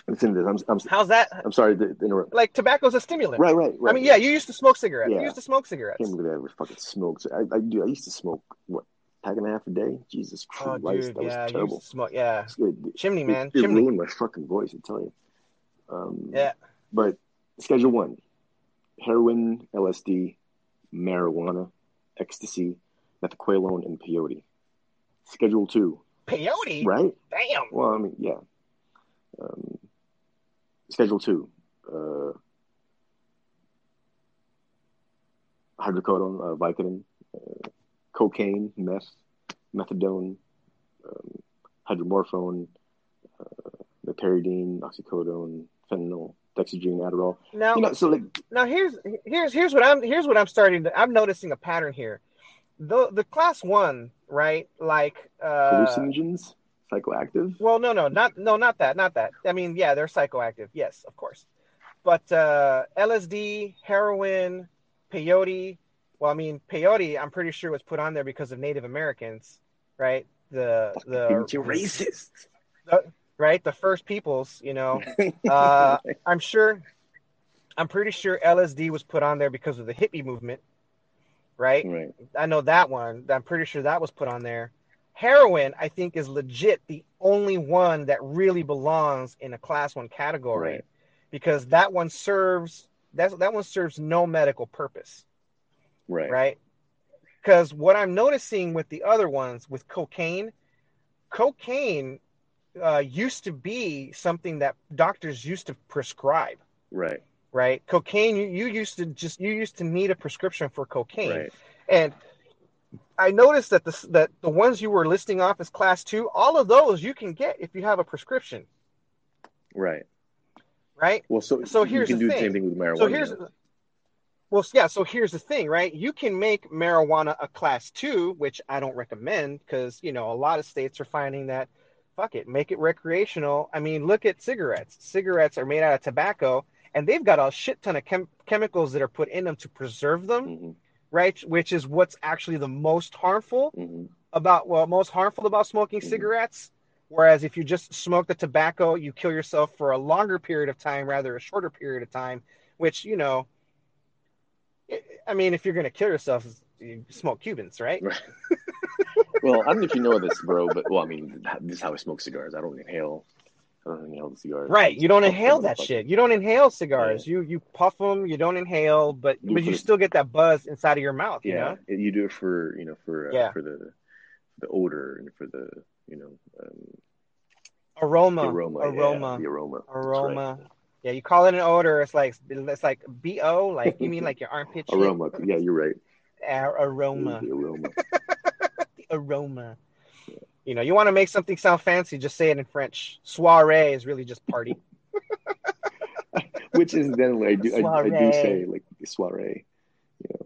Speaker 2: Listen to this. I'm I'm,
Speaker 1: how's that?
Speaker 2: I'm sorry to interrupt.
Speaker 1: Like tobacco's a stimulant.
Speaker 2: Right, right, right.
Speaker 1: I mean, yeah, you used to smoke cigarettes.
Speaker 2: Yeah.
Speaker 1: You used to smoke
Speaker 2: I
Speaker 1: cigarettes.
Speaker 2: can't believe I ever fucking smoked. I, I do. I used to smoke what pack and a half a day. Jesus
Speaker 1: Oh,
Speaker 2: Christ,
Speaker 1: dude,
Speaker 2: that was
Speaker 1: yeah, you
Speaker 2: terrible.
Speaker 1: smoke. Yeah,
Speaker 2: It's good.
Speaker 1: chimney,
Speaker 2: It-
Speaker 1: man,
Speaker 2: It,
Speaker 1: chimney.
Speaker 2: ruined my fucking voice. I tell you. Um,
Speaker 1: Yeah,
Speaker 2: But Schedule One: heroin, LSD, marijuana, ecstasy, methaqualone, and peyote. Schedule Two,
Speaker 1: peyote.
Speaker 2: right?
Speaker 1: Damn.
Speaker 2: Well, I mean, yeah. Um, schedule Two: uh, hydrocodone, uh, Vicodin, uh, cocaine, meth, methadone, um, hydromorphone, uh, meperidine, oxycodone, fentanyl, dexedrine, Adderall.
Speaker 1: Now,
Speaker 2: You know, so like,
Speaker 1: now here's here's here's what I'm here's what I'm starting to I'm noticing a pattern here. The the class one, right? Like uh
Speaker 2: hallucinogens, psychoactive.
Speaker 1: well no no not no not that not that. I mean yeah, they're psychoactive. Yes, of course. But uh LSD, heroin, peyote, well I mean peyote I'm pretty sure was put on there because of Native Americans, right? The the
Speaker 2: racist.
Speaker 1: right? The first peoples, you know. [LAUGHS] Uh, I'm sure, I'm pretty sure LSD was put on there because of the hippie movement, right?
Speaker 2: right.
Speaker 1: I know that one. I'm pretty sure that was put on there. Heroin, I think, is legit the only one that really belongs in a class one category
Speaker 2: Right.
Speaker 1: because that one serves that that one serves no medical purpose,
Speaker 2: Right.
Speaker 1: right? Because what I'm noticing with the other ones, with cocaine, cocaine uh, used to be something that doctors used to prescribe,
Speaker 2: Right.
Speaker 1: right? Cocaine, you, you used to just you used to need a prescription for cocaine,
Speaker 2: Right.
Speaker 1: and I noticed that the that the ones you were listing off as class two, all of those you can get if you have a prescription,
Speaker 2: Right.
Speaker 1: right?
Speaker 2: Well, so
Speaker 1: So here's you
Speaker 2: can
Speaker 1: the
Speaker 2: do
Speaker 1: thing.
Speaker 2: the same thing with marijuana.
Speaker 1: So here's, well, yeah. So here's the thing, right? You can make marijuana a class two, which I don't recommend because you know a lot of states are finding that, fuck it, make it recreational. I mean, look at cigarettes. Cigarettes are made out of tobacco, and they've got a shit ton of chem- chemicals that are put in them to preserve them,
Speaker 2: hmm
Speaker 1: right? Which is what's actually the most harmful
Speaker 2: hmm
Speaker 1: about well, most harmful about smoking
Speaker 2: Mhm.
Speaker 1: cigarettes. Whereas if you just smoke the tobacco, you kill yourself for a longer period of time rather a shorter period of time, which, you know, I- mean, if you're going to kill yourself, you smoke Cubans, right?
Speaker 2: Right. [LAUGHS] well, I don't know if you know this, bro, but well, I mean, this is how I smoke cigars. I don't inhale. I don't inhale the cigars.
Speaker 1: Right. You don't inhale that shit. You don't inhale cigars. You you puff them. You don't inhale, but
Speaker 2: You
Speaker 1: but you still get that buzz inside of your mouth. You
Speaker 2: Yeah,
Speaker 1: know.
Speaker 2: it- you do it for you know for uh,
Speaker 1: Yeah.
Speaker 2: for the the odor and for the you know um,
Speaker 1: Aroma.
Speaker 2: the aroma.
Speaker 1: Aroma.
Speaker 2: Yeah, the aroma.
Speaker 1: Aroma. Yeah, you call it an odor. It's like it's like bo. Like you mean like your armpit?
Speaker 2: Aroma. Yeah, you're right.
Speaker 1: Ar- aroma.
Speaker 2: The aroma. [LAUGHS]
Speaker 1: The aroma. You know, you want to make something sound fancy, just say it in French. Soiree is really just party. [LAUGHS]
Speaker 2: Which incidentally, I do, I, I do say like soiree. You know.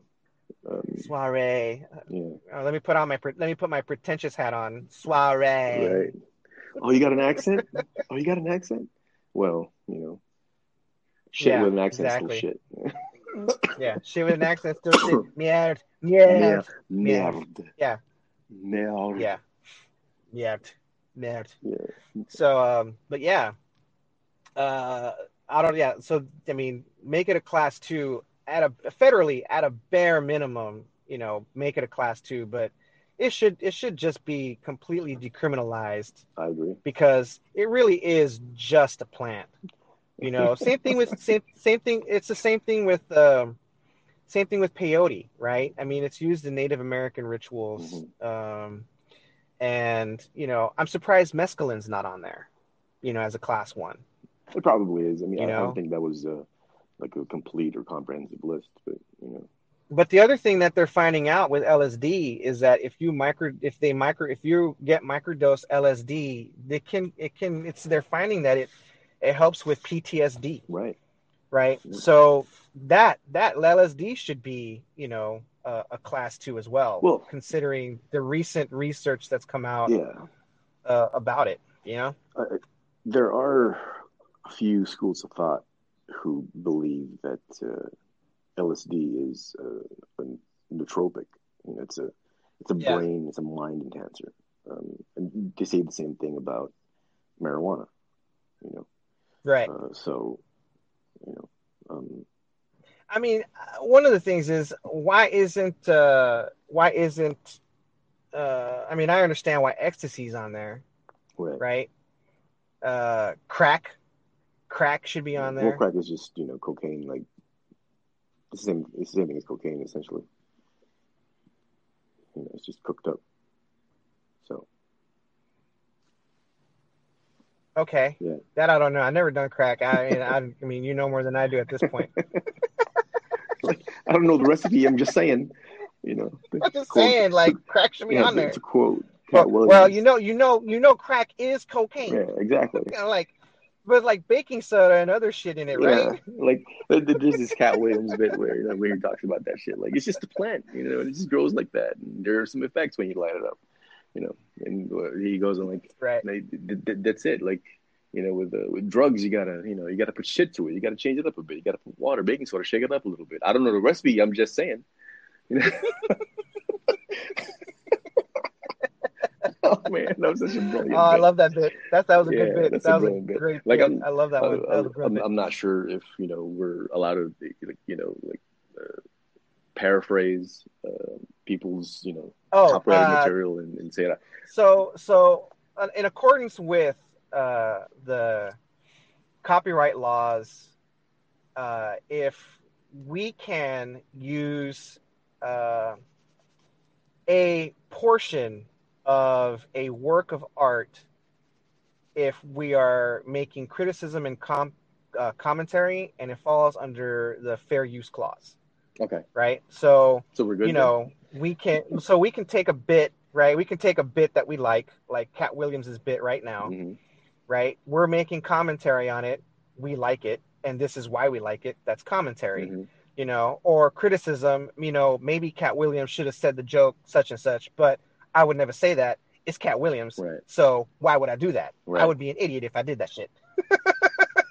Speaker 2: Um,
Speaker 1: Soiree.
Speaker 2: yeah.
Speaker 1: Uh, let me put on my let me put my pretentious hat on. Soiree.
Speaker 2: Right. Oh, you got an accent? Oh, you got an accent? Well, you know, shit
Speaker 1: Yeah,
Speaker 2: with an accent
Speaker 1: exactly.
Speaker 2: still shit.
Speaker 1: Yeah, shit with an accent still shit. [LAUGHS] Merde. Merde.
Speaker 2: Merde.
Speaker 1: Yeah.
Speaker 2: Merde.
Speaker 1: Yeah. Merde. Merde.
Speaker 2: Yeah.
Speaker 1: So, um, but yeah, uh, I don't. Yeah. So, I mean, make it a class two at a federally at a bare minimum. You know, make it a class two, but it should it should just be completely decriminalized
Speaker 2: I agree.
Speaker 1: because it really is just a plant. You know, same thing with same same thing. It's the same thing with um, same thing with peyote, right? I mean, it's used in Native American rituals, um, and you know, I'm surprised mescaline's not on there. You know, as a class one.
Speaker 2: It probably is. I mean, I, don't think that was uh, like a complete or comprehensive list, but you know,
Speaker 1: But the other thing that they're finding out with LSD is that if you micro, if they micro, if you get microdose LSD, they can, it can, it's they're finding that it, it helps with PTSD.
Speaker 2: right?
Speaker 1: right? So that that LSD should be, you know, uh, a class two as well.
Speaker 2: Well-
Speaker 1: considering the recent research that's come out
Speaker 2: Yeah.
Speaker 1: uh, about it, you know.
Speaker 2: Uh, there are a few schools of thought who believe that uh, LSD is uh, a nootropic. You know, it's a it's a
Speaker 1: Yeah.
Speaker 2: brain, it's a mind enhancer. Um, and they say the same thing about marijuana. You know,
Speaker 1: Right.
Speaker 2: uh, so you know, um,
Speaker 1: I mean, uh, one of the things is why isn't uh, why isn't uh, I mean, I understand why ecstasy's on there,
Speaker 2: right.
Speaker 1: right? Uh, crack, crack should be on
Speaker 2: Well,
Speaker 1: there.
Speaker 2: crack is just you know cocaine, like the same. It's the same thing as cocaine, essentially. You know, it's just cooked up. So
Speaker 1: Okay,
Speaker 2: Yeah.
Speaker 1: that I don't know. I never done crack. I mean, I, I mean, you know more than I do at this point.
Speaker 2: like, [LAUGHS] I don't know the recipe. I'm just saying. You know,
Speaker 1: I'm just
Speaker 2: Quote-
Speaker 1: saying, like crack should be
Speaker 2: yeah,
Speaker 1: on there.
Speaker 2: It's a quote.
Speaker 1: Well, well, you know, you know, you know, crack is cocaine.
Speaker 2: Yeah, exactly.
Speaker 1: You know, like, but like baking soda and other shit in it, right?
Speaker 2: Like there- there's this Katt Williams bit where you know, where he talks about that shit. Like it's just a plant, you know, and it just grows like that. And there are some effects when you light it up, you know. And uh, he goes on like,
Speaker 1: Right.
Speaker 2: Like, th- th- that's it. Like, you know, with uh, with drugs, you gotta, you know, you gotta put shit to it. You gotta change it up a bit. You gotta put water, baking soda, shake it up a little bit. I don't know the recipe. I'm just saying. You [LAUGHS] know? oh man, that was such a brilliant.
Speaker 1: Oh, I love that bit. That that was a
Speaker 2: Yeah,
Speaker 1: good bit.
Speaker 2: that's a
Speaker 1: That was a
Speaker 2: bit.
Speaker 1: great
Speaker 2: Like,
Speaker 1: bit.
Speaker 2: I'm-
Speaker 1: I love that one. That was a
Speaker 2: Uh,
Speaker 1: great
Speaker 2: I'm. I'm not sure if you know we're allowed to, like, you know, like uh, paraphrase uh, people's, you know,
Speaker 1: Oh,
Speaker 2: copyrighted
Speaker 1: uh,
Speaker 2: material and, and say that.
Speaker 1: so so uh, in accordance with uh, the copyright laws, uh, if we can use uh, a portion of a work of art if we are making criticism and com- uh, commentary and it falls under the fair use clause
Speaker 2: Okay,
Speaker 1: right so
Speaker 2: so we're good.
Speaker 1: you
Speaker 2: then?
Speaker 1: know we can so we can take a bit right we can take a bit that we like like katt williams's bit right now
Speaker 2: Mhm.
Speaker 1: right we're making commentary on it we like it and this is why we like it that's commentary
Speaker 2: Mhm.
Speaker 1: you know or criticism you know maybe katt williams should have said the joke such and such but i would never say that it's katt williams
Speaker 2: Right.
Speaker 1: so why would i do that
Speaker 2: Right.
Speaker 1: i would be an idiot if i did that shit [LAUGHS]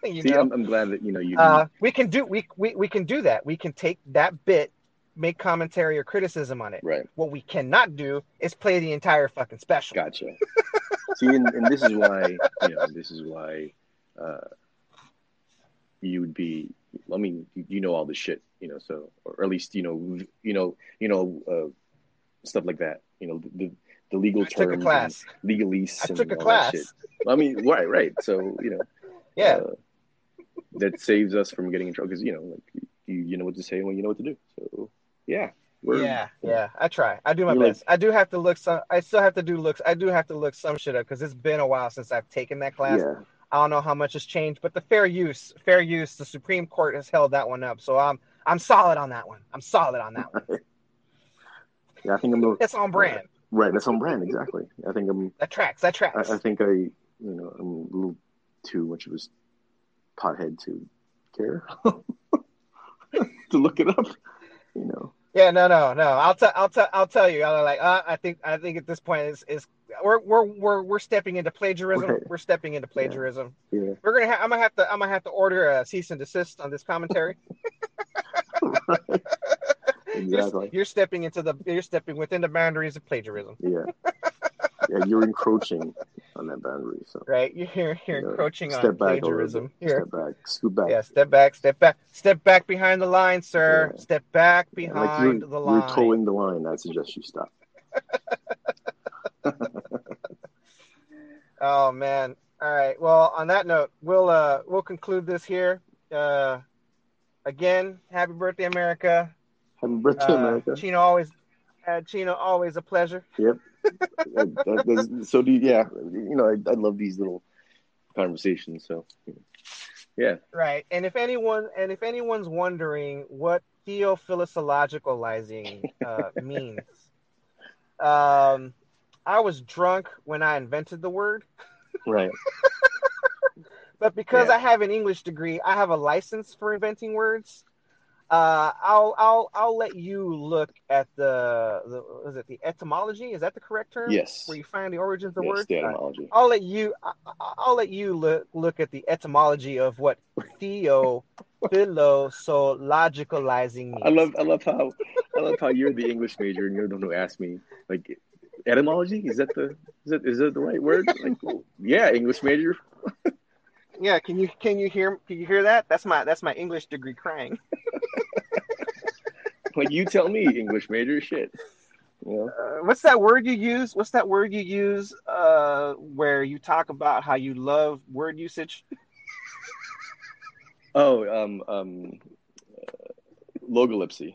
Speaker 1: [LAUGHS] you
Speaker 2: See,
Speaker 1: know
Speaker 2: I'm, I'm glad that you know you.
Speaker 1: uh, we can do we, we we can do that. We can take that bit, make commentary or criticism on it.
Speaker 2: right,
Speaker 1: What we cannot do is play the entire fucking special.
Speaker 2: gotcha. [LAUGHS] See, and, and this is why you know this is why uh, you would be. I mean, you, know all the shit, you know, so or at least you know, you know, you know, uh, stuff like that. You know, the the legal
Speaker 1: I took a
Speaker 2: terms,
Speaker 1: class.
Speaker 2: legalese.
Speaker 1: I took a class.
Speaker 2: I mean, right, right. So you know, [LAUGHS]
Speaker 1: Yeah,
Speaker 2: uh, that saves us from getting in trouble because you know, like you, you know what to say when you know what to do. So yeah,
Speaker 1: yeah, yeah. I try. I do my
Speaker 2: You're like-
Speaker 1: best. I do have to look some. I still have to do looks. I do have to look some shit up because it's been a while since I've taken that class.
Speaker 2: yeah.
Speaker 1: I don't know how much has changed, but the fair use, fair use, the Supreme Court has held that one up. So I'm I'm solid on that one. I'm solid on that one. [LAUGHS]
Speaker 2: Yeah, I think I'm.
Speaker 1: It's on brand.
Speaker 2: Right, that's on brand exactly. I think I'm.
Speaker 1: That tracks. That tracks.
Speaker 2: I, I think I, you know, I'm a little too much of a pothead to care [LAUGHS] to look it up. You know.
Speaker 1: Yeah, no, no, no. I'll tell, I'll tell, I'll tell you. I'm like, uh, I think, I think at this point is, is we're, we're, we're, we're stepping into plagiarism. We're stepping into plagiarism.
Speaker 2: Yeah.
Speaker 1: We're gonna, ha- I'm gonna have to, I'm gonna have to order a cease and desist on this commentary. [LAUGHS] [LAUGHS]
Speaker 2: exactly.
Speaker 1: You're, you're stepping into the, you're stepping within the boundaries of plagiarism,
Speaker 2: Yeah. Yeah, you're encroaching on that boundary. So
Speaker 1: right? You're, you're, you're encroaching
Speaker 2: step
Speaker 1: on
Speaker 2: back
Speaker 1: plagiarism here.
Speaker 2: Step back. Scoot back.
Speaker 1: Yeah, step back, step back, step back behind the line, sir.
Speaker 2: Yeah.
Speaker 1: Step back
Speaker 2: Like
Speaker 1: behind
Speaker 2: you're,
Speaker 1: the line.
Speaker 2: you're towing the line. I suggest you stop. [LAUGHS]
Speaker 1: Oh man. All right. Well, on that note, we'll uh we'll conclude this here. Uh again, happy birthday, America.
Speaker 2: Happy birthday,
Speaker 1: Uh,
Speaker 2: America.
Speaker 1: Chino always uh, Chino always a pleasure.
Speaker 2: Yep. So do you, yeah. You know, I, I love these little conversations. So yeah,
Speaker 1: Right. And if anyone and if anyone's wondering what theophilosologicalizing uh [LAUGHS] means, um I was drunk when I invented the word,
Speaker 2: right. [LAUGHS]
Speaker 1: but because
Speaker 2: Yeah.
Speaker 1: I have an English degree, I have a license for inventing words. Uh, I'll I'll I'll let you look at the the is it the etymology? Is that the correct term?
Speaker 2: Yes.
Speaker 1: Where you find the origins of
Speaker 2: Yes,
Speaker 1: words.
Speaker 2: the etymology.
Speaker 1: I'll let you I- I- I'll let you look look at the etymology of what [LAUGHS] theo philosologicalizing means.
Speaker 2: I love I love how I love how you're the English major and you're the one who asked me like etymology is that the is that is that the right word? Like, yeah, English major. [LAUGHS]
Speaker 1: Yeah, can you can you hear can you hear that? That's my that's my English degree crying. [LAUGHS] [LAUGHS]
Speaker 2: Like you tell me, English major shit. You know?
Speaker 1: Uh, what's that word you use? What's that word you use uh, where you talk about how you love word usage? [LAUGHS]
Speaker 2: Oh, um, um, uh, logolepsy.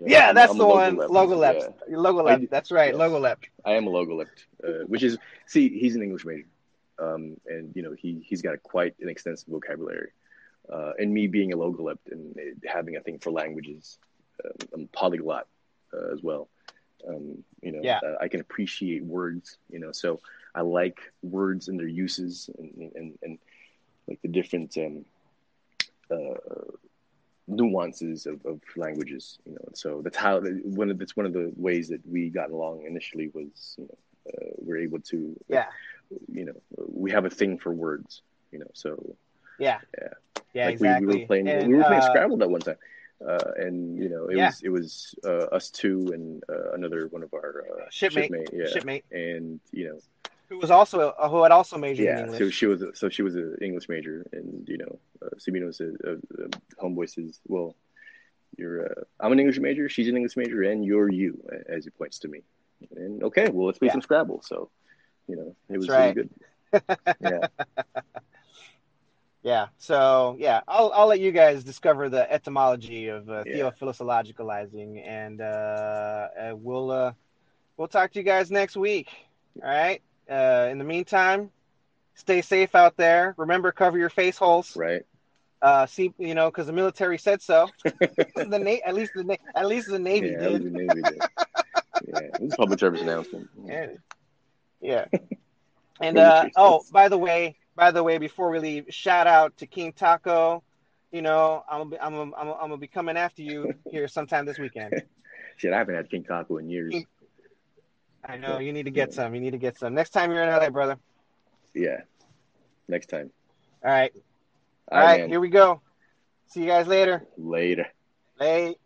Speaker 1: Yeah,
Speaker 2: I'm-
Speaker 1: that's
Speaker 2: I'm
Speaker 1: the one.
Speaker 2: logolept.
Speaker 1: Logolept.
Speaker 2: Yeah,
Speaker 1: Logolept.
Speaker 2: I-
Speaker 1: That's right.
Speaker 2: yes.
Speaker 1: Logolept.
Speaker 2: I am a logolept, uh, which is see, he's an English major, um, and you know he he's got a, quite an extensive vocabulary. Uh, and me being a logolept and uh, having a thing for languages, um, I'm polyglot uh, as well. Um, you know,
Speaker 1: Yeah.
Speaker 2: uh, I can appreciate words. You know, so I like words and their uses and and, and like the different um, uh, nuances of, of languages. You know, so that's how one of that's one of the ways that we got along initially was you know uh, we're able to
Speaker 1: Yeah.
Speaker 2: you know we have a thing for words. You know, so
Speaker 1: Yeah.
Speaker 2: Yeah.
Speaker 1: Yeah.
Speaker 2: like
Speaker 1: exactly.
Speaker 2: we, we were playing
Speaker 1: And,
Speaker 2: we were playing
Speaker 1: uh,
Speaker 2: Scrabble that one time. Uh, and you know it
Speaker 1: Yeah.
Speaker 2: was it was uh, us two and uh, another one of our uh,
Speaker 1: Shipmate.
Speaker 2: yeah,
Speaker 1: Shipmate.
Speaker 2: and you know
Speaker 1: Who was also uh, who had also majored in
Speaker 2: yeah,
Speaker 1: English.
Speaker 2: so she was a, so she was an English major, and you know, uh, Sabino says, uh, uh, homeboy says, well, you're uh, I'm an English major, she's an English major, and you're you, as he points to me. And okay, well, let's play
Speaker 1: Yeah.
Speaker 2: some Scrabble. So, you know, it was,
Speaker 1: right.
Speaker 2: was good. [LAUGHS] Yeah,
Speaker 1: Yeah. So yeah, I'll I'll let you guys discover the etymology of uh,
Speaker 2: Yeah.
Speaker 1: theophilosologicalizing, and uh, uh, we'll uh, we'll talk to you guys next week. All right. Uh, in the meantime, stay safe out there. Remember, cover your face holes.
Speaker 2: right.
Speaker 1: Uh, see, you know, because the military said so. [LAUGHS] the na- at least the na- at least the Navy
Speaker 2: yeah,
Speaker 1: did.
Speaker 2: the Navy did. Yeah, it was a public service announcement.
Speaker 1: Yeah. Yeah. [LAUGHS] And uh, oh, by the way, by the way, before we leave, shout out to King Taco. You know, I'm gonna be, I'm I'm I'm gonna be coming after you here sometime this weekend. [LAUGHS]
Speaker 2: Shit, I haven't had King Taco in years.
Speaker 1: I know you need to get some. You need to get some next time you're in LA, brother.
Speaker 2: Yeah, next time.
Speaker 1: All right, all
Speaker 2: All
Speaker 1: right,
Speaker 2: man.
Speaker 1: here we go. See you guys later.
Speaker 2: Later.
Speaker 1: Hey.